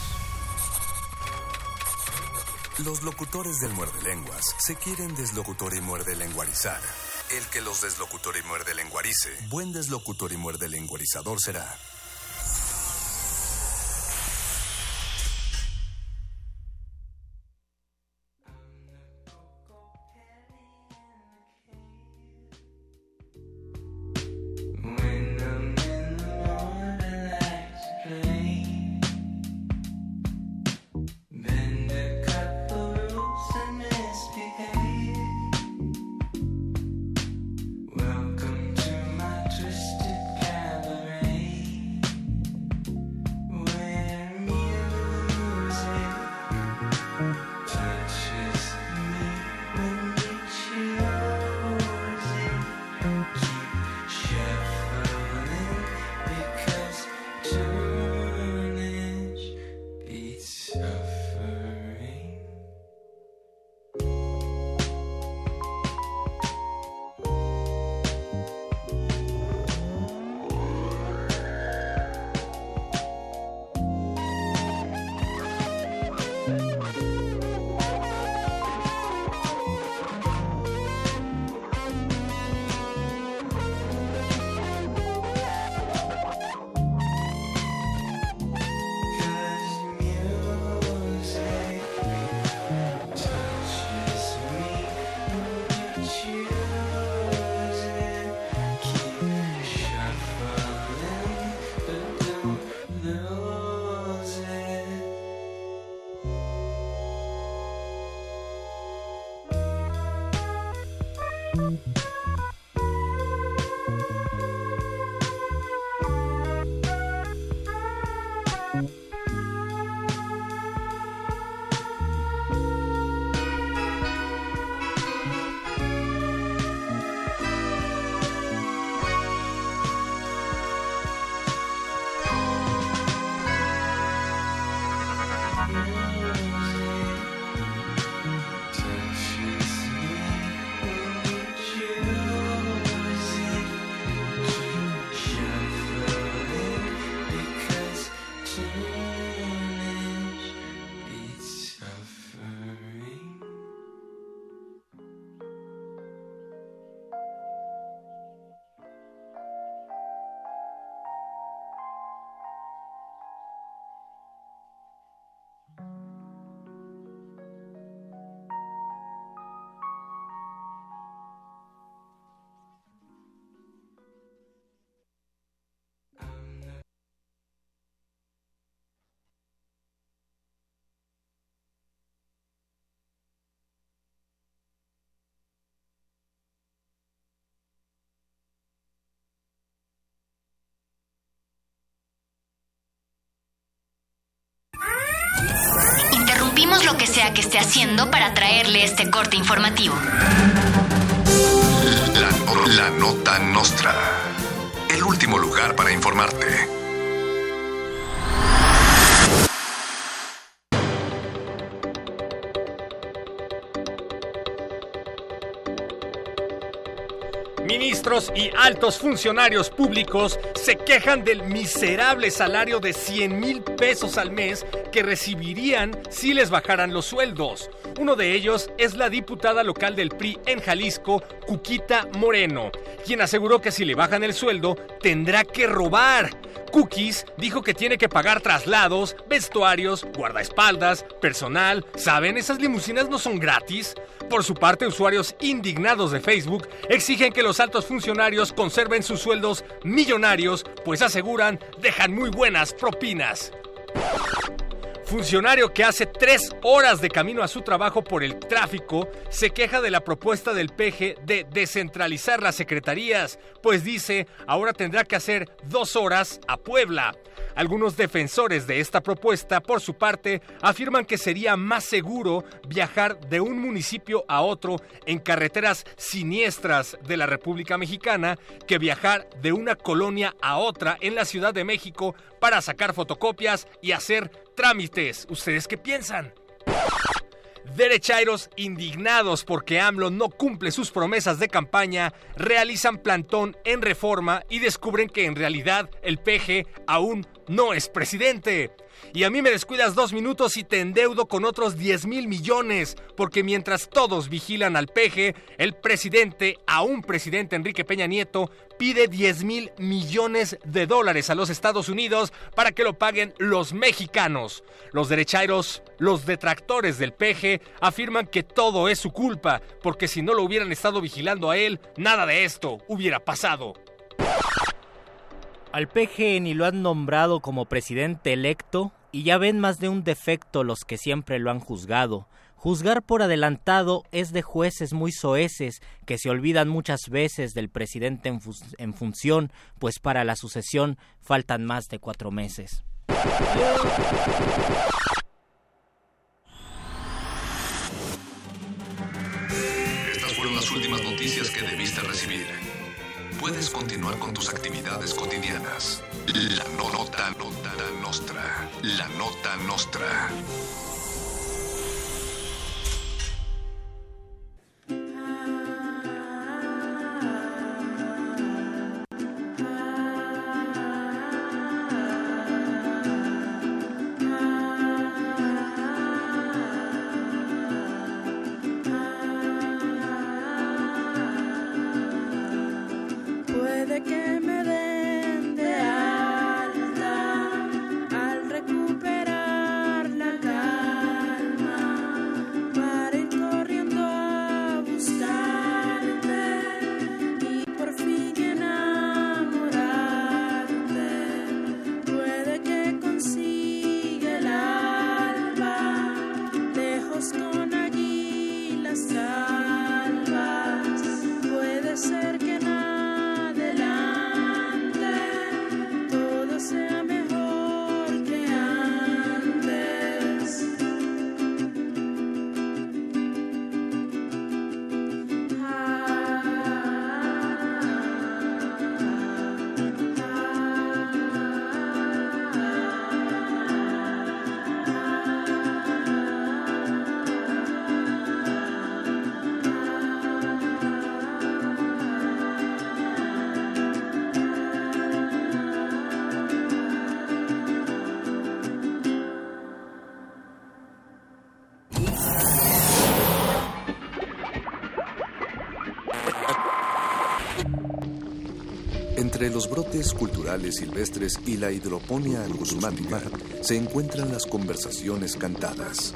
Los locutores del muerde lenguas se quieren deslocutor y muerde lenguarizar. El que los deslocutor y muerde lenguarice, buen deslocutor y muerde lenguarizador será. Lo que sea que esté haciendo para traerle este corte informativo. La, la nota nostra. El último lugar para informarte. Y altos funcionarios públicos se quejan del miserable salario de 100 mil pesos al mes que recibirían si les bajaran los sueldos. Uno de ellos es la diputada local del PRI en Jalisco, Cuquita Moreno, quien aseguró que si le bajan el sueldo tendrá que robar. Cookies dijo que tiene que pagar traslados, vestuarios, guardaespaldas, personal. ¿Saben? Esas limusinas no son gratis. Por su parte, usuarios indignados de Facebook exigen que los altos funcionarios conserven sus sueldos millonarios, pues aseguran dejan muy buenas propinas. Funcionario que hace tres horas de camino a su trabajo por el tráfico se queja de la propuesta del PG de descentralizar las secretarías, pues dice ahora tendrá que hacer dos horas a Puebla. Algunos defensores de esta propuesta, por su parte, afirman que sería más seguro viajar de un municipio a otro en carreteras siniestras de la República Mexicana que viajar de una colonia a otra en la Ciudad de México para sacar fotocopias y hacer trámites. ¿Ustedes qué piensan? Derechairos indignados porque AMLO no cumple sus promesas de campaña, realizan plantón en reforma y descubren que en realidad el PG aún no es presidente. Y a mí me descuidas dos minutos y te endeudo con otros 10 mil millones, porque mientras todos vigilan al peje, el presidente, aún presidente Enrique Peña Nieto, pide 10 mil millones de dólares a los Estados Unidos para que lo paguen los mexicanos. Los derechairos, los detractores del peje, afirman que todo es su culpa, porque si no lo hubieran estado vigilando a él, nada de esto hubiera pasado. Al PG ni lo han nombrado como presidente electo y ya ven más de un defecto los que siempre lo han juzgado. Juzgar por adelantado es de jueces muy soeces que se olvidan muchas veces del presidente en, en función, pues para la sucesión faltan más de cuatro meses. Estas fueron las últimas noticias que debiste recibir. Puedes continuar con tus actividades cotidianas. La no- nota, nota nostra. La nota nostra. Entre los brotes culturales silvestres y la hidroponía acusmática se encuentran las conversaciones cantadas.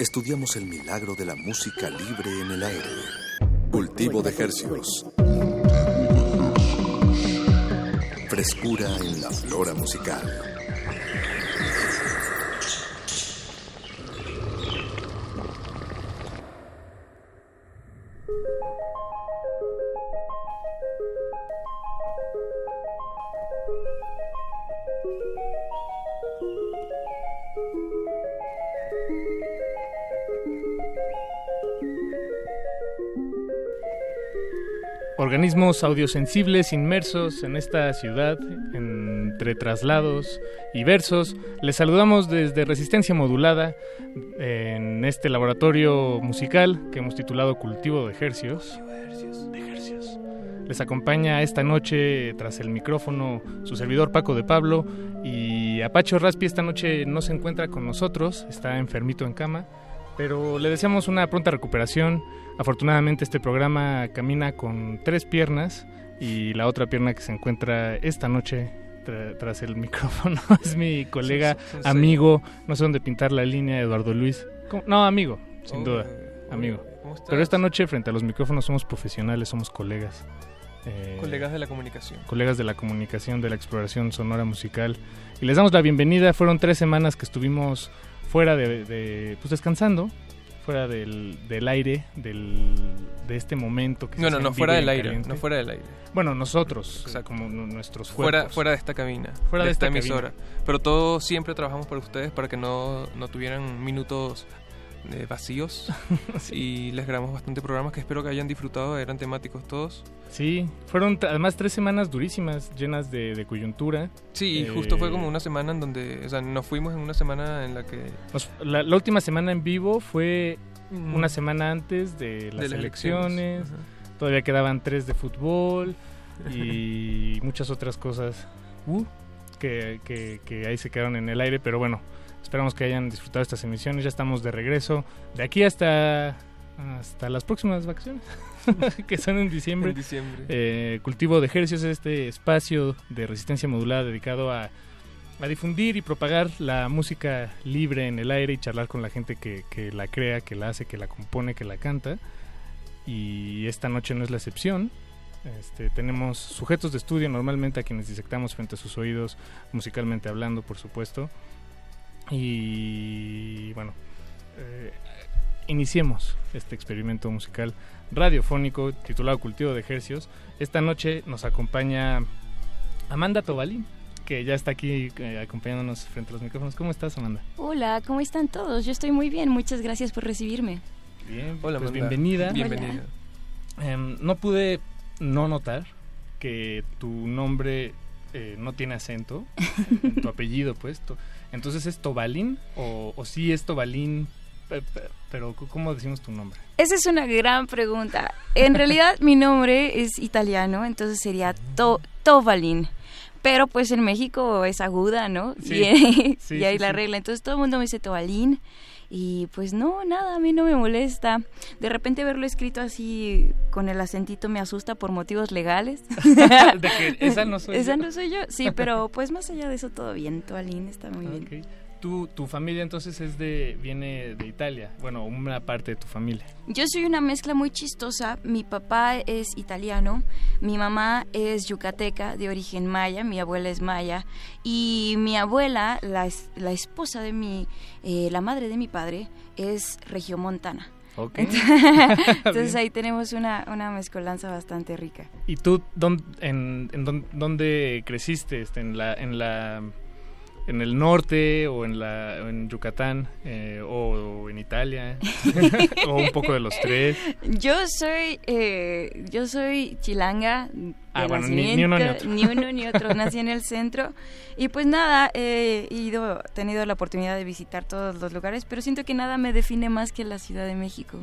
Estudiamos el milagro de la música libre en el aire. Cultivo de hercios. Frescura en la flora musical. Organismos audiosensibles inmersos en esta ciudad, entre traslados y versos. Les saludamos desde Resistencia Modulada en este laboratorio musical que hemos titulado Cultivo de Ejercios. Les acompaña esta noche tras el micrófono su servidor Paco de Pablo y Apacho Raspi esta noche no se encuentra con nosotros, está enfermito en cama, pero le deseamos una pronta recuperación Afortunadamente este programa camina con tres piernas y la otra pierna que se encuentra esta noche tras el micrófono es mi colega, amigo, no sé dónde pintar la línea, Eduardo Luis. No, amigo, sin duda, amigo. Pero esta noche frente a los micrófonos somos profesionales, somos colegas. Eh, colegas de la comunicación. Colegas de la comunicación, de la exploración sonora musical. Y les damos la bienvenida. Fueron tres semanas que estuvimos fuera de, de pues descansando, fuera del, del aire, del, de este momento. Que no, no, no fuera del aire, no fuera del aire. Bueno, nosotros, o sea, como nuestros cuerpos. Fuera, fuera de esta cabina, fuera de, esta, emisora. Pero todos siempre trabajamos para ustedes para que no, no tuvieran minutos eh, vacíos y les grabamos bastante programas que espero que hayan disfrutado, eran temáticos todos. Sí, fueron además tres semanas durísimas, llenas de, coyuntura. Sí, justo fue como una semana en donde, o sea, nos fuimos en una semana en la que... la, última semana en vivo fue mm. una semana antes de las, elecciones, todavía quedaban tres de fútbol y muchas otras cosas uh, que, que ahí se quedaron en el aire, pero bueno, Esperamos que hayan disfrutado estas emisiones. Ya estamos de regreso. De aquí hasta, hasta las próximas vacaciones, que son en diciembre. Eh, cultivo de ejercicios es este espacio de resistencia modulada dedicado a, a, difundir y propagar la música libre en el aire y charlar con la gente que, que la crea, que la hace, que la compone, que la canta. Y esta noche no es la excepción. Este, tenemos sujetos de estudio normalmente a quienes disectamos frente a sus oídos, musicalmente hablando, por supuesto. Y bueno, eh, iniciemos este experimento musical radiofónico titulado Cultivo de Ejercios. Esta noche nos acompaña Amanda Tobalín, que ya está aquí eh, acompañándonos frente a los micrófonos. ¿Cómo estás, Amanda? Hola, ¿cómo están todos? Yo estoy muy bien, muchas gracias por recibirme. Bien, Hola, pues bienvenida. Bienvenida. Em, no pude no notar que tu nombre eh, no tiene acento, tu apellido, pues. Entonces, ¿es Tobalín o, o sí es Tobalín? Pero, ¿cómo decimos tu nombre? Esa es una gran pregunta. En realidad, mi nombre es italiano, entonces sería to Tobalín. Pero pues en México es aguda, ¿no? y, y ahí la regla. Entonces todo el mundo me dice Tobalín. Y pues no, nada, a mí no me molesta. De repente verlo escrito así con el acentito me asusta por motivos legales. de que esa no soy esa no soy yo, sí, pero pues más allá de eso todo bien, Toalín está muy bien. Tu, tu familia entonces es de viene de Italia, bueno, una parte de tu familia. Yo soy una mezcla muy chistosa. Mi papá es italiano, mi mamá es yucateca de origen maya, mi abuela es maya y mi abuela, la, la esposa de mi, eh, la madre de mi padre, es regiomontana. Okay. Entonces, ahí tenemos una, una mezcolanza bastante rica. ¿Y tú dónde, en, en dónde creciste? Este, ¿En la, en la en el norte o en la en Yucatán eh, o, en Italia o un poco de los tres yo soy eh, yo soy chilanga ah, bueno, ni, uno ni otro ni uno ni otro nací en el centro y pues nada he ido tenido la oportunidad de visitar todos los lugares pero siento que nada me define más que la Ciudad de México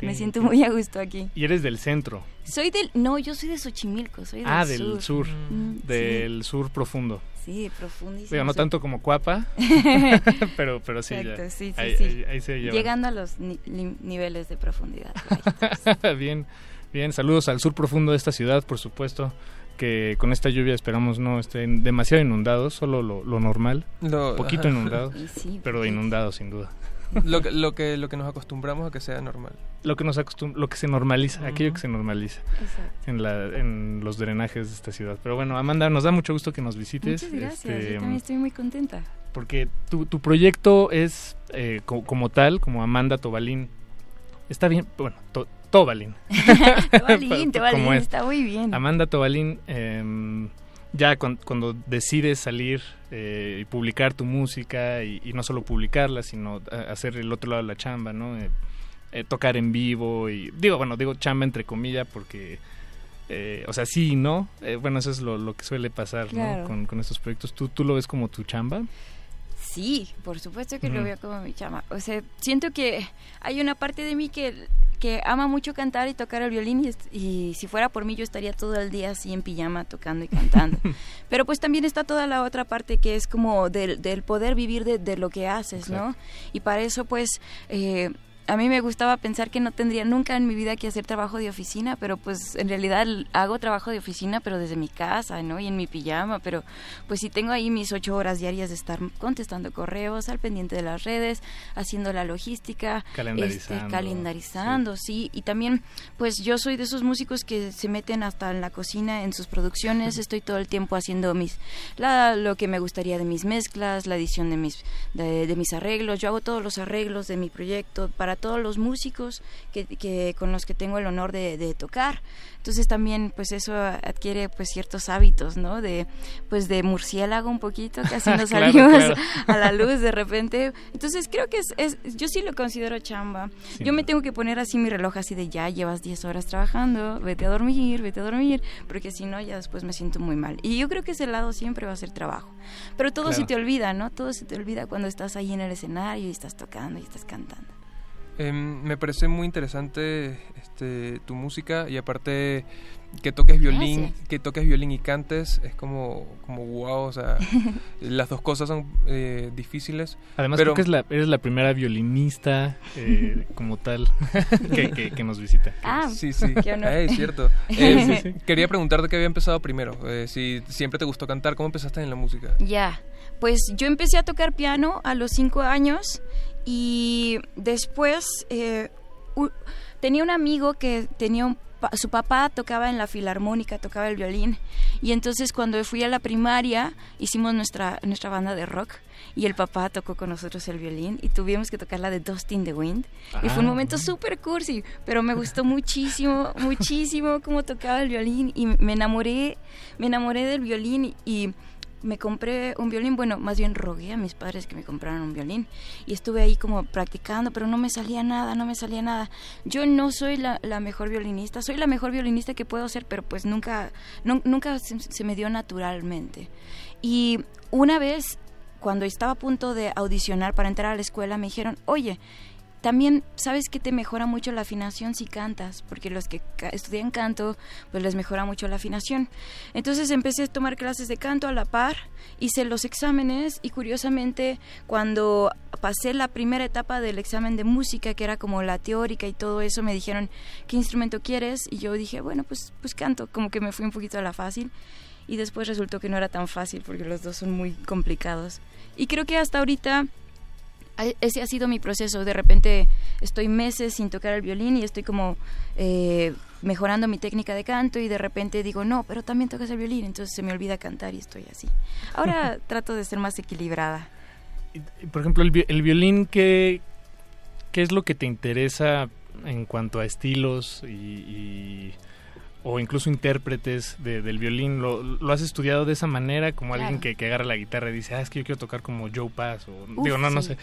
me siento muy a gusto aquí. ¿Y eres del centro? Soy del... No, yo soy de Xochimilco, soy del ah, del sur. Mm, del sur profundo. Sí, profundísimo. Pero no tanto como Cuapa, pero, pero sí, Exacto, sí, sí, ahí, se Llegando a los niveles de profundidad. Bien. Bien, saludos al sur profundo de esta ciudad, por supuesto, que con esta lluvia esperamos no estén demasiado inundados, solo lo, normal, lo, poquito inundados, pero inundados sin duda. Lo que, lo que lo que nos acostumbramos a que sea normal. Lo que nos lo que se normaliza, aquello que se normaliza en la en los drenajes de esta ciudad. Pero bueno, Amanda, nos da mucho gusto que nos visites. Muchas gracias, yo este, también estoy muy contenta. Porque tu, tu proyecto es eh, como, tal, como Amanda Tobalín. Está bien, bueno, Tobalín. Tobalín, Tobalín, está muy bien. Amanda Tobalín eh, ya cuando decides salir eh, y publicar tu música y, no solo publicarla, sino eh, hacer el otro lado de la chamba, ¿no? Eh, tocar en vivo y digo, bueno, digo chamba entre comillas porque, o sea, sí no, bueno, eso es lo, que suele pasar, ¿no? Con, con, estos proyectos. ¿Tú, ¿Tú lo ves como tu chamba? Sí, por supuesto que lo veo como mi chamba. O sea, siento que hay una parte de mí que que ama mucho cantar y tocar el violín y, si fuera por mí yo estaría todo el día así en pijama tocando y cantando. Pero pues también está toda la otra parte que es como del, del poder vivir de, lo que haces, ¿no? Y para eso pues... Eh, a mí me gustaba pensar que no tendría nunca en mi vida que hacer trabajo de oficina, pero pues en realidad hago trabajo de oficina, pero desde mi casa, ¿no? Y en mi pijama, pero pues si tengo ahí mis ocho horas diarias de estar contestando correos, al pendiente de las redes, haciendo la logística, calendarizando, este, calendarizando sí. Y también, pues yo soy de esos músicos que se meten hasta en la cocina, en sus producciones, estoy todo el tiempo haciendo mis, la, lo que me gustaría de mis mezclas, la edición de mis, de mis arreglos, yo hago todos los arreglos de mi proyecto para todos los músicos que, con los que tengo el honor de, tocar. Entonces también pues eso adquiere pues ciertos hábitos, ¿no? De pues de murciélago un poquito, casi nos salimos a la luz de repente. Entonces creo que es, yo sí lo considero chamba. yo me tengo que poner así mi reloj así de ya llevas 10 horas trabajando, vete a dormir, vete a dormir, porque si no ya después me siento muy mal. Y yo creo que ese lado siempre va a ser trabajo. Pero todo se te olvida, ¿no? Todo se te olvida cuando estás ahí en el escenario y estás tocando y estás cantando. Em, me parece muy interesante este, tu música y aparte que toques violín, que toques violín y cantes es como como wow, o sea, las dos cosas son eh, difíciles. Además creo que es la, eres la primera violinista eh, como tal que, nos visita. Ah, sí, sí, es cierto. Eh, quería preguntarte qué había empezado primero, si siempre te gustó cantar, ¿cómo empezaste en la música? Ya, pues yo empecé a tocar piano a los cinco años y después eh, tenía un amigo que tenía su papá tocaba en la filarmónica, tocaba el violín. Y entonces cuando fui a la primaria hicimos nuestra, nuestra banda de rock y el papá tocó con nosotros el violín y tuvimos que tocar la de Dust in the Wind. Y fue un ah. momento súper cursi, pero me gustó muchísimo, muchísimo cómo tocaba el violín y me enamoré, me enamoré del violín y me compré un violín, bueno, más bien rogué a mis padres que me compraran un violín y estuve ahí como practicando, pero no me salía nada, no me salía nada. Yo no soy la, mejor violinista, soy la mejor violinista que puedo ser, pero pues nunca, nunca se, se me dio naturalmente. Y una vez, cuando estaba a punto de audicionar para entrar a la escuela, me dijeron, oye, también sabes que te mejora mucho la afinación si cantas, porque los que estudian canto, pues les mejora mucho la afinación. Entonces empecé a tomar clases de canto a la par, hice los exámenes y curiosamente cuando pasé la primera etapa del examen de música, que era como la teórica y todo eso, me dijeron, ¿qué instrumento quieres? Y yo dije, bueno, pues, pues canto, como que me fui un poquito a la fácil. Y después resultó que no era tan fácil porque los dos son muy complicados. Y creo que hasta ahorita ese ha sido mi proceso. De repente estoy meses sin tocar el violín y estoy como eh, mejorando mi técnica de canto y de repente digo, no, pero también tocas el violín, entonces se me olvida cantar y estoy así. Ahora trato de ser más equilibrada. Por ejemplo, el, el violín, ¿qué, ¿qué es lo que te interesa en cuanto a estilos y o incluso intérpretes del violín, ¿lo, ¿lo, has estudiado de esa manera? Como alguien que, que, agarra la guitarra y dice, ah, es que yo quiero tocar como Joe Pass, o digo, no, no sé.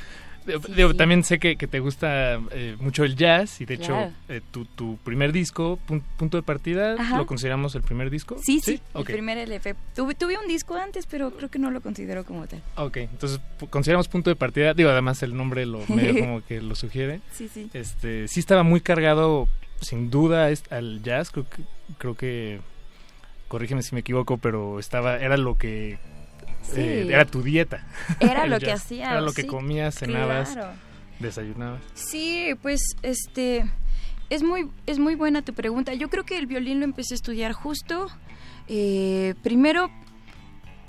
digo, también sé que, que te gusta eh, mucho el jazz y de hecho eh, tu, tu, primer disco, Punto de Partida, ¿lo consideramos el primer disco? Sí, sí, el primer LP. Tuve, tuve un disco antes, pero creo que no lo considero como tal. Ok, entonces consideramos Punto de Partida, digo, además el nombre lo medio como que lo sugiere. Sí, sí. Este, sí estaba muy cargado sin duda al jazz, creo que, creo que, corrígeme si me equivoco, pero estaba, era lo que, eh, era tu dieta. Era lo que hacías. Era lo que comías, cenabas, desayunabas. Sí, pues, este, es muy, es muy buena tu pregunta. Yo creo que el violín lo empecé a estudiar justo, eh, primero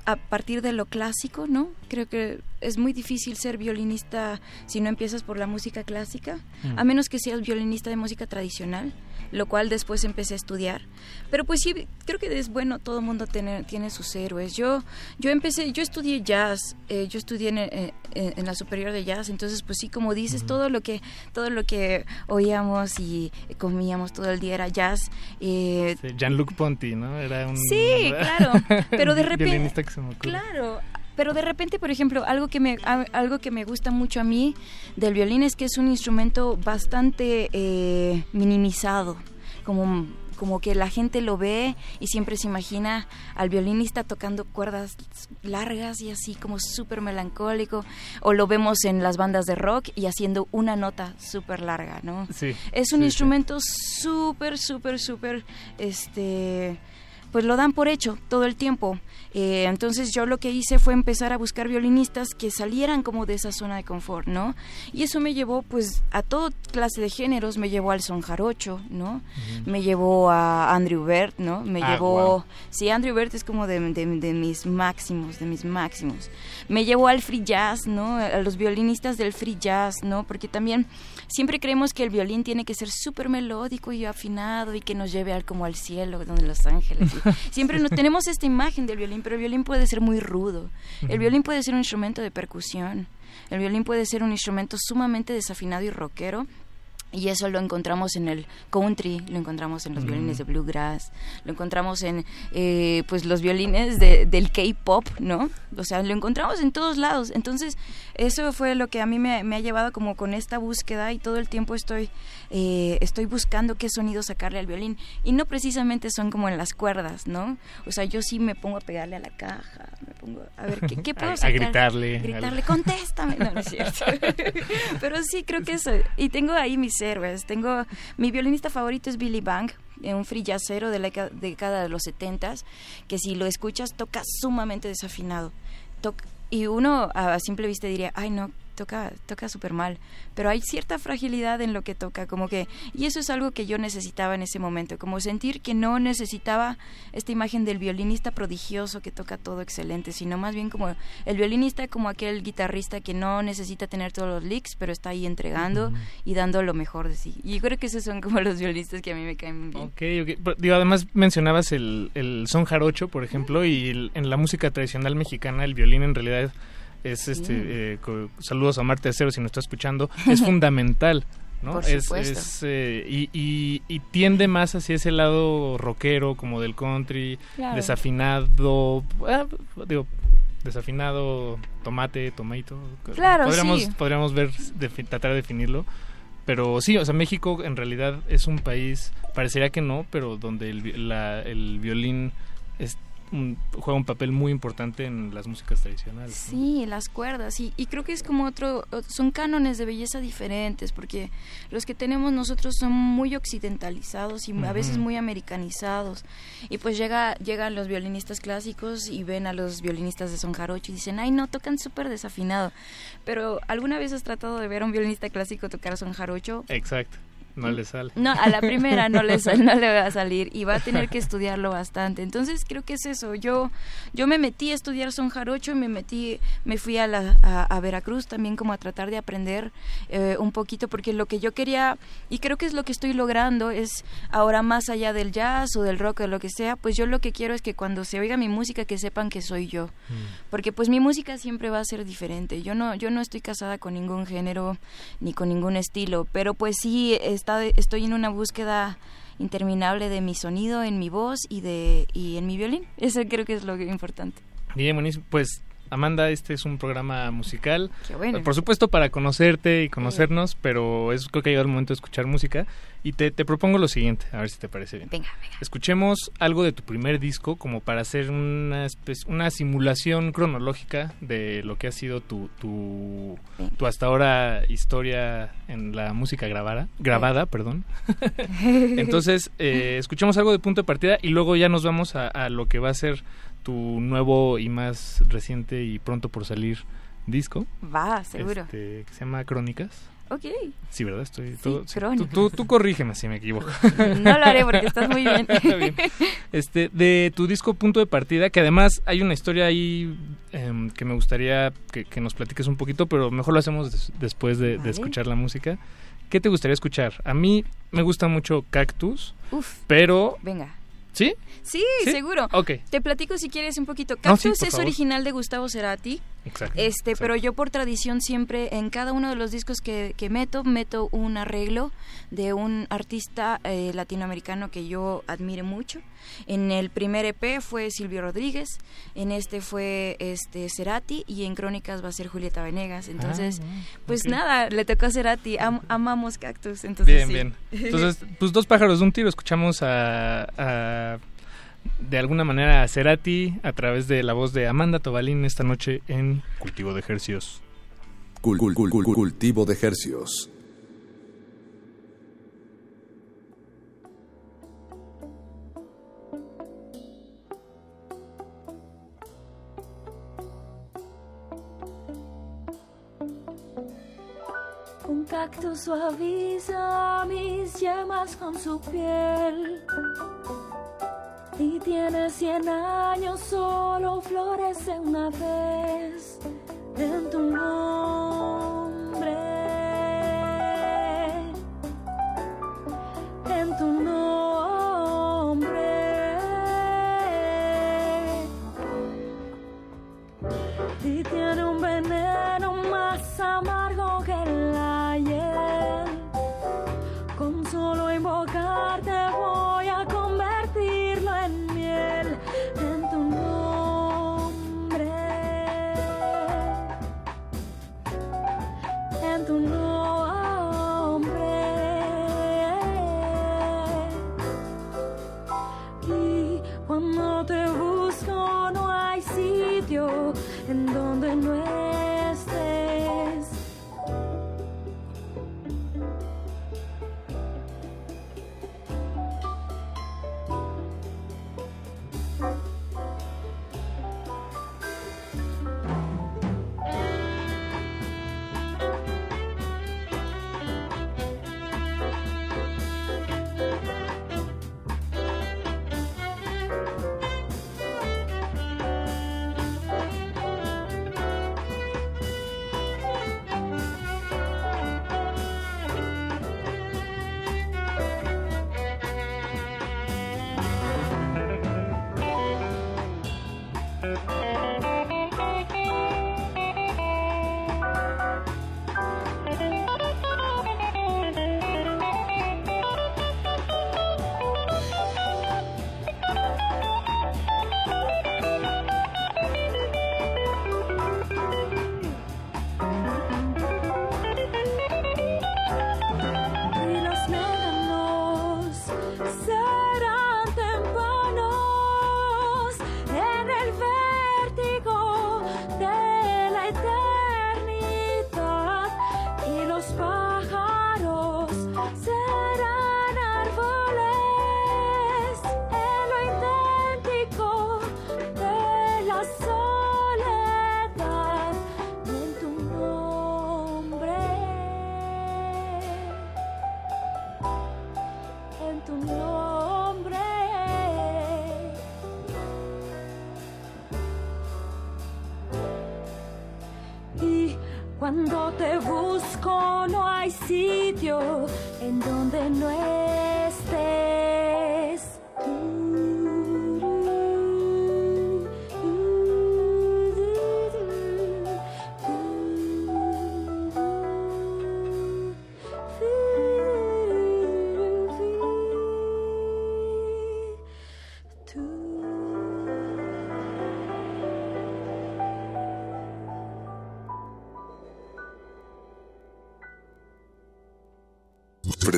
a partir de lo clásico, ¿no? Creo que es muy difícil ser violinista si no empiezas por la música clásica, Mm. a menos que seas violinista de música tradicional, lo cual después empecé a estudiar. Pero pues sí, creo que es bueno todo el mundo tener, tiene sus héroes. Yo yo empecé, yo estudié jazz, eh, yo estudié en, eh, eh, en la superior de jazz, entonces pues sí, como dices, todo lo que todo lo que oíamos y comíamos todo el día era jazz. eh, Sí, Jean-Luc Ponty, ¿no? Era un... Sí, claro, pero de repente... violinista que se me ocurre. Claro, pero de repente, por ejemplo, algo que me a- algo que me gusta mucho a mí del violín es que es un instrumento bastante eh, minimizado, como como que la gente lo ve y siempre se imagina al violinista tocando cuerdas largas y así como súper melancólico o lo vemos en las bandas de rock y haciendo una nota súper larga, ¿no? Sí, Es un sí, sí. instrumento súper, súper, súper, este, pues lo dan por hecho todo el tiempo. Eh, entonces yo lo que hice fue empezar a buscar violinistas que salieran como de esa zona de confort, ¿no? Y eso me llevó pues a toda clase de géneros, me llevó al son jarocho, ¿no? Me llevó a Andrew Bird, ¿no? Me Ah, llevó... Sí, Andrew Bird es como de, de- de mis máximos, de mis máximos. Me llevó al free jazz, ¿no? A los violinistas del free jazz, ¿no? Porque también siempre creemos que el violín tiene que ser súper melódico y afinado y que nos lleve al, como al cielo, donde los ángeles. Siempre nos, tenemos esta imagen del violín, pero el violín puede ser muy rudo. El violín puede ser un instrumento de percusión. El violín puede ser un instrumento sumamente desafinado y rockero. Y eso lo encontramos en el country, lo encontramos en los violines de bluegrass, lo encontramos en eh, pues los violines de- del K-pop, ¿no? O sea, lo encontramos en todos lados. Entonces, eso fue lo que a mí me, me ha llevado como con esta búsqueda y todo el tiempo estoy, eh, estoy buscando qué sonido sacarle al violín. Y no precisamente son como en las cuerdas, ¿no? O sea, yo sí me pongo a pegarle a la caja, me pongo a ver qué, qué puedo A- a sacar. gritarle. Gritarle, contéstame. No, no es cierto. Pero sí, creo que eso. Y tengo ahí mis héroes. Tengo, mi violinista favorito es Billy Bang, eh, un free de la década de los setentas, que si lo escuchas toca sumamente desafinado. Y uno a simple vista diría, ay no, toca toca súper mal, pero hay cierta fragilidad en lo que toca, como que, y eso es algo que yo necesitaba en ese momento, como sentir que no necesitaba esta imagen del violinista prodigioso que toca todo excelente, sino más bien como el violinista como aquel guitarrista que no necesita tener todos los licks, pero está ahí entregando y dando lo mejor de sí. Y yo creo que esos son como los violinistas que a mí me caen bien. Ok, ok. Pero, Digo, además mencionabas el, el son jarocho, por ejemplo, y el- en la música tradicional mexicana el violín en realidad es, este, eh, co- saludos a Marte Acero si nos está escuchando, es fundamental, ¿no? Por Es- eh, y, y- y tiende más hacia ese lado rockero, como del country, Claro. desafinado, ah, digo, desafinado, tomate, tomato. Claro, podríamos, sí. podríamos ver, tratar de definirlo. Pero sí, o sea, México en realidad es un país, parecería que no, pero donde el, la- el violín es un- juega un papel muy importante en las músicas tradicionales. ¿no? Sí, las cuerdas. Y, y creo que es como otro, son cánones de belleza diferentes, porque los que tenemos nosotros son muy occidentalizados y a veces muy americanizados. Y pues llega, llegan los violinistas clásicos y ven a los violinistas de son jarocho y dicen, ay no, tocan súper desafinado. Pero ¿alguna vez has tratado de ver a un violinista clásico tocar son jarocho? Exacto, no le sale. No, a la primera no le, sal- no le va a salir y va a tener que estudiarlo bastante. Entonces creo que es eso. Yo yo me metí a estudiar son jarocho, me metí, me fui a, la, a, a Veracruz también como a tratar de aprender eh, un poquito porque lo que yo quería y creo que es lo que estoy logrando es ahora más allá del jazz o del rock o lo que sea, pues yo lo que quiero es que cuando se oiga mi música que sepan que soy yo porque pues mi música siempre va a ser diferente. Yo no yo no estoy casada con ningún género ni con ningún estilo, pero pues sí está, estoy en una búsqueda interminable de mi sonido, en mi voz y de y en mi violín. Eso creo que es lo importante. Bien, buenísimo. Pues Amanda, este es un programa musical. Qué bueno. Por supuesto para conocerte y conocernos, pero es creo que ha llegado el momento de escuchar música. Y te, te propongo lo siguiente, a ver si te parece bien. Venga, venga. Escuchemos algo de tu primer disco como para hacer una, una simulación cronológica de lo que ha sido tu, tu, tu hasta ahora historia en la música grabada, grabada perdón. Entonces, eh, escuchemos algo de punto de partida y luego ya nos vamos a, a lo que va a ser tu nuevo y más reciente y pronto por salir disco. Va, seguro. este, que se llama Crónicas. Ok. Sí, ¿verdad? Estoy todo... Tú, tú, corrígeme si me equivoco. No lo haré porque estás muy bien. Este, de tu disco Punto de Partida, que además hay una historia ahí em, que me gustaría que, nos platiques un poquito, pero mejor lo hacemos después de, de, escuchar la música. ¿Qué te gustaría escuchar? A mí me gusta mucho Cactus, Uf, pero... Venga. ¿Sí? ¿Sí? seguro. Ok. Te platico si quieres un poquito. Cactus es original de Gustavo Cerati. Exacto. Este, pero yo por tradición siempre en cada uno de los discos que, que meto meto un arreglo de un artista eh, latinoamericano que yo admire mucho. En el primer EP fue Silvio Rodríguez, en este fue este Cerati y en Crónicas va a ser Julieta Venegas. Entonces, ah, pues nada, le tocó a Cerati. amamos Cactus. Entonces, bien, bien. Entonces, pues dos pájaros de un tiro. Escuchamos a de alguna manera a Cerati a través de la voz de Amanda Tobalín esta noche en Cultivo de Ejercios. cultivo de Ejercios. Un cactus suaviza mis llamas con su piel y tiene cien años, solo florece una vez en tu nombre. En tu nombre. Y tiene un veneno más amargo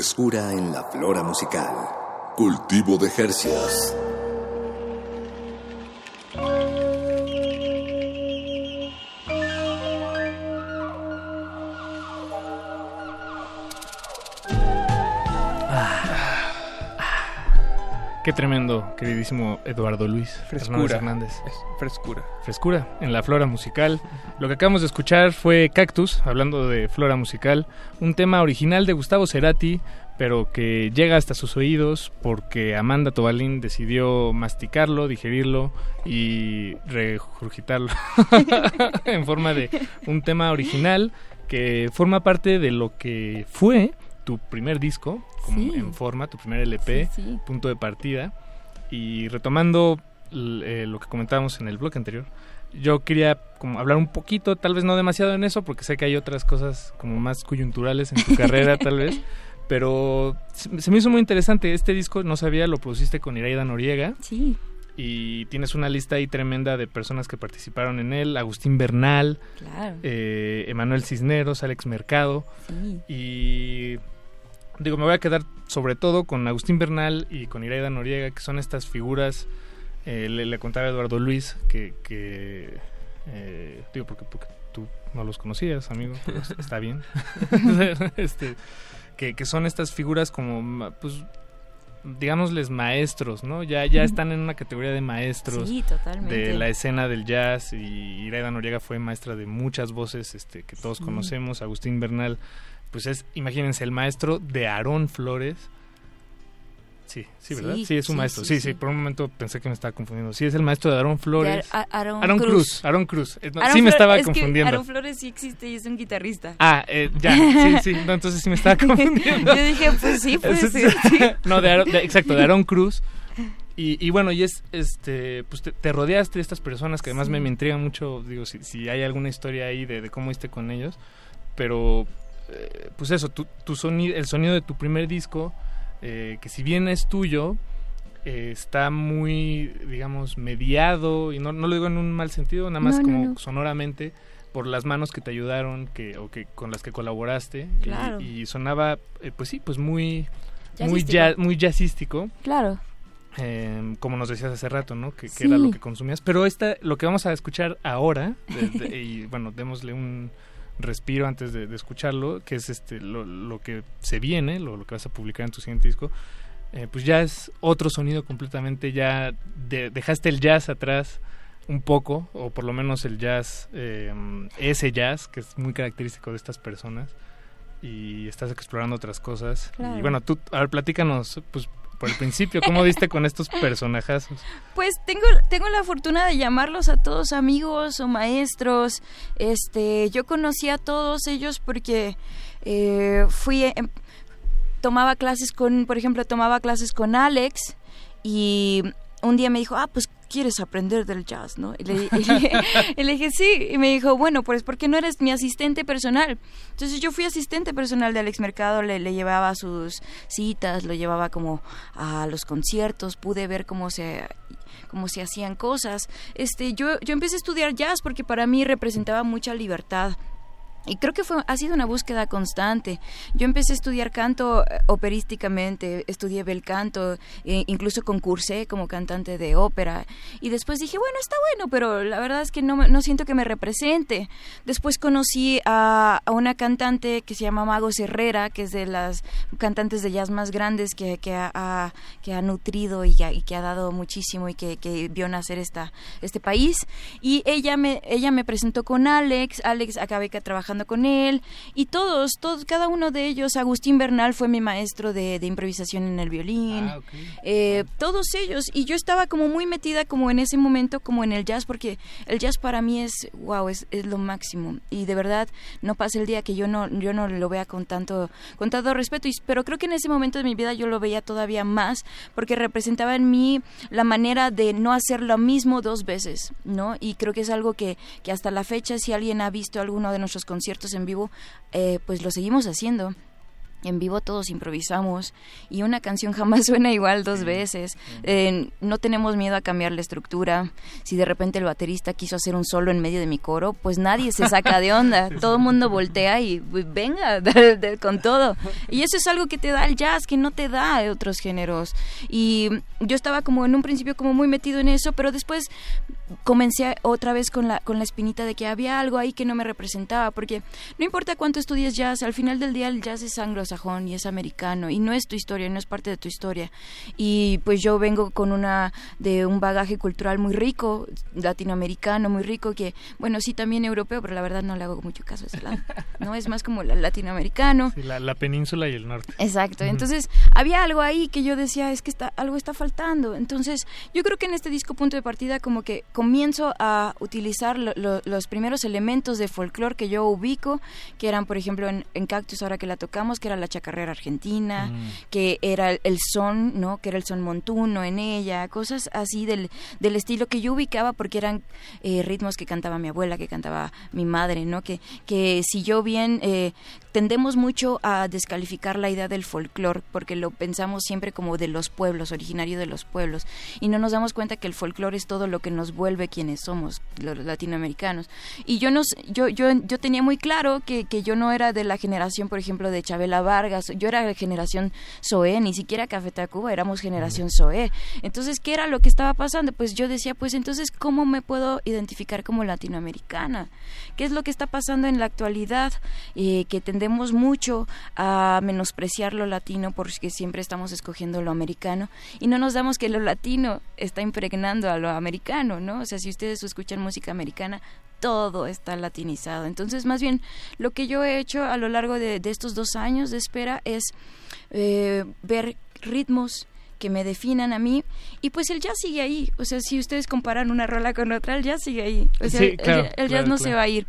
En la flora musical. Cultivo de Hercias. Qué tremendo, queridísimo Eduardo Luis Frescura. Hernández. frescura. Frescura en la flora musical. Lo que acabamos de escuchar fue Cactus, hablando de flora musical, un tema original de Gustavo Cerati, pero que llega hasta sus oídos porque Amanda Tobalín decidió masticarlo, digerirlo y regurgitarlo en forma de un tema original que forma parte de lo que fue tu primer disco, como Sí. en forma, tu primer LP, Sí, sí. punto de partida. Y retomando eh, lo que comentábamos en el bloque anterior, yo quería como hablar un poquito, tal vez no demasiado en eso, porque sé que hay otras cosas como más coyunturales en tu carrera, tal vez. Pero se se me hizo muy interesante. Este disco, no sabía, lo produciste con Iraida Noriega. Sí. Y tienes una lista ahí tremenda de personas que participaron en él. Agustín Bernal, Claro. eh, Emanuel Cisneros, Alex Mercado. Sí. Y digo, me voy a quedar sobre todo con Agustín Bernal y con Iraida Noriega, que son estas figuras. eh, le, le contaba a Eduardo Luis que, que eh, digo, porque, porque tú no los conocías, amigo, pero es- está bien. este, que, que son estas figuras como, pues, digámosles maestros, ¿no? Ya, ya están en una categoría de maestros Sí, totalmente. de la escena del jazz y Iraida Noriega fue maestra de muchas voces este, que todos Sí. conocemos. Agustín Bernal, pues es, imagínense, el maestro de Aarón Flores. Sí, sí, ¿verdad? Sí, Sí, es un sí, maestro. sí, Sí, por un momento pensé que me estaba confundiendo. Sí, es el maestro de Aarón Flores. De Ar- A- Aarón Aarón Cruz. Aarón Cruz. Eh, no, Aaron sí me estaba es que confundiendo. Aaron Flores sí existe y es un guitarrista. Ah, eh, ya, sí, sí, no, entonces sí me estaba confundiendo. Yo dije, pues sí, puede Ese ser, es- sí. No, de Aaron- de- exacto, de Aaron Cruz. Y, y bueno, y es, este, pues te, te rodeaste de estas personas que además me, Sí. me intrigan mucho, digo, si, si hay alguna historia ahí de, de cómo viste con ellos. Pero, eh, pues eso, tu, tu sonido, el sonido de tu primer disco, eh, que si bien es tuyo, eh, está muy, digamos, mediado, y no, no lo digo en un mal sentido, nada más No, como no. sonoramente, por las manos que te ayudaron que, o que con las que colaboraste. y- Claro. Y, sonaba, eh, pues sí, pues muy, muy, jazz, muy jazzístico. Claro. eh, como nos decías hace rato, ¿no? Que, que Sí. era lo que consumías. Pero esta, lo que vamos a escuchar ahora, de- de- y bueno, démosle un respiro antes de, de escucharlo, que es este lo, lo que se viene, lo, lo que vas a publicar en tu siguiente disco, eh, pues ya es otro sonido completamente, ya de- dejaste el jazz atrás un poco, o por lo menos el jazz, eh, ese jazz que es muy característico de estas personas, y estás explorando otras cosas. Claro. Y bueno, tú, a ver, platícanos, pues por el principio, ¿cómo diste con estos personajazos? Pues tengo, tengo la fortuna de llamarlos a todos amigos o maestros. Este, yo conocí a todos ellos porque eh, fui, em, tomaba clases con, por ejemplo, tomaba clases con Alex y un día me dijo, ah, pues quieres aprender del jazz, ¿no? Y le, y le- y le dije, sí, y me dijo, bueno, pues ¿por qué no eres mi asistente personal? Entonces yo fui asistente personal de Alex Mercado, le, le llevaba sus citas, lo llevaba como a los conciertos, pude ver cómo se cómo se hacían cosas. Este, yo yo empecé a estudiar jazz porque para mí representaba mucha libertad. Y creo que fue, ha sido una búsqueda constante. Yo empecé a estudiar canto eh, operísticamente, estudié bel canto, e incluso concursé como cantante de ópera. Y después dije, bueno, está bueno, pero la verdad es que no, no siento que me represente. Después conocí a, a una cantante que se llama Magos Herrera, que es de las cantantes de jazz más grandes que, que, ha, que ha nutrido y, ha- y que ha dado muchísimo y que, que vio nacer esta, este país. Y ella me, ella me presentó con Alex, Alex acabé que trabajando con él. Y todos, todos, cada uno de ellos, Agustín Bernal fue mi maestro de, de improvisación en el violín, eh, todos ellos. Y yo estaba como muy metida como en ese momento como en el jazz porque el jazz para mí es wow es, es lo máximo. Y de verdad no pasa el día que yo no yo no lo vea con tanto con tanto respeto. Y, pero creo que en ese momento de mi vida yo lo veía todavía más porque representaba en mí la manera de no hacer lo mismo dos veces no y creo que es algo que, que hasta la fecha si alguien ha visto alguno de nuestros conciertos en vivo eh, pues lo seguimos haciendo en vivo todos improvisamos y una canción jamás suena igual dos veces. Eh, no tenemos miedo a cambiar la estructura. Si de repente el baterista quiso hacer un solo en medio de mi coro, pues nadie se saca de onda. Todo el mundo voltea y pues, venga de- de- con todo. Y eso es algo que te da el jazz, que no te da de otros géneros. Y yo estaba como en un principio como muy metido en eso, pero después comencé otra vez con la, con la espinita de que había algo ahí que no me representaba, porque no importa cuánto estudies jazz, al final del día el jazz es anglosajónico anglosajón y es americano y no es tu historia, no es parte de tu historia. Y pues yo vengo con una de un bagaje cultural muy rico, latinoamericano, muy rico que bueno, sí también europeo, pero la verdad no le hago mucho caso a ese lado. No es más como la latinoamericano. la, península y el norte. Exacto. Entonces, había algo ahí que yo decía, es que está algo está faltando. Entonces, yo creo que en este disco punto de partida como que comienzo a utilizar los primeros elementos de folclore que yo ubico, que eran, por ejemplo, en, Cactus, ahora que la tocamos, que era la chacarrera argentina, mm. que era el, son, ¿no? Que era el son montuno en ella, cosas así del, del estilo que yo ubicaba porque eran eh, ritmos que cantaba mi abuela, que cantaba mi madre, ¿no? Que, que si yo bien eh, tendemos mucho a descalificar la idea del folclore porque lo pensamos siempre como de los pueblos, originario de los pueblos, y no nos damos cuenta que el folclore es todo lo que nos vuelve quienes somos, los latinoamericanos. Y yo no, yo, yo, yo tenía muy claro que, que yo no era de la generación, por ejemplo, de Chabela Vargas, yo era generación Zoé, ni siquiera Café Tacuba, éramos generación Zoé. Entonces, ¿qué era lo que estaba pasando? Pues yo decía, pues entonces, ¿cómo me puedo identificar como latinoamericana? ¿Qué es lo que está pasando en la actualidad? Eh, que tendemos mucho a menospreciar lo latino porque siempre estamos escogiendo lo americano y no nos damos que lo latino está impregnando a lo americano, ¿no? O sea, si ustedes escuchan música americana, todo está latinizado. Entonces, más bien, lo que yo he hecho a lo largo de, estos dos años de espera es eh, ver ritmos que me definan a mí. Y pues el jazz sigue ahí. O sea si ustedes comparan una rola con otra el jazz sigue ahí. O sea el, jazz no se va a ir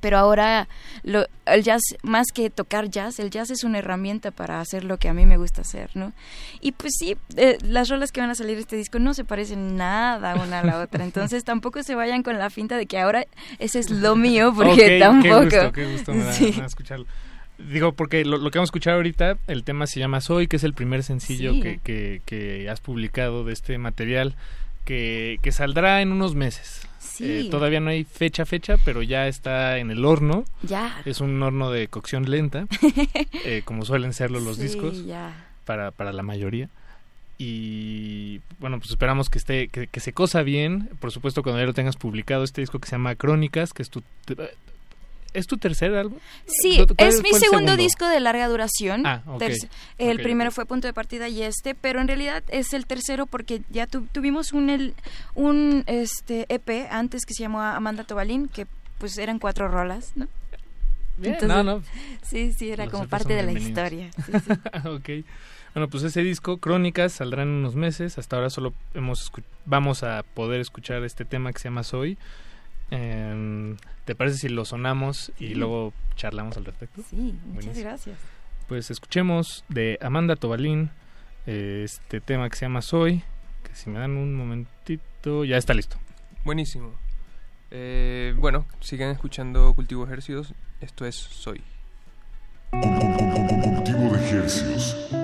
pero ahora lo, el jazz más que tocar jazz el jazz es una herramienta para hacer lo que a mí me gusta hacer no y pues sí eh, las rolas que van a salir de este disco no se parecen nada una a la otra. Entonces tampoco se vayan con la finta de que ahora ese es lo mío porque tampoco. qué gusto, qué gusto me da, escucharlo. Digo, porque lo, que vamos a escuchar ahorita, el tema se llama Soy, que es el primer sencillo que, que, que, has publicado de este material, que, que saldrá en unos meses. Eh, todavía no hay fecha fecha, pero ya está en el horno. Ya. Es un horno de cocción lenta, eh, como suelen serlo los discos Para, para la mayoría. Y bueno, pues esperamos que esté, que, que, se cosa bien. Por supuesto, cuando ya lo tengas publicado, este disco que se llama Crónicas, que es tu ¿Es tu tercer álbum? Sí, es mi segundo, disco de larga duración. Ah, el primero fue Punto de Partida y este, pero en realidad es el tercero porque ya tuvimos un, el, un este EP antes que se llamó Amanda Tobalín, que pues eran cuatro rolas, ¿no? no, no. Sí, sí, era como parte de la historia. ok. Bueno, pues ese disco, Crónicas, saldrá en unos meses. Hasta ahora solo hemos vamos a poder escuchar este tema que se llama Soy. Eh, ¿Te parece si lo sonamos y luego charlamos al respecto? Sí, muchas gracias. Pues escuchemos de Amanda Tobalín eh, este tema que se llama Soy, que si me dan un momentito, ya está listo. Buenísimo. Eh, bueno, siguen escuchando Cultivo Ejercicios, esto es Soy. Cultivo de Ejercicios.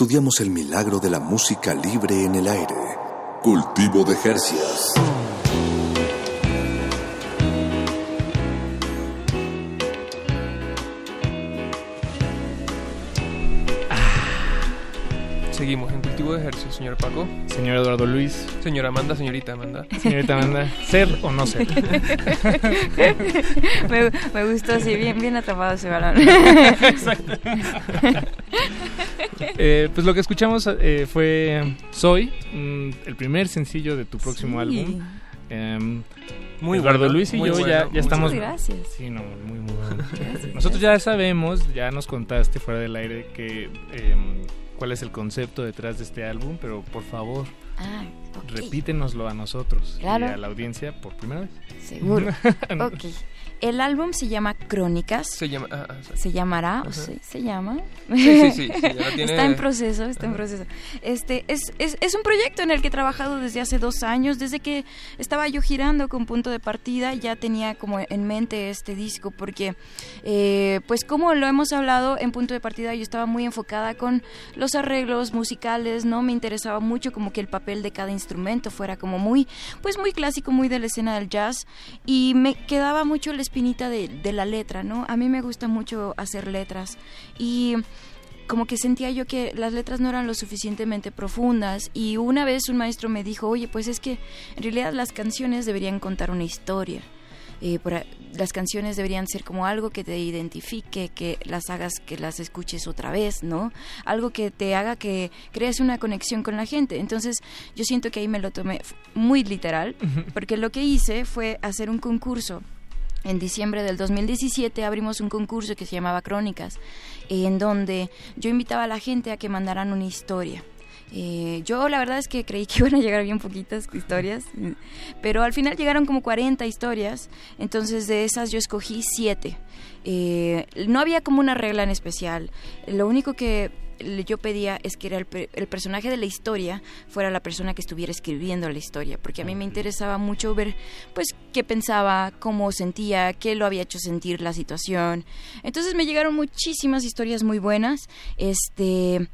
Estudiamos el milagro de la música libre en el aire. Cultivo de Jercias. Seguimos en cultivo de ejercicio, señor Paco. Señor Eduardo Luis. Señora Amanda, señorita Amanda. Señorita Amanda, ¿ser o no ser? me, me gustó así, bien, bien atrapado ese balón. Exacto. Eh, pues lo que escuchamos eh, fue Soy, mm, el primer sencillo de tu próximo Sí. álbum. Em, Muy Eduardo bueno, Luis y yo bueno, ya, muchas ya estamos. gracias. Sí, no, muy, muy bueno. Gracias, Nosotros ya sabemos, ya nos contaste fuera del aire que em, cuál es el concepto detrás de este álbum, pero por favor, Ah, repítenoslo a nosotros Claro. y a la audiencia por primera vez. Seguro. ok. El álbum se llama Crónicas. Se llama. ah, ah, sí. Se llamará, o se, se llama. Sí, sí, sí, sí, ya tiene- Está en proceso, está en proceso. Este es, es, es un proyecto en el que he trabajado desde hace dos años, desde que estaba yo girando con punto de partida, ya tenía como en mente este disco, porque eh, pues como lo hemos hablado en punto de partida, yo estaba muy enfocada con los arreglos musicales, no me interesaba mucho como que el papel de cada instrumento fuera como muy, pues muy clásico, muy de la escena del jazz, y me quedaba mucho la espinita de, de la letra, ¿no? A mí me gusta mucho hacer letras y como que sentía yo que las letras no eran lo suficientemente profundas y una vez un maestro me dijo, oye, pues es que en realidad las canciones deberían contar una historia. Eh, por las canciones deberían ser como algo que te identifique, que las hagas, que las escuches otra vez, ¿no? Algo que te haga que crees una conexión con la gente. Entonces yo siento que ahí me lo tomé muy literal, porque lo que hice fue hacer un concurso en diciembre del 2017 abrimos un concurso que se llamaba Crónicas, en donde yo invitaba a la gente a que mandaran una historia. Eh, yo la verdad es que creí que iban a llegar bien poquitas historias, pero al final llegaron como 40 historias, entonces de esas yo escogí 7. Eh, no había como una regla en especial, lo único que yo pedía es que era el, el personaje de la historia fuera la persona que estuviera escribiendo la historia, porque a mí me interesaba mucho ver pues qué pensaba, cómo sentía, qué lo había hecho sentir la situación. Entonces me llegaron muchísimas historias muy buenas. Este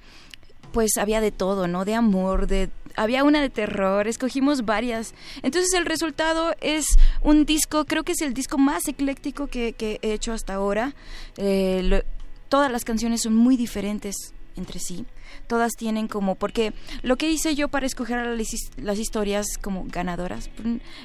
pues había de todo, ¿no? De amor, de había una de terror, escogimos varias. Entonces el resultado es un disco, creo que es el disco más ecléctico que, que he hecho hasta ahora. Eh, lo- todas las canciones son muy diferentes entre sí. Todas tienen como, porque lo que hice yo para escoger a las, las historias como ganadoras,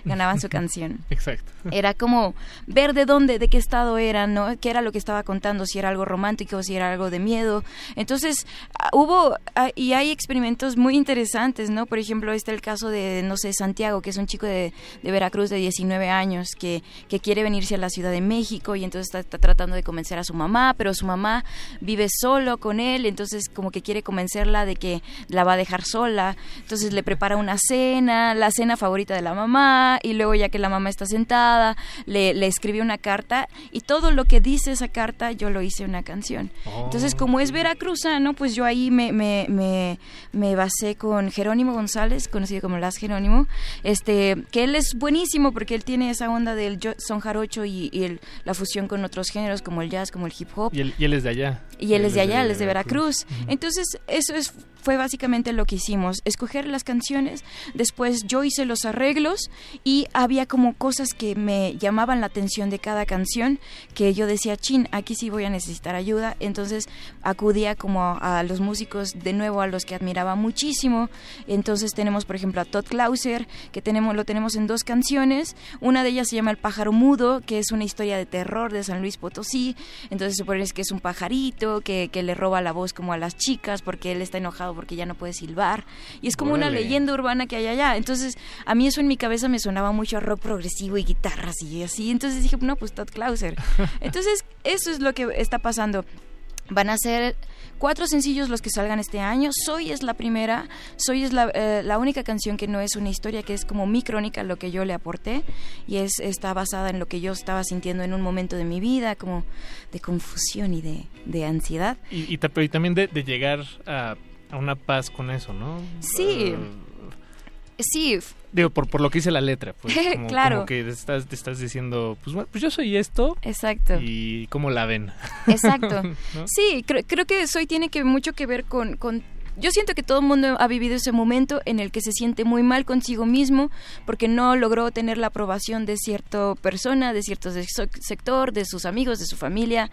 ganaban su canción. Exacto. Era como ver de dónde, de qué estado eran, ¿no? Qué era lo que estaba contando, si era algo romántico, si era algo de miedo. Entonces, ah, hubo, ah, y hay experimentos muy interesantes, ¿no? Por ejemplo, este el caso de, no sé, Santiago, que es un chico de, de Veracruz de 19 años, que, que quiere venirse a la Ciudad de México y entonces está, está tratando de convencer a su mamá, pero su mamá vive solo con él, entonces como que quiere convencerla de que la va a dejar sola, entonces le prepara una cena, la cena favorita de la mamá, y luego ya que la mamá está sentada, le, le escribe una carta, y todo lo que dice esa carta yo lo hice una canción. Entonces como es veracruzano, pues yo ahí me, me, me, me basé con Jerónimo González, conocido como Las Jerónimo, este, que él es buenísimo porque él tiene esa onda del son jarocho y, el, la fusión con otros géneros como el jazz, como el hip hop. Y él, y él es de allá. Y él, es de allá, él es de Veracruz. Entonces, eso es fue básicamente lo que hicimos, escoger las canciones, después yo hice los arreglos y había como cosas que me llamaban la atención de cada canción, que yo decía, chin, aquí sí voy a necesitar ayuda, entonces acudía como a, los músicos de nuevo a los que admiraba muchísimo, entonces tenemos por ejemplo a Todd Clauser, que tenemos, lo tenemos en dos canciones, una de ellas se llama El pájaro mudo, que es una historia de terror de San Luis Potosí, entonces supone que es un pajarito que, que le roba la voz como a las chicas porque él está enojado porque ya no puede silbar. Y es como una leyenda urbana que hay allá. Entonces, a mí eso en mi cabeza me sonaba mucho a rock progresivo y guitarras y así. Entonces dije, no, pues Todd Clauser. Entonces, eso es lo que está pasando. Van a ser cuatro sencillos los que salgan este año. Soy es la primera, Soy es la, eh, la, única canción que no es una historia, que es como mi crónica, lo que yo le aporté, y es está basada en lo que yo estaba sintiendo en un momento de mi vida, como de confusión y de, de ansiedad. Y, y, también de, de llegar a a una paz con eso, ¿no? Sí. sí. Digo, por, por lo que dice la letra, pues. Como, claro. Como que estás, te estás diciendo, pues, bueno, pues yo soy esto. Exacto. Y cómo la ven. Exacto. Sí, creo, creo que soy tiene que mucho que ver con, con yo siento que todo el mundo ha vivido ese momento en el que se siente muy mal consigo mismo porque no logró tener la aprobación de cierta persona, de cierto sector, de sus amigos, de su familia.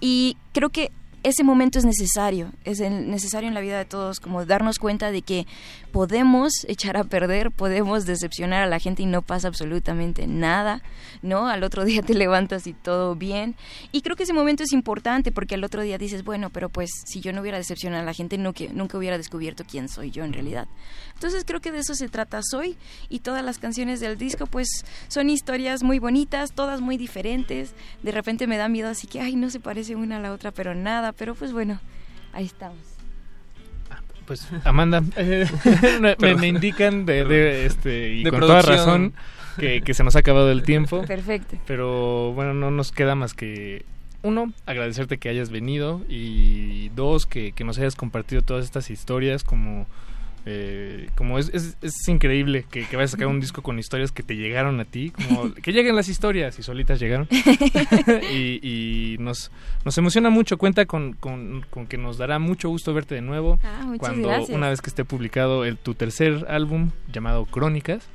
Y creo que ese momento es necesario, es necesario en la vida de todos, como darnos cuenta de que podemos echar a perder, podemos decepcionar a la gente y no pasa absolutamente nada, ¿no? Al otro día te levantas y todo bien. Y creo que ese momento es importante porque al otro día dices, bueno, pero pues si yo no hubiera decepcionado a la gente, nunca, hubiera descubierto quién soy yo en realidad. Entonces creo que de eso se trata Soy y todas las canciones del disco pues son historias muy bonitas, todas muy diferentes. De repente me da miedo así que, ay, no se parece una a la otra, pero nada, pero pues bueno, ahí estamos pues Amanda, me, indican de, este y con toda razón que, se nos ha acabado el tiempo. Perfecto. Pero bueno, no nos queda más que uno, agradecerte que hayas venido y dos, que, que nos hayas compartido todas estas historias como eh, como es, es, es increíble que, que, vayas a sacar un disco con historias que te llegaron a ti, como que lleguen las historias y solitas llegaron. y, nos, nos emociona mucho, cuenta con, con, que nos dará mucho gusto verte de nuevo ah, cuando una vez que esté publicado el, tu tercer álbum llamado Crónicas.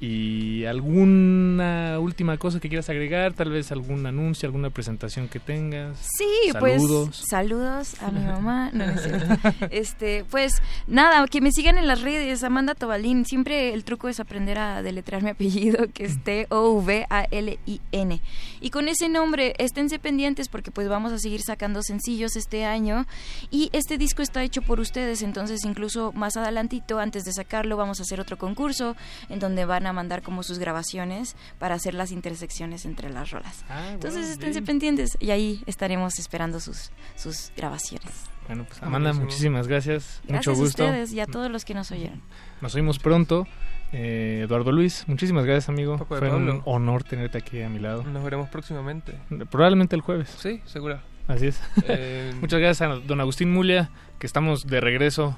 ¿Y alguna última cosa que quieras agregar? Tal vez algún anuncio, alguna presentación que tengas. Sí, pues saludos a mi mamá. No, este, pues nada, que me sigan en las redes, Amanda Tobalín. Siempre el truco es aprender a deletrear mi apellido, que es T-O-V-A-L-I-N. Y con ese nombre, esténse pendientes porque pues vamos a seguir sacando sencillos este año. Y este disco está hecho por ustedes, entonces incluso más adelantito, antes de sacarlo, vamos a hacer otro concurso en donde van a mandar como sus grabaciones para hacer las intersecciones entre las rolas. Ah, Entonces esténse pendientes y ahí estaremos esperando sus, sus grabaciones. Bueno, pues Amanda, muchísimas gracias. Mucho gusto. a ustedes y a todos los que nos oyeron. Nos oímos pronto. Eh, Eduardo Luis, muchísimas gracias, amigo. Fue un honor tenerte aquí a mi lado. Nos veremos próximamente. Probablemente el jueves. Sí, seguro. Así es. Eh, Muchas gracias a don Agustín Mulia, que estamos de regreso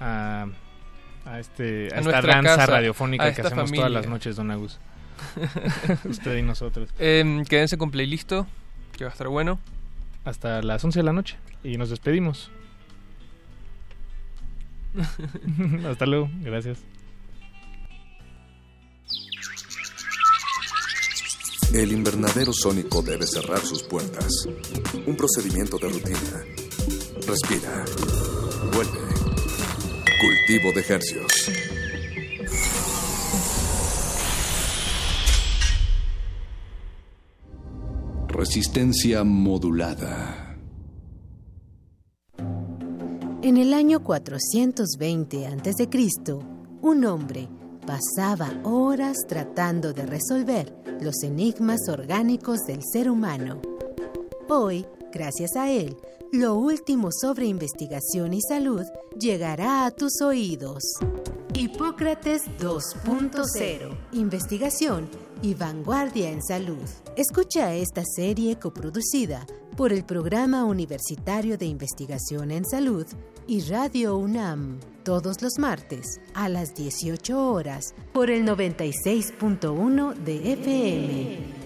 a a, este, a, esta danza radiofónica que hacemos todas las noches, don Agus. Usted y nosotros. Eh, quédense con playlist, que va a estar bueno. Hasta las 11 de la noche y nos despedimos. Hasta luego, gracias. El invernadero sónico debe cerrar sus puertas. Un procedimiento de rutina. Respira. Vuelve. Cultivo de Hercios. Resistencia modulada. En el año 420 a.C., un hombre pasaba horas tratando de resolver los enigmas orgánicos del ser humano. Hoy, gracias a él, lo último sobre investigación y salud llegará a tus oídos. Hipócrates 2.0. Investigación y vanguardia en salud. Escucha esta serie coproducida por el Programa Universitario de Investigación en Salud y Radio UNAM todos los martes a las 18 horas por el 96.1 de FM.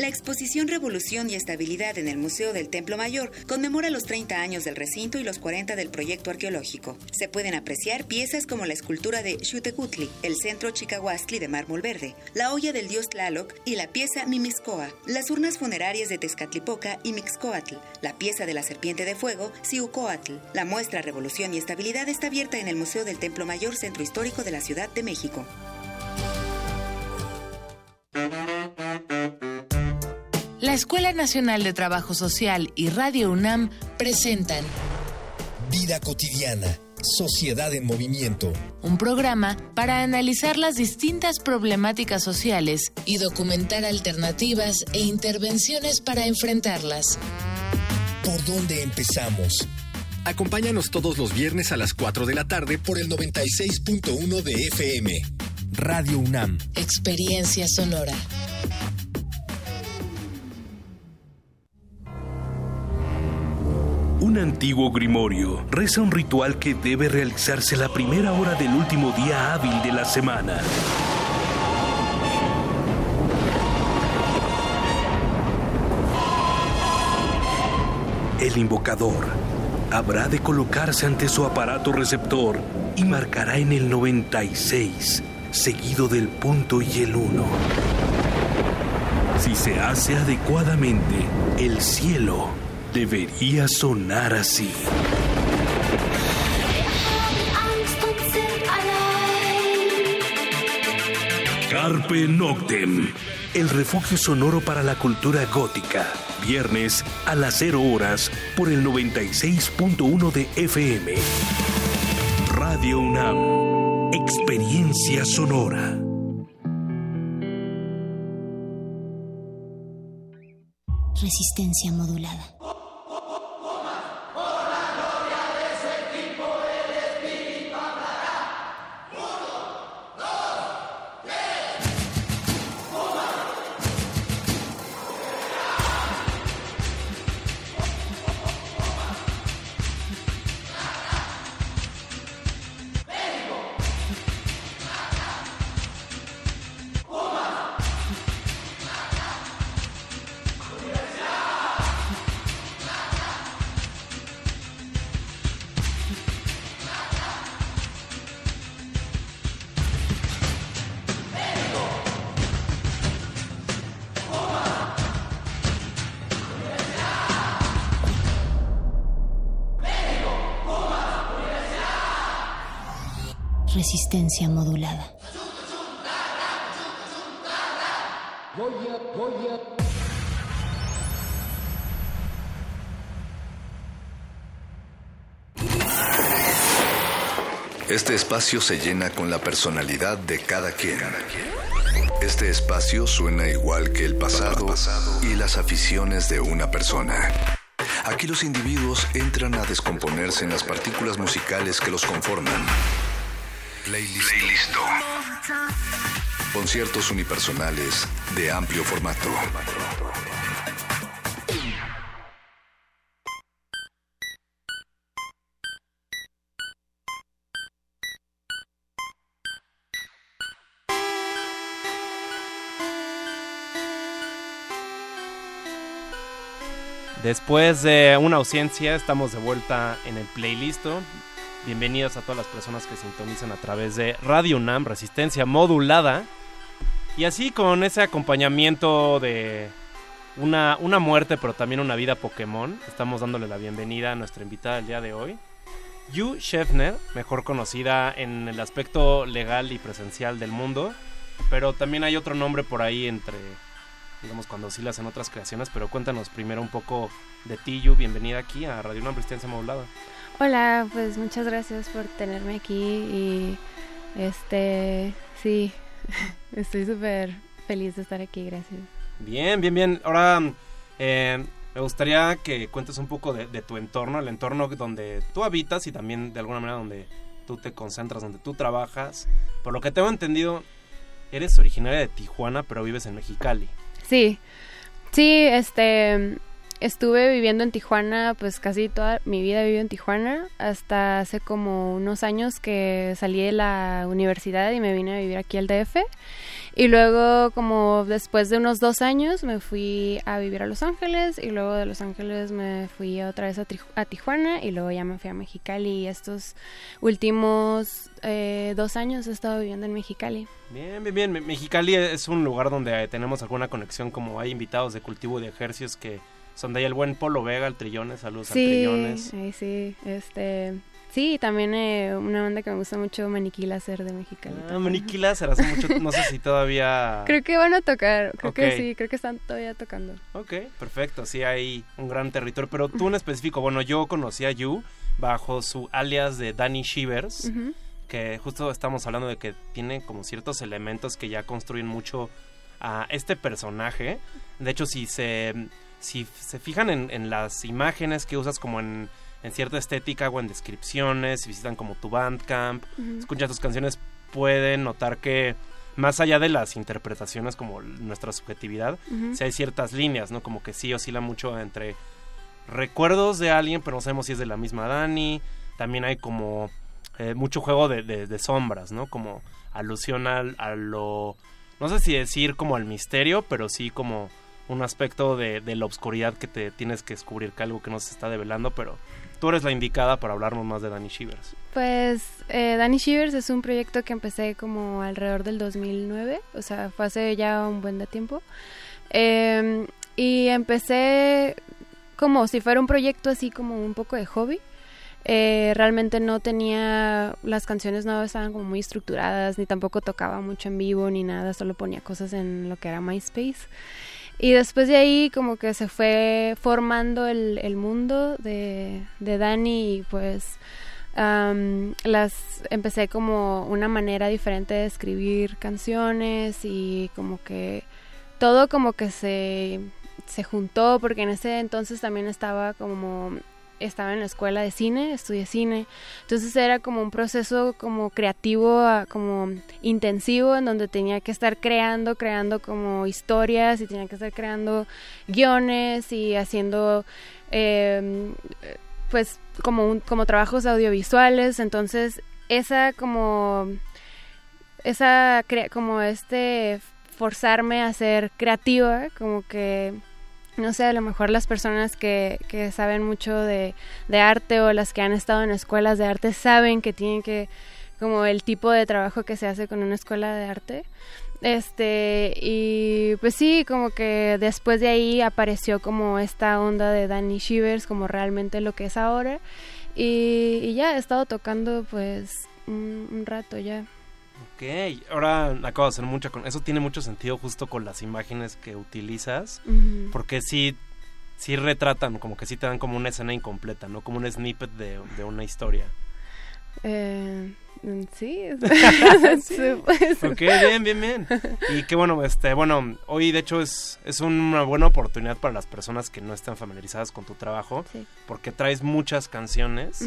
La exposición Revolución y Estabilidad en el Museo del Templo Mayor conmemora los 30 años del recinto y los 40 del proyecto arqueológico. Se pueden apreciar piezas como la escultura de Xutecutli, el centro Chicahuastli de mármol verde, la olla del dios Tlaloc y la pieza Mimixcoa, las urnas funerarias de Tezcatlipoca y Mixcoatl, la pieza de la serpiente de fuego Siucoatl. La muestra Revolución y Estabilidad está abierta en el Museo del Templo Mayor, Centro Histórico de la Ciudad de México. La Escuela Nacional de Trabajo Social y Radio UNAM presentan Vida cotidiana, Sociedad en Movimiento. Un programa para analizar las distintas problemáticas sociales y documentar alternativas e intervenciones para enfrentarlas. ¿Por dónde empezamos? Acompáñanos todos los viernes a las 4 de la tarde por el 96.1 de FM. Radio UNAM. Experiencia sonora. Un antiguo grimorio reza un ritual que debe realizarse la primera hora del último día hábil de la semana. El invocador habrá de colocarse ante su aparato receptor y marcará en el 96, seguido del punto y el 1. Si se hace adecuadamente, el cielo debería sonar así. Carpe Noctem, el refugio sonoro para la cultura gótica. Viernes a las 0 horas por el 96.1 de FM. Radio UNAM, experiencia sonora. Resistencia modulada. Resistencia modulada. Este espacio se llena con la personalidad de cada quien. Este espacio suena igual que el pasado y las aficiones de una persona. Aquí los individuos entran a descomponerse en las partículas musicales que los conforman. Playlist. Conciertos unipersonales de amplio formato. Después de una ausencia, estamos de vuelta en el playlist. Bienvenidas a todas las personas que sintonizan a través de Radio UNAM, Resistencia Modulada. Y así con ese acompañamiento de una, una muerte, pero también una vida Pokémon, estamos dándole la bienvenida a nuestra invitada el día de hoy. Yu Scheffner, mejor conocida en el aspecto legal y presencial del mundo, pero también hay otro nombre por ahí entre, digamos, cuando oscilas en otras creaciones, pero cuéntanos primero un poco de ti, Yu, bienvenida aquí a Radio Una Resistencia Modulada. Hola, pues muchas gracias por tenerme aquí y este, sí, estoy súper feliz de estar aquí, gracias. Bien, bien, bien. Ahora, eh, me gustaría que cuentes un poco de, tu entorno, el entorno donde tú habitas y también de alguna manera donde tú te concentras, donde tú trabajas. Por lo que tengo entendido, eres originaria de Tijuana, pero vives en Mexicali. Sí, sí, este, estuve viviendo en Tijuana, pues casi toda mi vida he vivido en Tijuana, hasta hace como unos años que salí de la universidad y me vine a vivir aquí al DF. Y luego, como después de unos dos años, me fui a vivir a Los Ángeles y luego de Los Ángeles me fui otra vez a, Tijuana y luego ya me fui a Mexicali y estos últimos eh, dos años he estado viviendo en Mexicali. Bien, bien, bien. Mexicali es un lugar donde tenemos alguna conexión, como hay invitados de cultivo de ejercicios que son de ahí el buen Polo Vega, el Trillones, saludos sí, Trillones. Sí, sí, este... Sí, también eh, una banda que me gusta mucho, Maniquí Láser de Mexicali. Ah, Maniquí Láser, hace mucho, no sé si todavía... Creo que van a tocar, creo que sí, creo que están todavía tocando. Ok, perfecto, sí hay un gran territorio, pero tú en específico, bueno, yo conocí a Yu bajo su alias de Danny Shivers, que justo estamos hablando de que tiene como ciertos elementos que ya construyen mucho a este personaje. De hecho, si se si se fijan en, las imágenes que usas como en, cierta estética o en descripciones, si visitan como tu Bandcamp, escuchan tus canciones, pueden notar que más allá de las interpretaciones como nuestra subjetividad, si hay ciertas líneas, ¿no? Como que sí oscila mucho entre recuerdos de alguien, pero no sabemos si es de la misma Dani. También hay como eh, mucho juego de, sombras, ¿no? Como alusión al, a lo... No sé si decir como al misterio, pero sí como un aspecto de, la obscuridad que te tienes que descubrir, que algo que no se está develando, pero tú eres la indicada para hablarnos más de Danny Shivers. Pues eh, Danny Shivers es un proyecto que empecé como alrededor del 2009, o sea, fue hace ya un buen de tiempo. Em, y empecé como si fuera un proyecto así como un poco de hobby. Eh, realmente no tenía, las canciones no estaban como muy estructuradas, ni tampoco tocaba mucho en vivo, ni nada, solo ponía cosas en lo que era MySpace. Y después de ahí como que se fue formando el, el mundo de, de Dani y pues las empecé como una manera diferente de escribir canciones y como que todo como que se, se juntó porque en ese entonces también estaba como estaba en la escuela de cine, estudié cine, entonces era como un proceso como creativo, ah, como intensivo, en donde tenía que estar creando, creando como historias y tenía que estar creando guiones y haciendo em, pues como, un, como trabajos audiovisuales, entonces esa como esa como este forzarme a ser creativa, como que no sé, a lo mejor las personas que, que saben mucho de, arte o las que han estado en escuelas de arte saben que tienen que, como el tipo de trabajo que se hace con una escuela de arte. Este, y pues sí, como que después de ahí apareció como esta onda de Danny Shivers, como realmente lo que es ahora. Y, ya he estado tocando pues un rato ya. Ok, ahora acabo de hacer mucha con eso tiene mucho sentido justo con las imágenes que utilizas, porque sí sí retratan, como que sí te dan como una escena incompleta, no como un snippet de, de una historia. Eh, Mm, sí. ok, bien, bien, bien. Y qué bueno, este, bueno, hoy de hecho es, es una buena oportunidad para las personas que no están familiarizadas con tu trabajo, porque traes muchas canciones,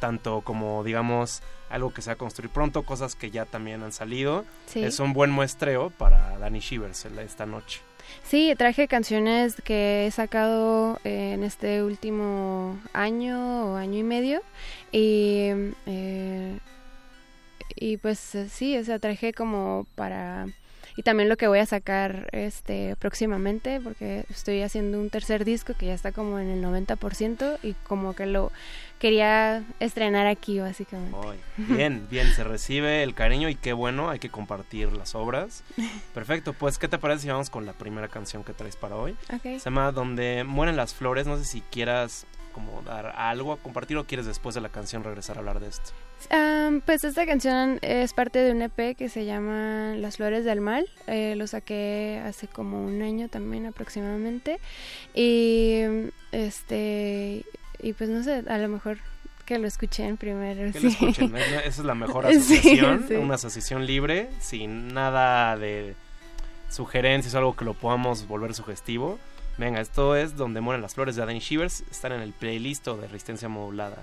tanto como, digamos, algo que se va a construir pronto, cosas que ya también han salido. Es un buen muestreo para Danny Shivers esta noche. Sí, traje canciones que he sacado en este último año o año y medio y eh, y pues eh, sí, o sea, traje como para y también lo que voy a sacar este próximamente porque estoy haciendo un tercer disco que ya está como en el 90% y como que lo quería estrenar aquí básicamente. bien, bien, se recibe el cariño y qué bueno, hay que compartir las obras. Perfecto, pues ¿qué te parece si vamos con la primera canción que traes para hoy? Se llama Donde mueren las flores, no sé si quieras como dar algo a compartir o quieres después de la canción regresar a hablar de esto? pues esta canción es parte de un EP que se llama Las Flores del Mal. Eh, lo saqué hace como un año también aproximadamente. Y este y pues no sé, a lo mejor que lo escuchen primero. Que lo escuchen, esa es la mejor asociación, una asociación libre, sin nada de sugerencias o algo que lo podamos volver sugestivo. Venga, esto es Donde mueren las flores de Adani Shivers. Están en el playlist de Resistencia Modulada.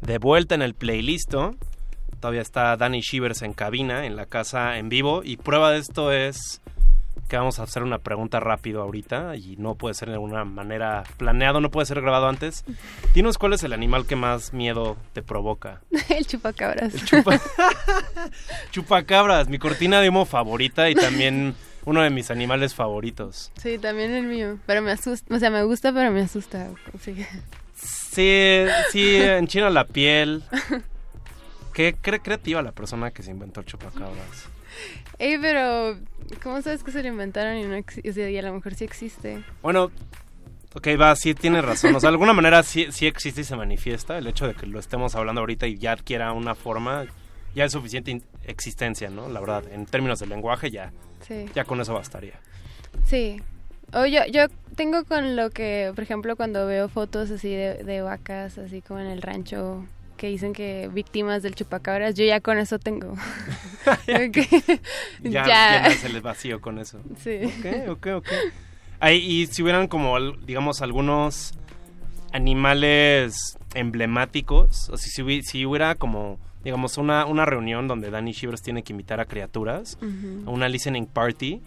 De vuelta en el playlist. Todavía está Danny Shivers en cabina, en la casa en vivo. Y prueba de esto es que vamos a hacer una pregunta rápido ahorita y no puede ser de alguna manera planeado, no puede ser grabado antes. Dinos cuál es el animal que más miedo te provoca. el chupacabras. El chupa... chupacabras, mi cortina de humo favorita y también uno de mis animales favoritos. Sí, también el mío, pero me asusta, o sea, me gusta, pero me asusta. Sí, sí, sí enchina la piel. Qué creativa la persona que se inventó el chupacabras. Ey, pero ¿cómo sabes que se lo inventaron y no existe? y a lo mejor sí existe. Bueno, ok, va, sí tiene razón. O sea, de alguna manera sí, sí existe y se manifiesta. El hecho de que lo estemos hablando ahorita y ya adquiera una forma, ya es suficiente existencia, ¿no? La verdad, en términos de lenguaje ya, sí. ya con eso bastaría. Sí. O yo, yo tengo con lo que, por ejemplo, cuando veo fotos así de, de vacas, así como en el rancho que dicen que víctimas del chupacabras, yo ya con eso tengo. ya, ya. el vacío con eso. Sí. Ok, ok, ok. y si hubieran como, digamos, algunos animales emblemáticos, o si, si hubiera como, digamos, una, una reunión donde Danny Shivers tiene que invitar a criaturas, una listening party,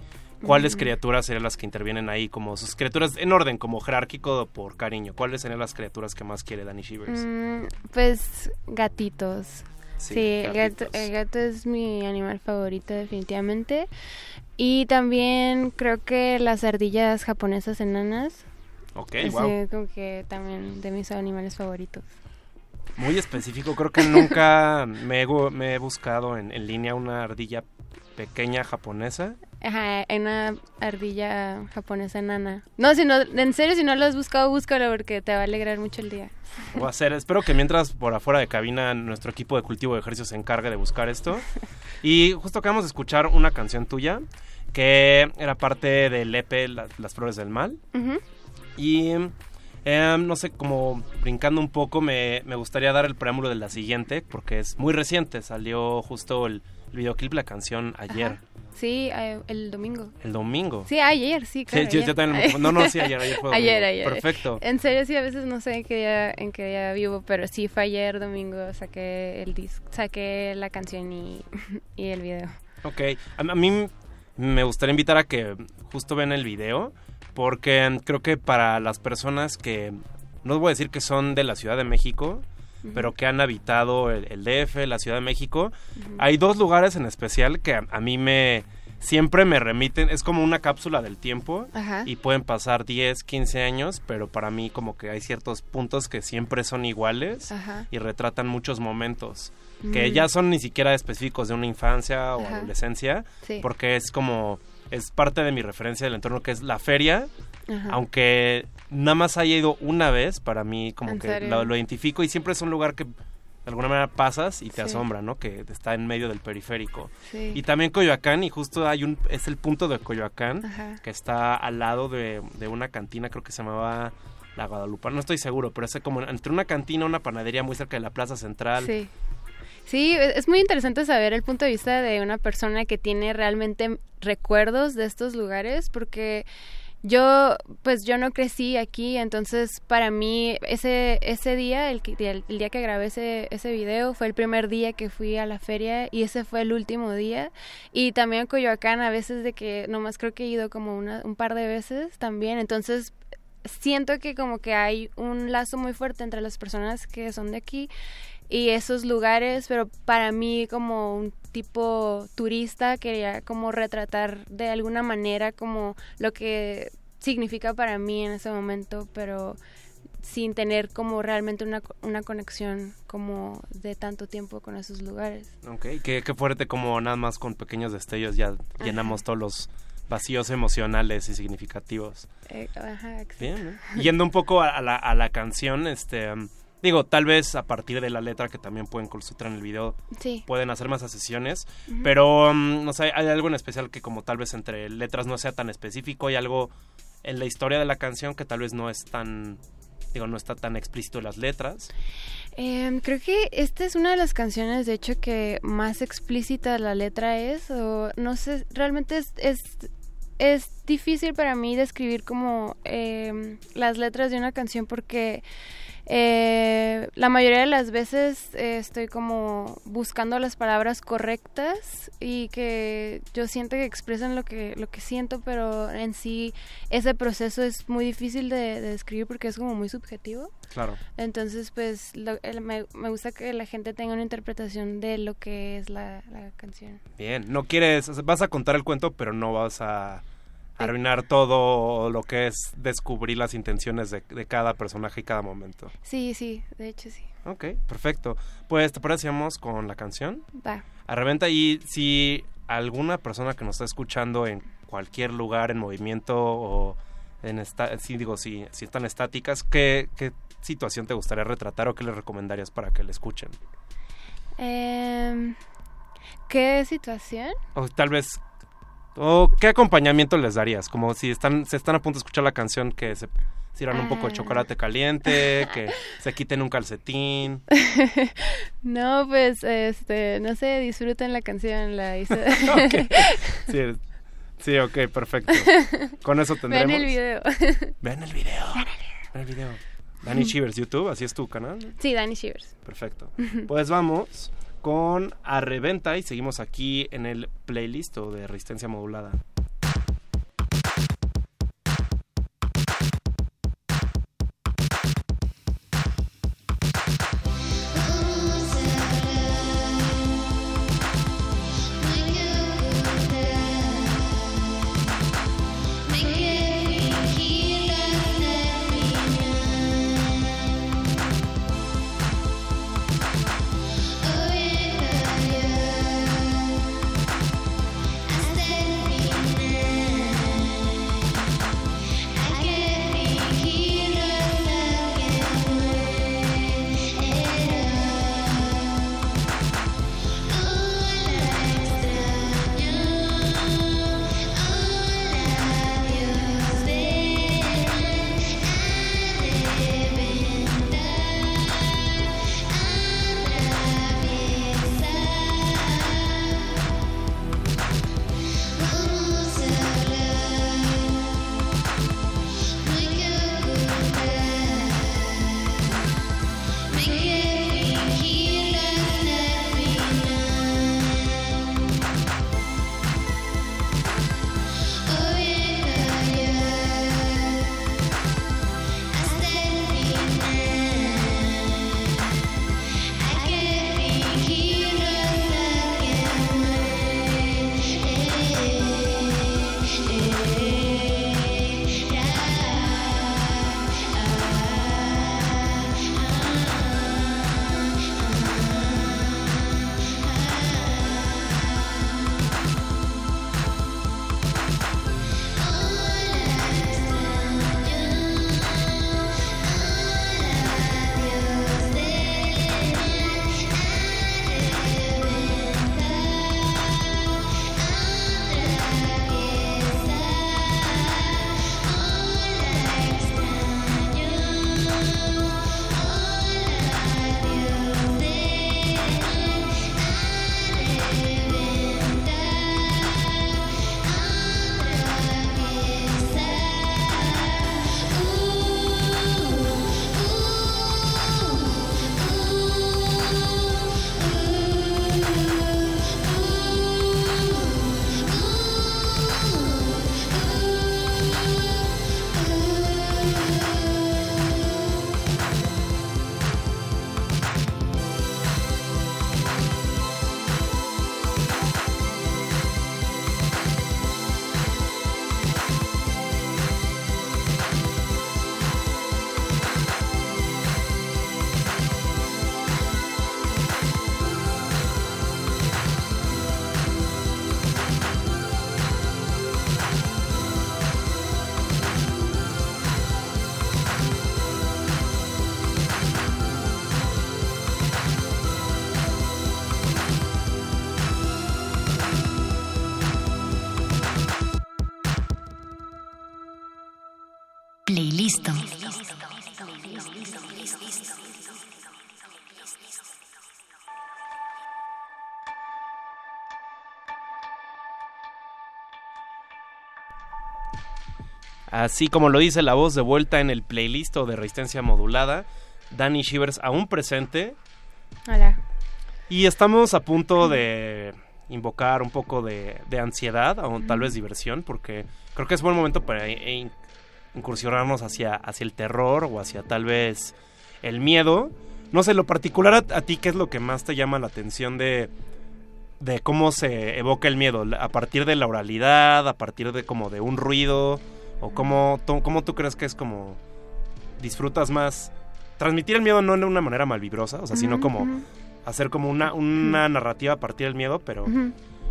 ¿Cuáles criaturas serían las que intervienen ahí? Como sus criaturas en orden, como jerárquico por cariño. ¿Cuáles serían las criaturas que más quiere Danny Shivers? Mm, pues gatitos. Sí, el, gato, el, gato, es mi animal favorito definitivamente. Y también creo que las ardillas japonesas enanas. Ok, wow. como que también de mis animales favoritos. Muy específico, creo que nunca me, he, me he buscado en, en línea una ardilla pequeña japonesa. Ajá, una ardilla japonesa enana. No, si no, en serio, si no lo has buscado, búscalo porque te va a alegrar mucho el día. Voy a hacer, espero que mientras por afuera de cabina nuestro equipo de cultivo de ejercicios se encargue de buscar esto. Y justo acabamos de escuchar una canción tuya que era parte del EP Las Flores del Mal. Y em, no sé, como brincando un poco, me, me gustaría dar el preámbulo de la siguiente porque es muy reciente, salió justo el el videoclip, la canción ayer. Sí, eh, el domingo. El domingo. Sí, ayer, sí, claro. Sí, yo, también No, no, sí, ayer, ayer fue Ayer, ayer. Perfecto. En serio, sí, a veces no sé en qué día, en qué día vivo, pero sí fue ayer domingo, saqué el disco, saqué la canción y, y el video. Ok, a, a, mí me gustaría invitar a que justo vean el video, porque creo que para las personas que, no os voy a decir que son de la Ciudad de México, pero que han habitado el, DF, la Ciudad de México. Hay dos lugares en especial que a, mí me siempre me remiten, es como una cápsula del tiempo y pueden pasar 10, 15 años, pero para mí como que hay ciertos puntos que siempre son iguales y retratan muchos momentos que ya son ni siquiera específicos de una infancia o adolescencia, porque es como es parte de mi referencia del entorno que es la feria, aunque nada más haya ido una vez, para mí como que lo, identifico y siempre es un lugar que de alguna manera pasas y te asombra, ¿no? Que está en medio del periférico. Y también Coyoacán, y justo hay un, es el punto de Coyoacán, que está al lado de, una cantina, creo que se llamaba La Guadalupe, no estoy seguro, pero es como entre una cantina, una panadería muy cerca de la Plaza Central. Sí. Sí, es muy interesante saber el punto de vista de una persona que tiene realmente recuerdos de estos lugares, porque yo pues yo no crecí aquí entonces para mí ese ese día el, el, día que grabé ese ese video fue el primer día que fui a la feria y ese fue el último día. Y también Coyoacán a veces de que nomás creo que he ido como una, un par de veces también. Entonces siento que como que hay un lazo muy fuerte entre las personas que son de aquí y esos lugares, pero para mí como un tipo turista quería como retratar de alguna manera como lo que significa para mí en ese momento, pero sin tener como realmente una, una conexión como de tanto tiempo con esos lugares. Ok, qué, qué fuerte como nada más con pequeños destellos ya llenamos todos los vacíos emocionales y significativos. Eh, ajá, Bien, Yendo un poco a, la, a la canción, este... Digo, tal vez a partir de la letra que también pueden consultar en el video, pueden hacer más sesiones, pero um, no sé, hay algo en especial que como tal vez entre letras no sea tan específico, hay algo en la historia de la canción que tal vez no es tan digo, no está tan explícito en las letras. Em, creo que esta es una de las canciones, de hecho, que más explícita la letra es, o no sé, realmente es, es, es difícil para mí describir como em, las letras de una canción porque eh, la mayoría de las veces eh, estoy como buscando las palabras correctas y que yo siento que expresan lo que, lo que siento, pero en sí ese proceso es muy difícil de, describir porque es como muy subjetivo. Claro. Entonces, pues me, me, gusta que la gente tenga una interpretación de lo que es la, la canción. Bien, no quieres, vas a contar el cuento, pero no vas a arruinar todo lo que es descubrir las intenciones de, cada personaje y cada momento. Sí, sí, de hecho sí. Ok, perfecto. Pues te parecíamos con la canción. Va. A reventa y si alguna persona que nos está escuchando en cualquier lugar en movimiento o en esta, sí digo si, si están estáticas, ¿qué, ¿qué situación te gustaría retratar o qué les recomendarías para que le escuchen? Eh, ¿Qué situación? O tal vez ¿O qué acompañamiento les darías? Como si están, se están a punto de escuchar la canción que se sirvan un poco de chocolate caliente, que se quiten un calcetín. no, pues, este, no sé, disfruten la canción, la hice. sí, sí, ok, perfecto. Con eso tendremos. Ven el video. Ven el video. Ven el video. Dani Shivers, YouTube, así es tu canal. Sí, Dani Shivers. Perfecto. Pues vamos con Arreventa y seguimos aquí en el playlist de Resistencia Modulada. Así como lo dice la voz de vuelta en el playlist de resistencia modulada, Danny Shivers aún presente. Hola. Y estamos a punto de invocar un poco de, ansiedad o tal vez diversión, porque creo que es buen momento para incursionarnos hacia, hacia el terror o hacia tal vez el miedo. No sé, lo particular a, a, ti, ¿qué es lo que más te llama la atención de, de cómo se evoca el miedo? ¿A partir de la oralidad? ¿A partir de como de un ruido? ¿O cómo, cómo tú crees que es como disfrutas más? Transmitir el miedo no de una manera malvibrosa, o sea, sino como hacer como una, una narrativa a partir del miedo, pero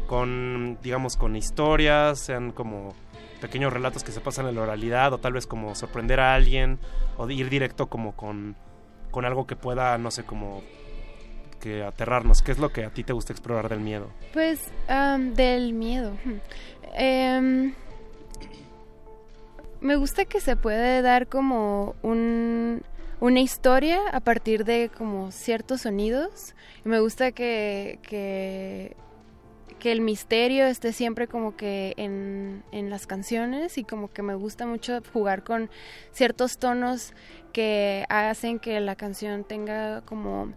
con, digamos, con historias, sean como pequeños relatos que se pasan en la oralidad, o tal vez como sorprender a alguien, o ir directo como con, con algo que pueda, no sé, como que aterrarnos. ¿Qué es lo que a ti te gusta explorar del miedo? Pues del miedo. Eh, me gusta que se puede dar como un, una historia a partir de como ciertos sonidos. me gusta que, que, el misterio esté siempre como que en, en las canciones y como que me gusta mucho jugar con ciertos tonos que hacen que la canción tenga como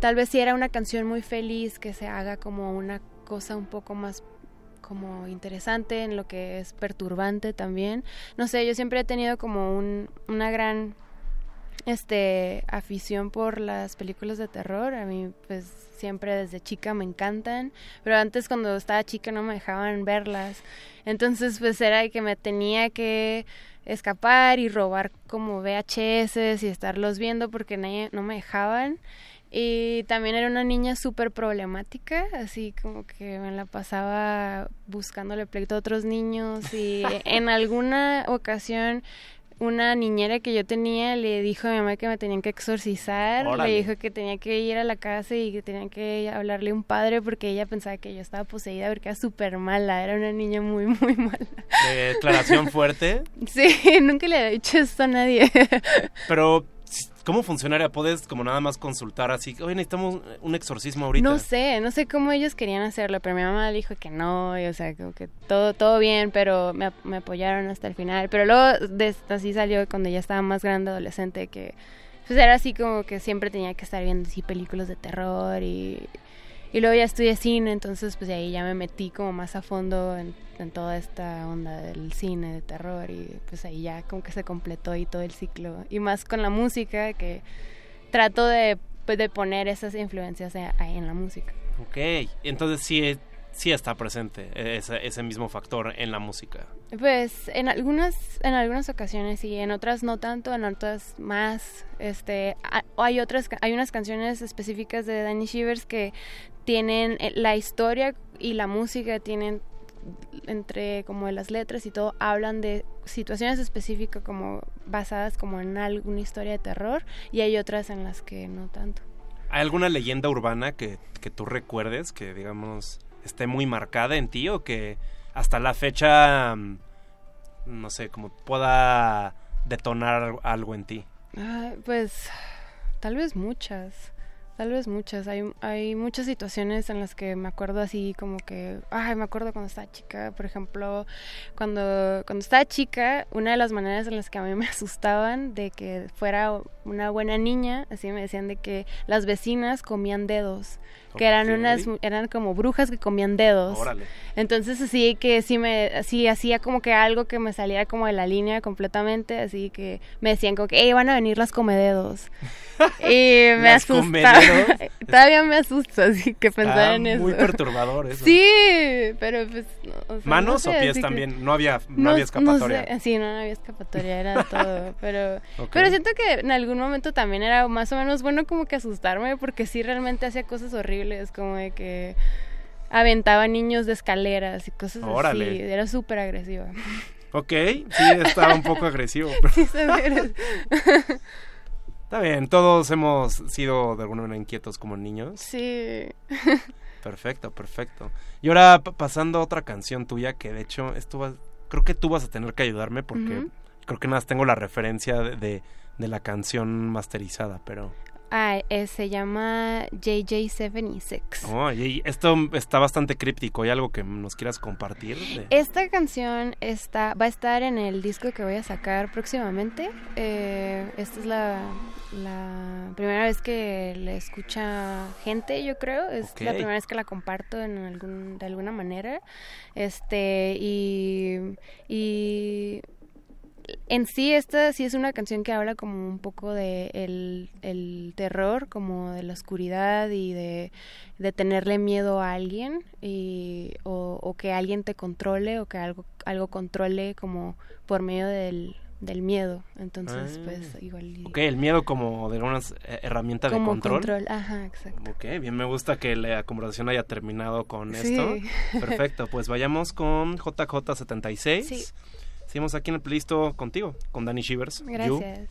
tal vez si era una canción muy feliz que se haga como una cosa un poco más como interesante, en lo que es perturbante también. No sé, yo siempre he tenido como un, una gran este afición por las películas de terror. A mí pues siempre desde chica me encantan, pero antes cuando estaba chica no me dejaban verlas. Entonces pues era que me tenía que escapar y robar como VHS y estarlos viendo porque nadie, no me dejaban. Y también era una niña súper problemática, así como que me la pasaba buscándole pleito a otros niños y en alguna ocasión una niñera que yo tenía le dijo a mi mamá que me tenían que exorcizar, le dijo que tenía que ir a la casa y que tenía que hablarle a un padre porque ella pensaba que yo estaba poseída porque era súper mala, era una niña muy, muy mala. ¿Declaración fuerte? Sí, nunca le había dicho esto a nadie. Pero ¿Cómo funcionaría? ¿Puedes como nada más consultar así? Oye, necesitamos un exorcismo ahorita. No sé, no sé cómo ellos querían hacerlo, pero mi mamá dijo que no, y, o sea, como que todo, todo bien, pero me, me apoyaron hasta el final. Pero luego así salió cuando ya estaba más grande, adolescente, que pues era así como que siempre tenía que estar viendo así películas de terror y y luego ya estudié cine, entonces pues ahí ya me metí como más a fondo en, toda esta onda del cine, de terror y pues ahí ya como que se completó y todo el ciclo. Y más con la música que trato de, pues, de poner esas influencias ahí en la música. Ok, entonces sí, sí está presente ese, ese mismo factor en la música. Pues en algunas en algunas ocasiones sí, en otras no tanto, en otras más. Este, hay otras hay unas canciones específicas de Danny Shivers que tienen eh, la historia y la música tienen entre como las letras y todo hablan de situaciones específicas como basadas como en alguna historia de terror y hay otras en las que no tanto. ¿Hay alguna leyenda urbana que, que tú recuerdes que digamos esté muy marcada en ti o que hasta la fecha mm, no sé, como pueda detonar algo en ti? Ah, pues tal vez muchas. Tal vez muchas. Hay, hay muchas situaciones en las que me acuerdo así como que, ay, me acuerdo cuando estaba chica, por ejemplo, cuando, cuando estaba chica, una de las maneras en las que a mí me asustaban de que fuera una buena niña, así me decían de que las vecinas comían dedos que eran unas eran como brujas que comían dedos. Entonces así que sí me así hacía como que algo que me saliera como de la línea completamente, así que me decían como que, "Hey, van a venir las comededos." y me asustaba. Todavía me asusta así que pensar en eso. Muy perturbador eso. Sí, pero pues manos o pies también, no había no, había escapatoria. Sí, no, había escapatoria, era todo, pero pero siento que en algún momento también era más o menos bueno como que asustarme porque sí realmente hacía cosas horribles es como de que aventaba niños de escaleras y cosas así. Era súper agresiva. Ok, sí, estaba un poco agresivo. Está bien, todos hemos sido de alguna manera inquietos como niños. Sí. Perfecto, perfecto. Y ahora pasando a otra canción tuya que de hecho esto creo que tú vas a tener que ayudarme porque creo que nada más tengo la referencia de, de la canción masterizada, pero... Ah, eh, se llama JJ76. Oh, y esto está bastante críptico. ¿Hay algo que nos quieras compartir? Esta canción está, va a estar en el disco que voy a sacar próximamente. Eh, esta es la, la, primera vez que la escucha gente, yo creo. Es la primera vez que la comparto en algún, de alguna manera. Este, y, y en sí esta sí es una canción que habla como un poco de el, terror, como de la oscuridad y de, tenerle miedo a alguien y, o, que alguien te controle o que algo, algo controle como por medio del, miedo. Entonces, pues ah. igual... Ok, el miedo como de una eh, herramienta de control. control. Ajá, exacto. Ok, bien, me gusta que la conversación haya terminado con esto. Perfecto, pues vayamos con JJ76. Sí. Seguimos aquí en el playlist contigo, con Danny Shivers. Gracias.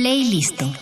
Playlist.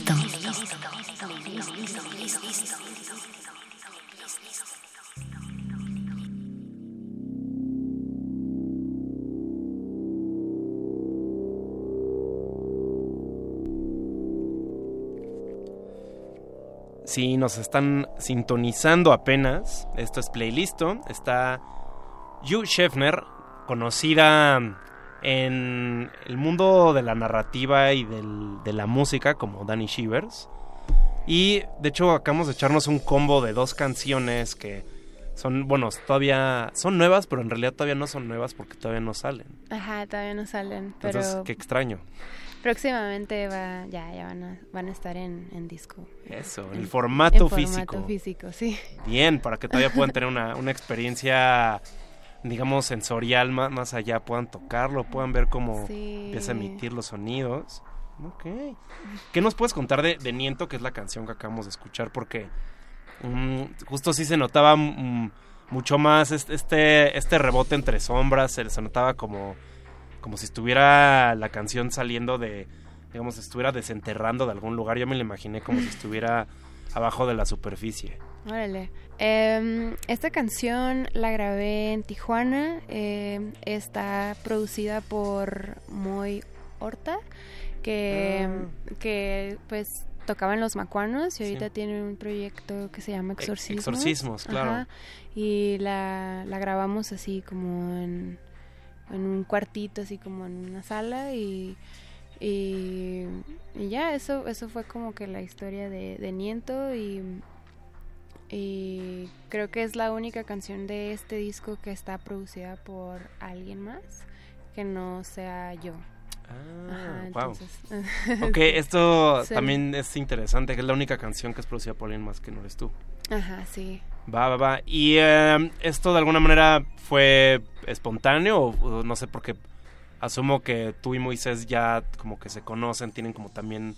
Playlist. Si nos están sintonizando apenas, esto es Playlisto. Está Hugh Scheffner, conocida en el mundo de la narrativa y de la música como Danny Shivers. Y de hecho acabamos de echarnos un combo de dos canciones que son, bueno, todavía son nuevas, pero en realidad todavía no son nuevas porque todavía no salen. Ajá, todavía no salen. Pero Entonces, qué extraño. Próximamente va, ya, ya van a, van a estar en, disco. Eso, en, el formato en físico. formato físico, sí. Bien, para que todavía puedan tener una, una experiencia, digamos, sensorial más, más allá, puedan tocarlo, puedan ver cómo empieza a emitir los sonidos. Ok. ¿Qué nos puedes contar de, de, Niento, que es la canción que acabamos de escuchar? Porque um, justo sí se notaba um, mucho más este, este rebote entre sombras, se, se notaba como como si estuviera la canción saliendo de, digamos, estuviera desenterrando de algún lugar. Yo me la imaginé como si estuviera abajo de la superficie. Órale. Em, esta canción la grabé en Tijuana. Em, está producida por Moy Horta, que, ah. que pues tocaba en Los Macuanos y ahorita tiene un proyecto que se llama Exorcismos. Exorcismos, claro. Y la, la grabamos así como en en un cuartito, así como en una sala y, y, ya, eso, eso fue como que la historia de, de Niento y, y creo que es la única canción de este disco que está producida por alguien más que no sea yo. Ah, wow. ok, esto también es interesante, que es la única canción que es producida por alguien más que no eres tú. Ajá, sí. Va, va, va. ¿Y em, esto de alguna manera fue espontáneo o, no sé, porque asumo que tú y Moisés ya como que se conocen, tienen como también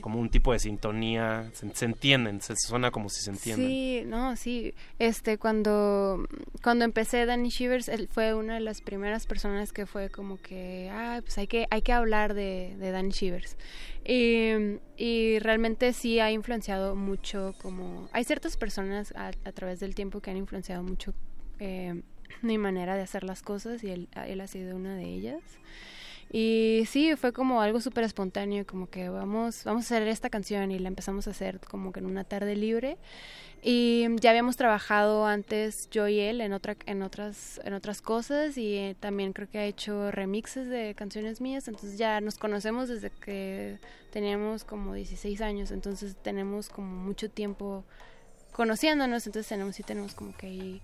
como un tipo de sintonía, se, entienden, se suena como si se entienden. Sí, no, sí. Este, cuando, cuando empecé Danny Shivers, él fue una de las primeras personas que fue como que, ah, pues hay que, hay que hablar de, de Danny Shivers. Y, y, realmente sí ha influenciado mucho como... Hay ciertas personas a, través del tiempo que han influenciado mucho eh, mi manera de hacer las cosas y él, él ha sido una de ellas. Y sí, fue como algo súper espontáneo, como que vamos, vamos a hacer esta canción y la empezamos a hacer como que en una tarde libre. Y ya habíamos trabajado antes yo y él en otra en otras en otras cosas y eh, también creo que ha hecho remixes de canciones mías, entonces ya nos conocemos desde que teníamos como 16 años, entonces tenemos como mucho tiempo conociéndonos, entonces tenemos sí tenemos como que ahí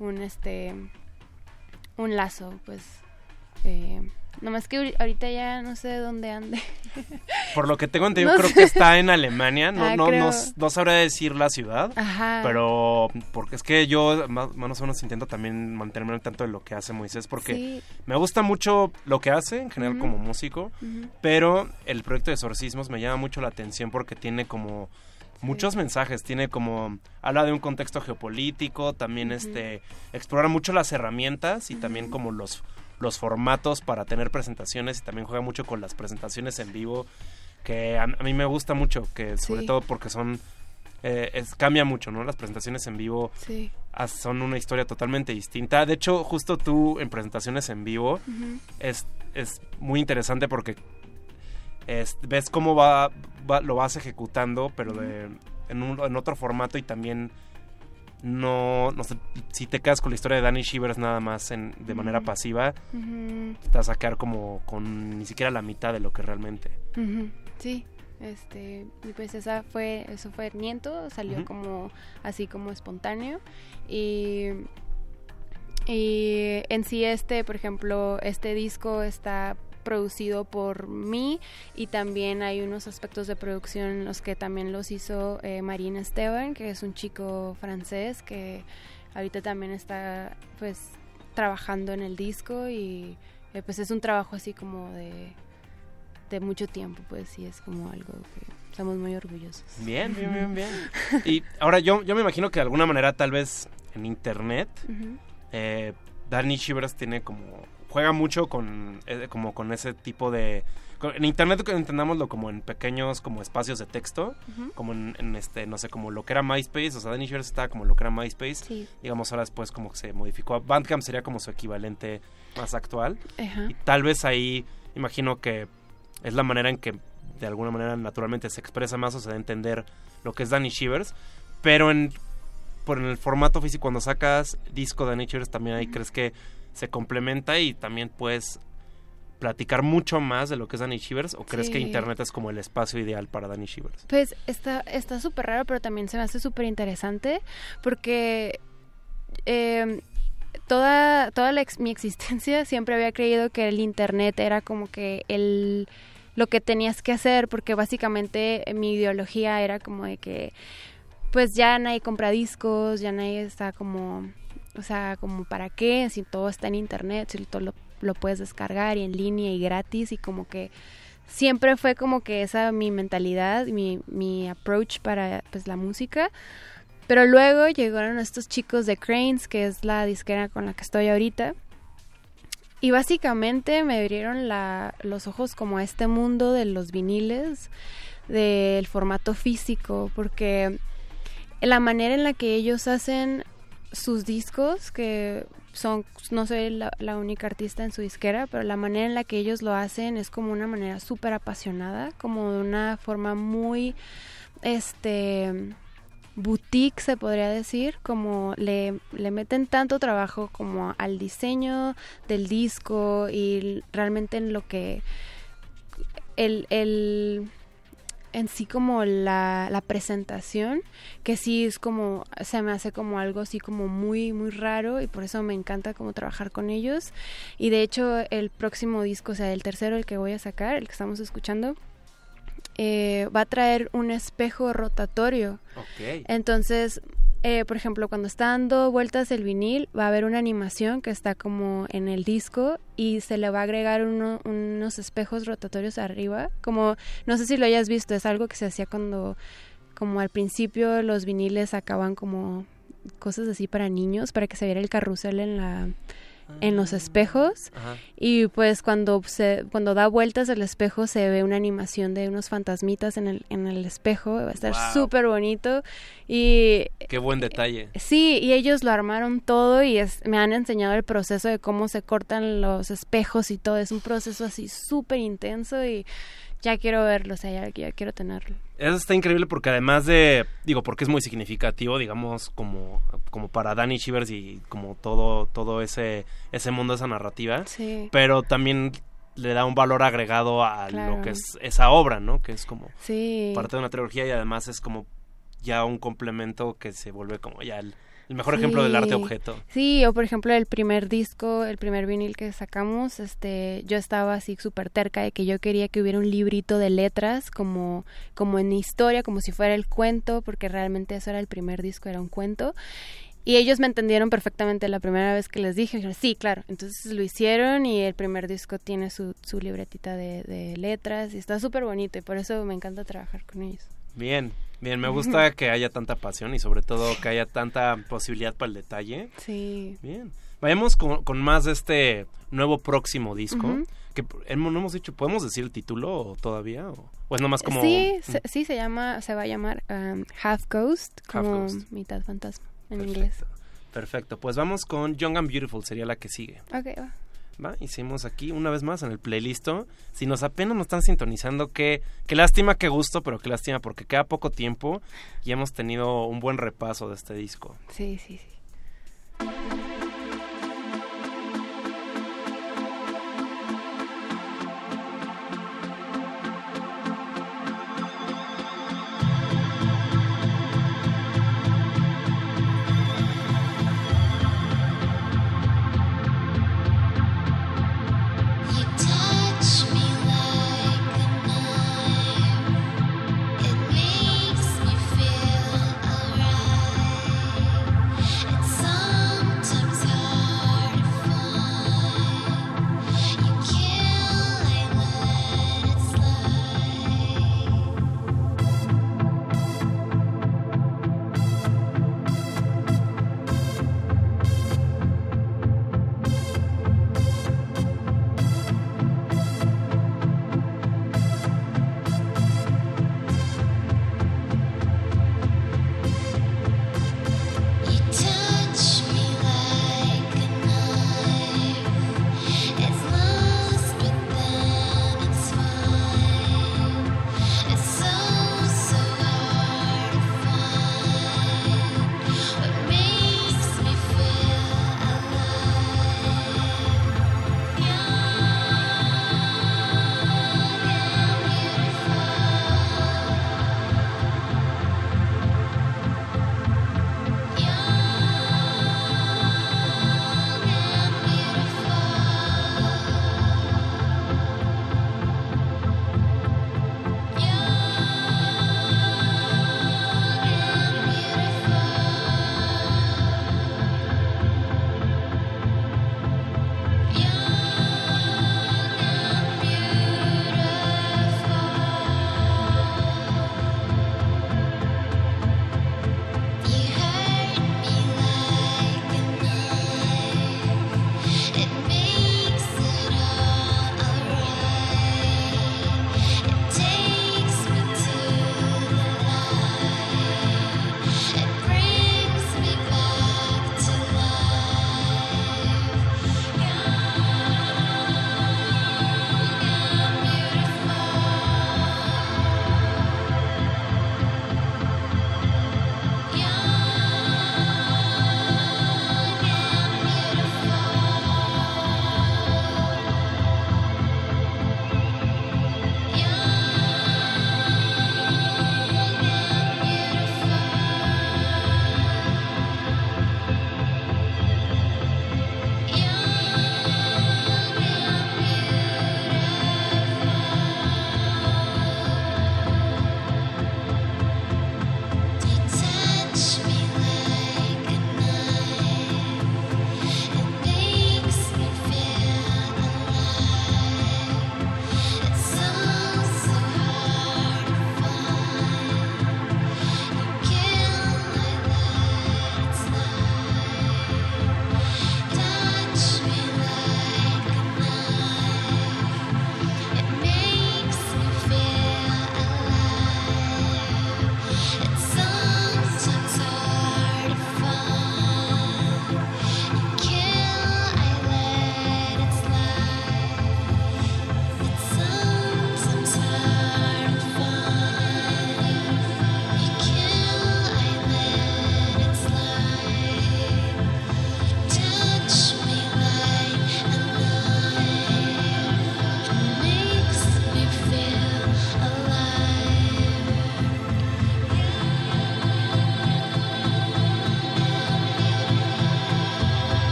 un este un lazo, pues eh, Nomás que ahorita ya no sé dónde ande. Por lo que tengo entendido, creo que está en Alemania. No, ah, no, no, no, sabré decir la ciudad. Ajá. Pero porque es que yo más, o menos intento también mantenerme al tanto de lo que hace Moisés. Porque me gusta mucho lo que hace, en general como músico. Pero el proyecto de exorcismos me llama mucho la atención porque tiene como muchos mensajes, tiene como habla de un contexto geopolítico, también este explora mucho las herramientas y también como los los formatos para tener presentaciones y también juega mucho con las presentaciones en vivo, que a, mí me gusta mucho, que sobre todo porque son... Eh, es, cambia mucho, ¿no? Las presentaciones en vivo son una historia totalmente distinta. De hecho, justo tú en presentaciones en vivo es, es muy interesante porque ves cómo va, lo vas ejecutando, pero de, en, un, en otro formato y también no, no sé, si te quedas con la historia de Danny Shivers nada más en, de manera pasiva, te vas a quedar como con ni siquiera la mitad de lo que realmente. Sí, este, y pues esa fue, eso fue Niento, salió como así como espontáneo. Y y en sí este, por ejemplo, este disco está producido por mí y también hay unos aspectos de producción en los que también los hizo eh, Marina Esteban, que es un chico francés que ahorita también está pues trabajando en el disco y eh, pues es un trabajo así como de, de mucho tiempo, pues sí es como algo que estamos muy orgullosos. Bien, bien, bien, bien. y ahora yo, yo me imagino que de alguna manera tal vez en internet eh, Danny Shivers tiene como juega mucho con eh, como con ese tipo de en internet entendámoslo como en pequeños como espacios de texto como en, este no sé como lo que era MySpace o sea Danny Shivers estaba como lo que era MySpace digamos ahora después como que se modificó Bandcamp sería como su equivalente más actual y tal vez ahí imagino que es la manera en que de alguna manera naturalmente se expresa más o se da a entender lo que es Danny Shivers pero en por en el formato físico cuando sacas disco de Danny Shivers también ahí crees que se complementa y también puedes platicar mucho más de lo que es Danny Shivers o crees que internet es como el espacio ideal para Danny Shivers? Pues está está súper raro, pero también se me hace súper interesante porque em, toda toda mi existencia siempre había creído que el internet era como que el lo que tenías que hacer porque básicamente mi ideología era como de que pues ya nadie compra discos, ya nadie está como o sea, como para qué, si todo está en internet, si todo lo, puedes descargar y en línea y gratis y como que siempre fue como que esa mi mentalidad, mi, mi approach para pues la música. Pero luego llegaron estos chicos de Cranes, que es la disquera con la que estoy ahorita. Y básicamente me abrieron la, los ojos como a este mundo de los viniles, del formato físico, porque la manera en la que ellos hacen sus discos, que son, no soy la, única artista en su disquera, pero la manera en la que ellos lo hacen es como una manera súper apasionada, como de una forma muy, este, boutique se podría decir, como le, le meten tanto trabajo como al diseño del disco y realmente en lo que el, el en sí como la, la, presentación, que sí es como, se me hace como algo así como muy, muy raro y por eso me encanta como trabajar con ellos. Y de hecho el próximo disco, o sea, el tercero, el que voy a sacar, el que estamos escuchando, eh, va a traer un espejo rotatorio. Entonces eh, por ejemplo, cuando está dando vueltas el vinil, va a haber una animación que está como en el disco y se le va a agregar unos espejos rotatorios arriba. Como, no sé si lo hayas visto, es algo que se hacía cuando, como al principio los viniles sacaban como cosas así para niños, para que se viera el carrusel en la en los espejos y pues cuando se cuando da vueltas el espejo se ve una animación de unos fantasmitas en el en el espejo va a estar súper bonito y qué buen detalle. Sí y ellos lo armaron todo y me han enseñado el proceso de cómo se cortan los espejos y todo es un proceso así súper intenso y ya quiero verlo, o sea, ya, ya, quiero tenerlo. Eso está increíble porque además de, digo, porque es muy significativo, digamos, como, como para Danny Shivers y como todo, todo ese, ese mundo, esa narrativa. Sí. Pero también le da un valor agregado a lo que es esa obra, ¿no? Que es como sí. parte de una trilogía y además es como ya un complemento que se vuelve como ya el el mejor ejemplo del arte objeto. Sí, o por ejemplo el primer disco, el primer vinil que sacamos, este, yo estaba así súper terca de que yo quería que hubiera un librito de letras como, como en historia, como si fuera el cuento, porque realmente eso era el primer disco, era un cuento. Y ellos me entendieron perfectamente la primera vez que les dije, sí, claro. Entonces lo hicieron y el primer disco tiene su, su libretita de, de letras y está súper bonito y por eso me encanta trabajar con ellos. Bien, Bien, me gusta que haya tanta pasión y sobre todo que haya tanta posibilidad para el detalle. Sí. Bien. Vayamos con, más de este nuevo próximo disco. Que no hemos dicho, ¿podemos decir el título todavía? ¿O, es nomás como...? Sí, se, sí, se llama, se va a llamar um, Half Ghost, como mitad fantasma en inglés. Perfecto, pues vamos con Young and Beautiful, sería la que sigue. Ok, va. Hicimos aquí una vez más en el playlist. Si nos apenas nos están sintonizando, qué, qué lástima, qué gusto, pero qué lástima porque queda poco tiempo y hemos tenido un buen repaso de este disco. Sí, sí, sí.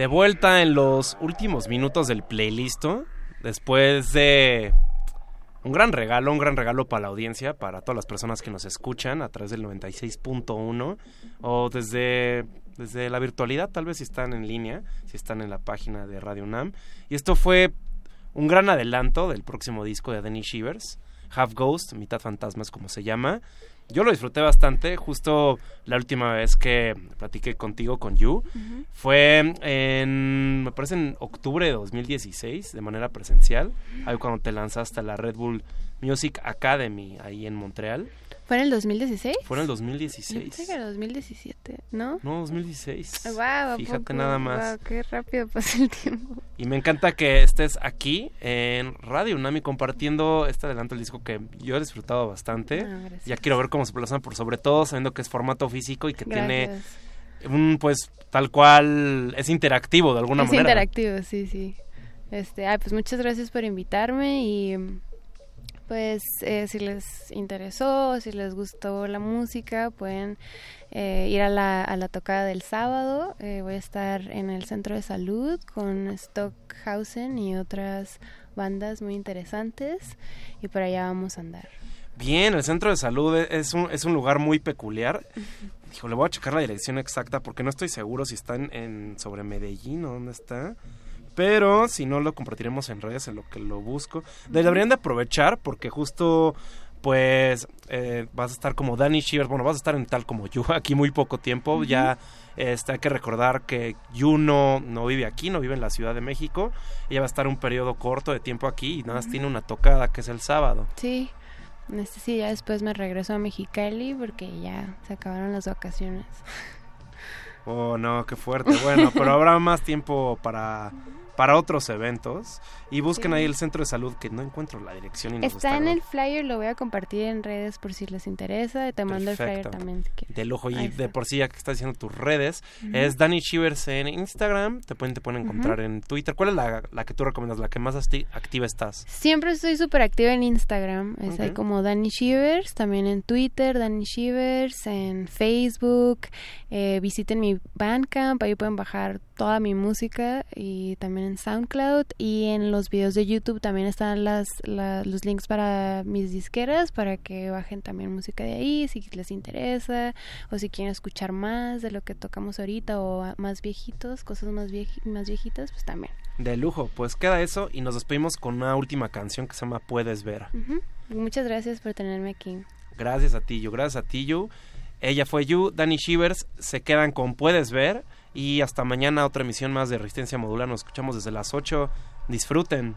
De vuelta en los últimos minutos del playlist, después de un gran regalo, un gran regalo para la audiencia, para todas las personas que nos escuchan a través del 96.1 o desde, desde la virtualidad, tal vez si están en línea, si están en la página de Radio UNAM. Y esto fue un gran adelanto del próximo disco de Denny Shivers, Half Ghost, mitad fantasmas como se llama. Yo lo disfruté bastante, justo la última vez que platiqué contigo con You, fue en, me parece en octubre de 2016, de manera presencial, ahí cuando te lanzaste a la Red Bull Music Academy, ahí en Montreal. ¿Fue en el 2016? Fue en el 2016. Pensé que era 2017, ¿no? No, 2016. Wow, Fíjate nada más. Wow, qué rápido pasa el tiempo. Y me encanta que estés aquí en Radio Unami compartiendo este adelanto del disco que yo he disfrutado bastante. Ah, ya quiero ver cómo se plasma, por sobre todo sabiendo que es formato físico y que Gracias. tiene un, pues, tal cual, es interactivo de alguna es manera. interactivo, sí, sí. Este, ay, pues muchas gracias por invitarme y pues eh, si les interesó, si les gustó la música, pueden eh, ir a la, a la tocada del sábado. Eh, voy a estar en el centro de salud con Stockhausen y otras bandas muy interesantes y por allá vamos a andar. Bien, el centro de salud es un, es un lugar muy peculiar. Dijo, le voy a checar la dirección exacta porque no estoy seguro si está en, en sobre Medellín o dónde está. Pero si no lo compartiremos en redes en lo que lo busco. Deberían de aprovechar porque justo pues eh, vas a estar como Danny Shivers, bueno, vas a estar en tal como yo aquí muy poco tiempo, uh -huh. ya este, hay que recordar que Yu no, no vive aquí, no vive en la Ciudad de México, ella va a estar un periodo corto de tiempo aquí y nada más uh -huh. tiene una tocada que es el sábado. Sí, este, sí, ya después me regreso a Mexicali porque ya se acabaron las vacaciones. Oh, no, qué fuerte. Bueno, pero habrá más tiempo para, para otros eventos. Y busquen sí. ahí el centro de salud, que no encuentro la dirección. Y nos está en el flyer, lo voy a compartir en redes por si les interesa. Te mando Perfecto. el flyer también. Si de lujo. Y de por sí, ya que estás diciendo tus redes, uh -huh. es Danny Shivers en Instagram. Te pueden, te pueden encontrar uh -huh. en Twitter. ¿Cuál es la, la, que tú recomiendas, la que más activa estás? Siempre estoy súper activa en Instagram. Es okay. ahí como Danny Shivers. También en Twitter, Danny Shivers. En Facebook. Eh, visiten mi Bandcamp. Ahí pueden bajar toda mi música. Y también en SoundCloud. Y en los videos de YouTube también están las, la, los links para mis disqueras para que bajen también música de ahí si les interesa o si quieren escuchar más de lo que tocamos ahorita o más viejitos, cosas más, vieji más viejitas, pues también. De lujo, pues queda eso y nos despedimos con una última canción que se llama Puedes Ver. Uh -huh. Muchas gracias por tenerme aquí. Gracias a ti, Yu, gracias a ti, Yu. Ella fue Yu, Danny Shivers, se quedan con Puedes Ver y hasta mañana otra emisión más de Resistencia Modular. Nos escuchamos desde las 8. Disfruten.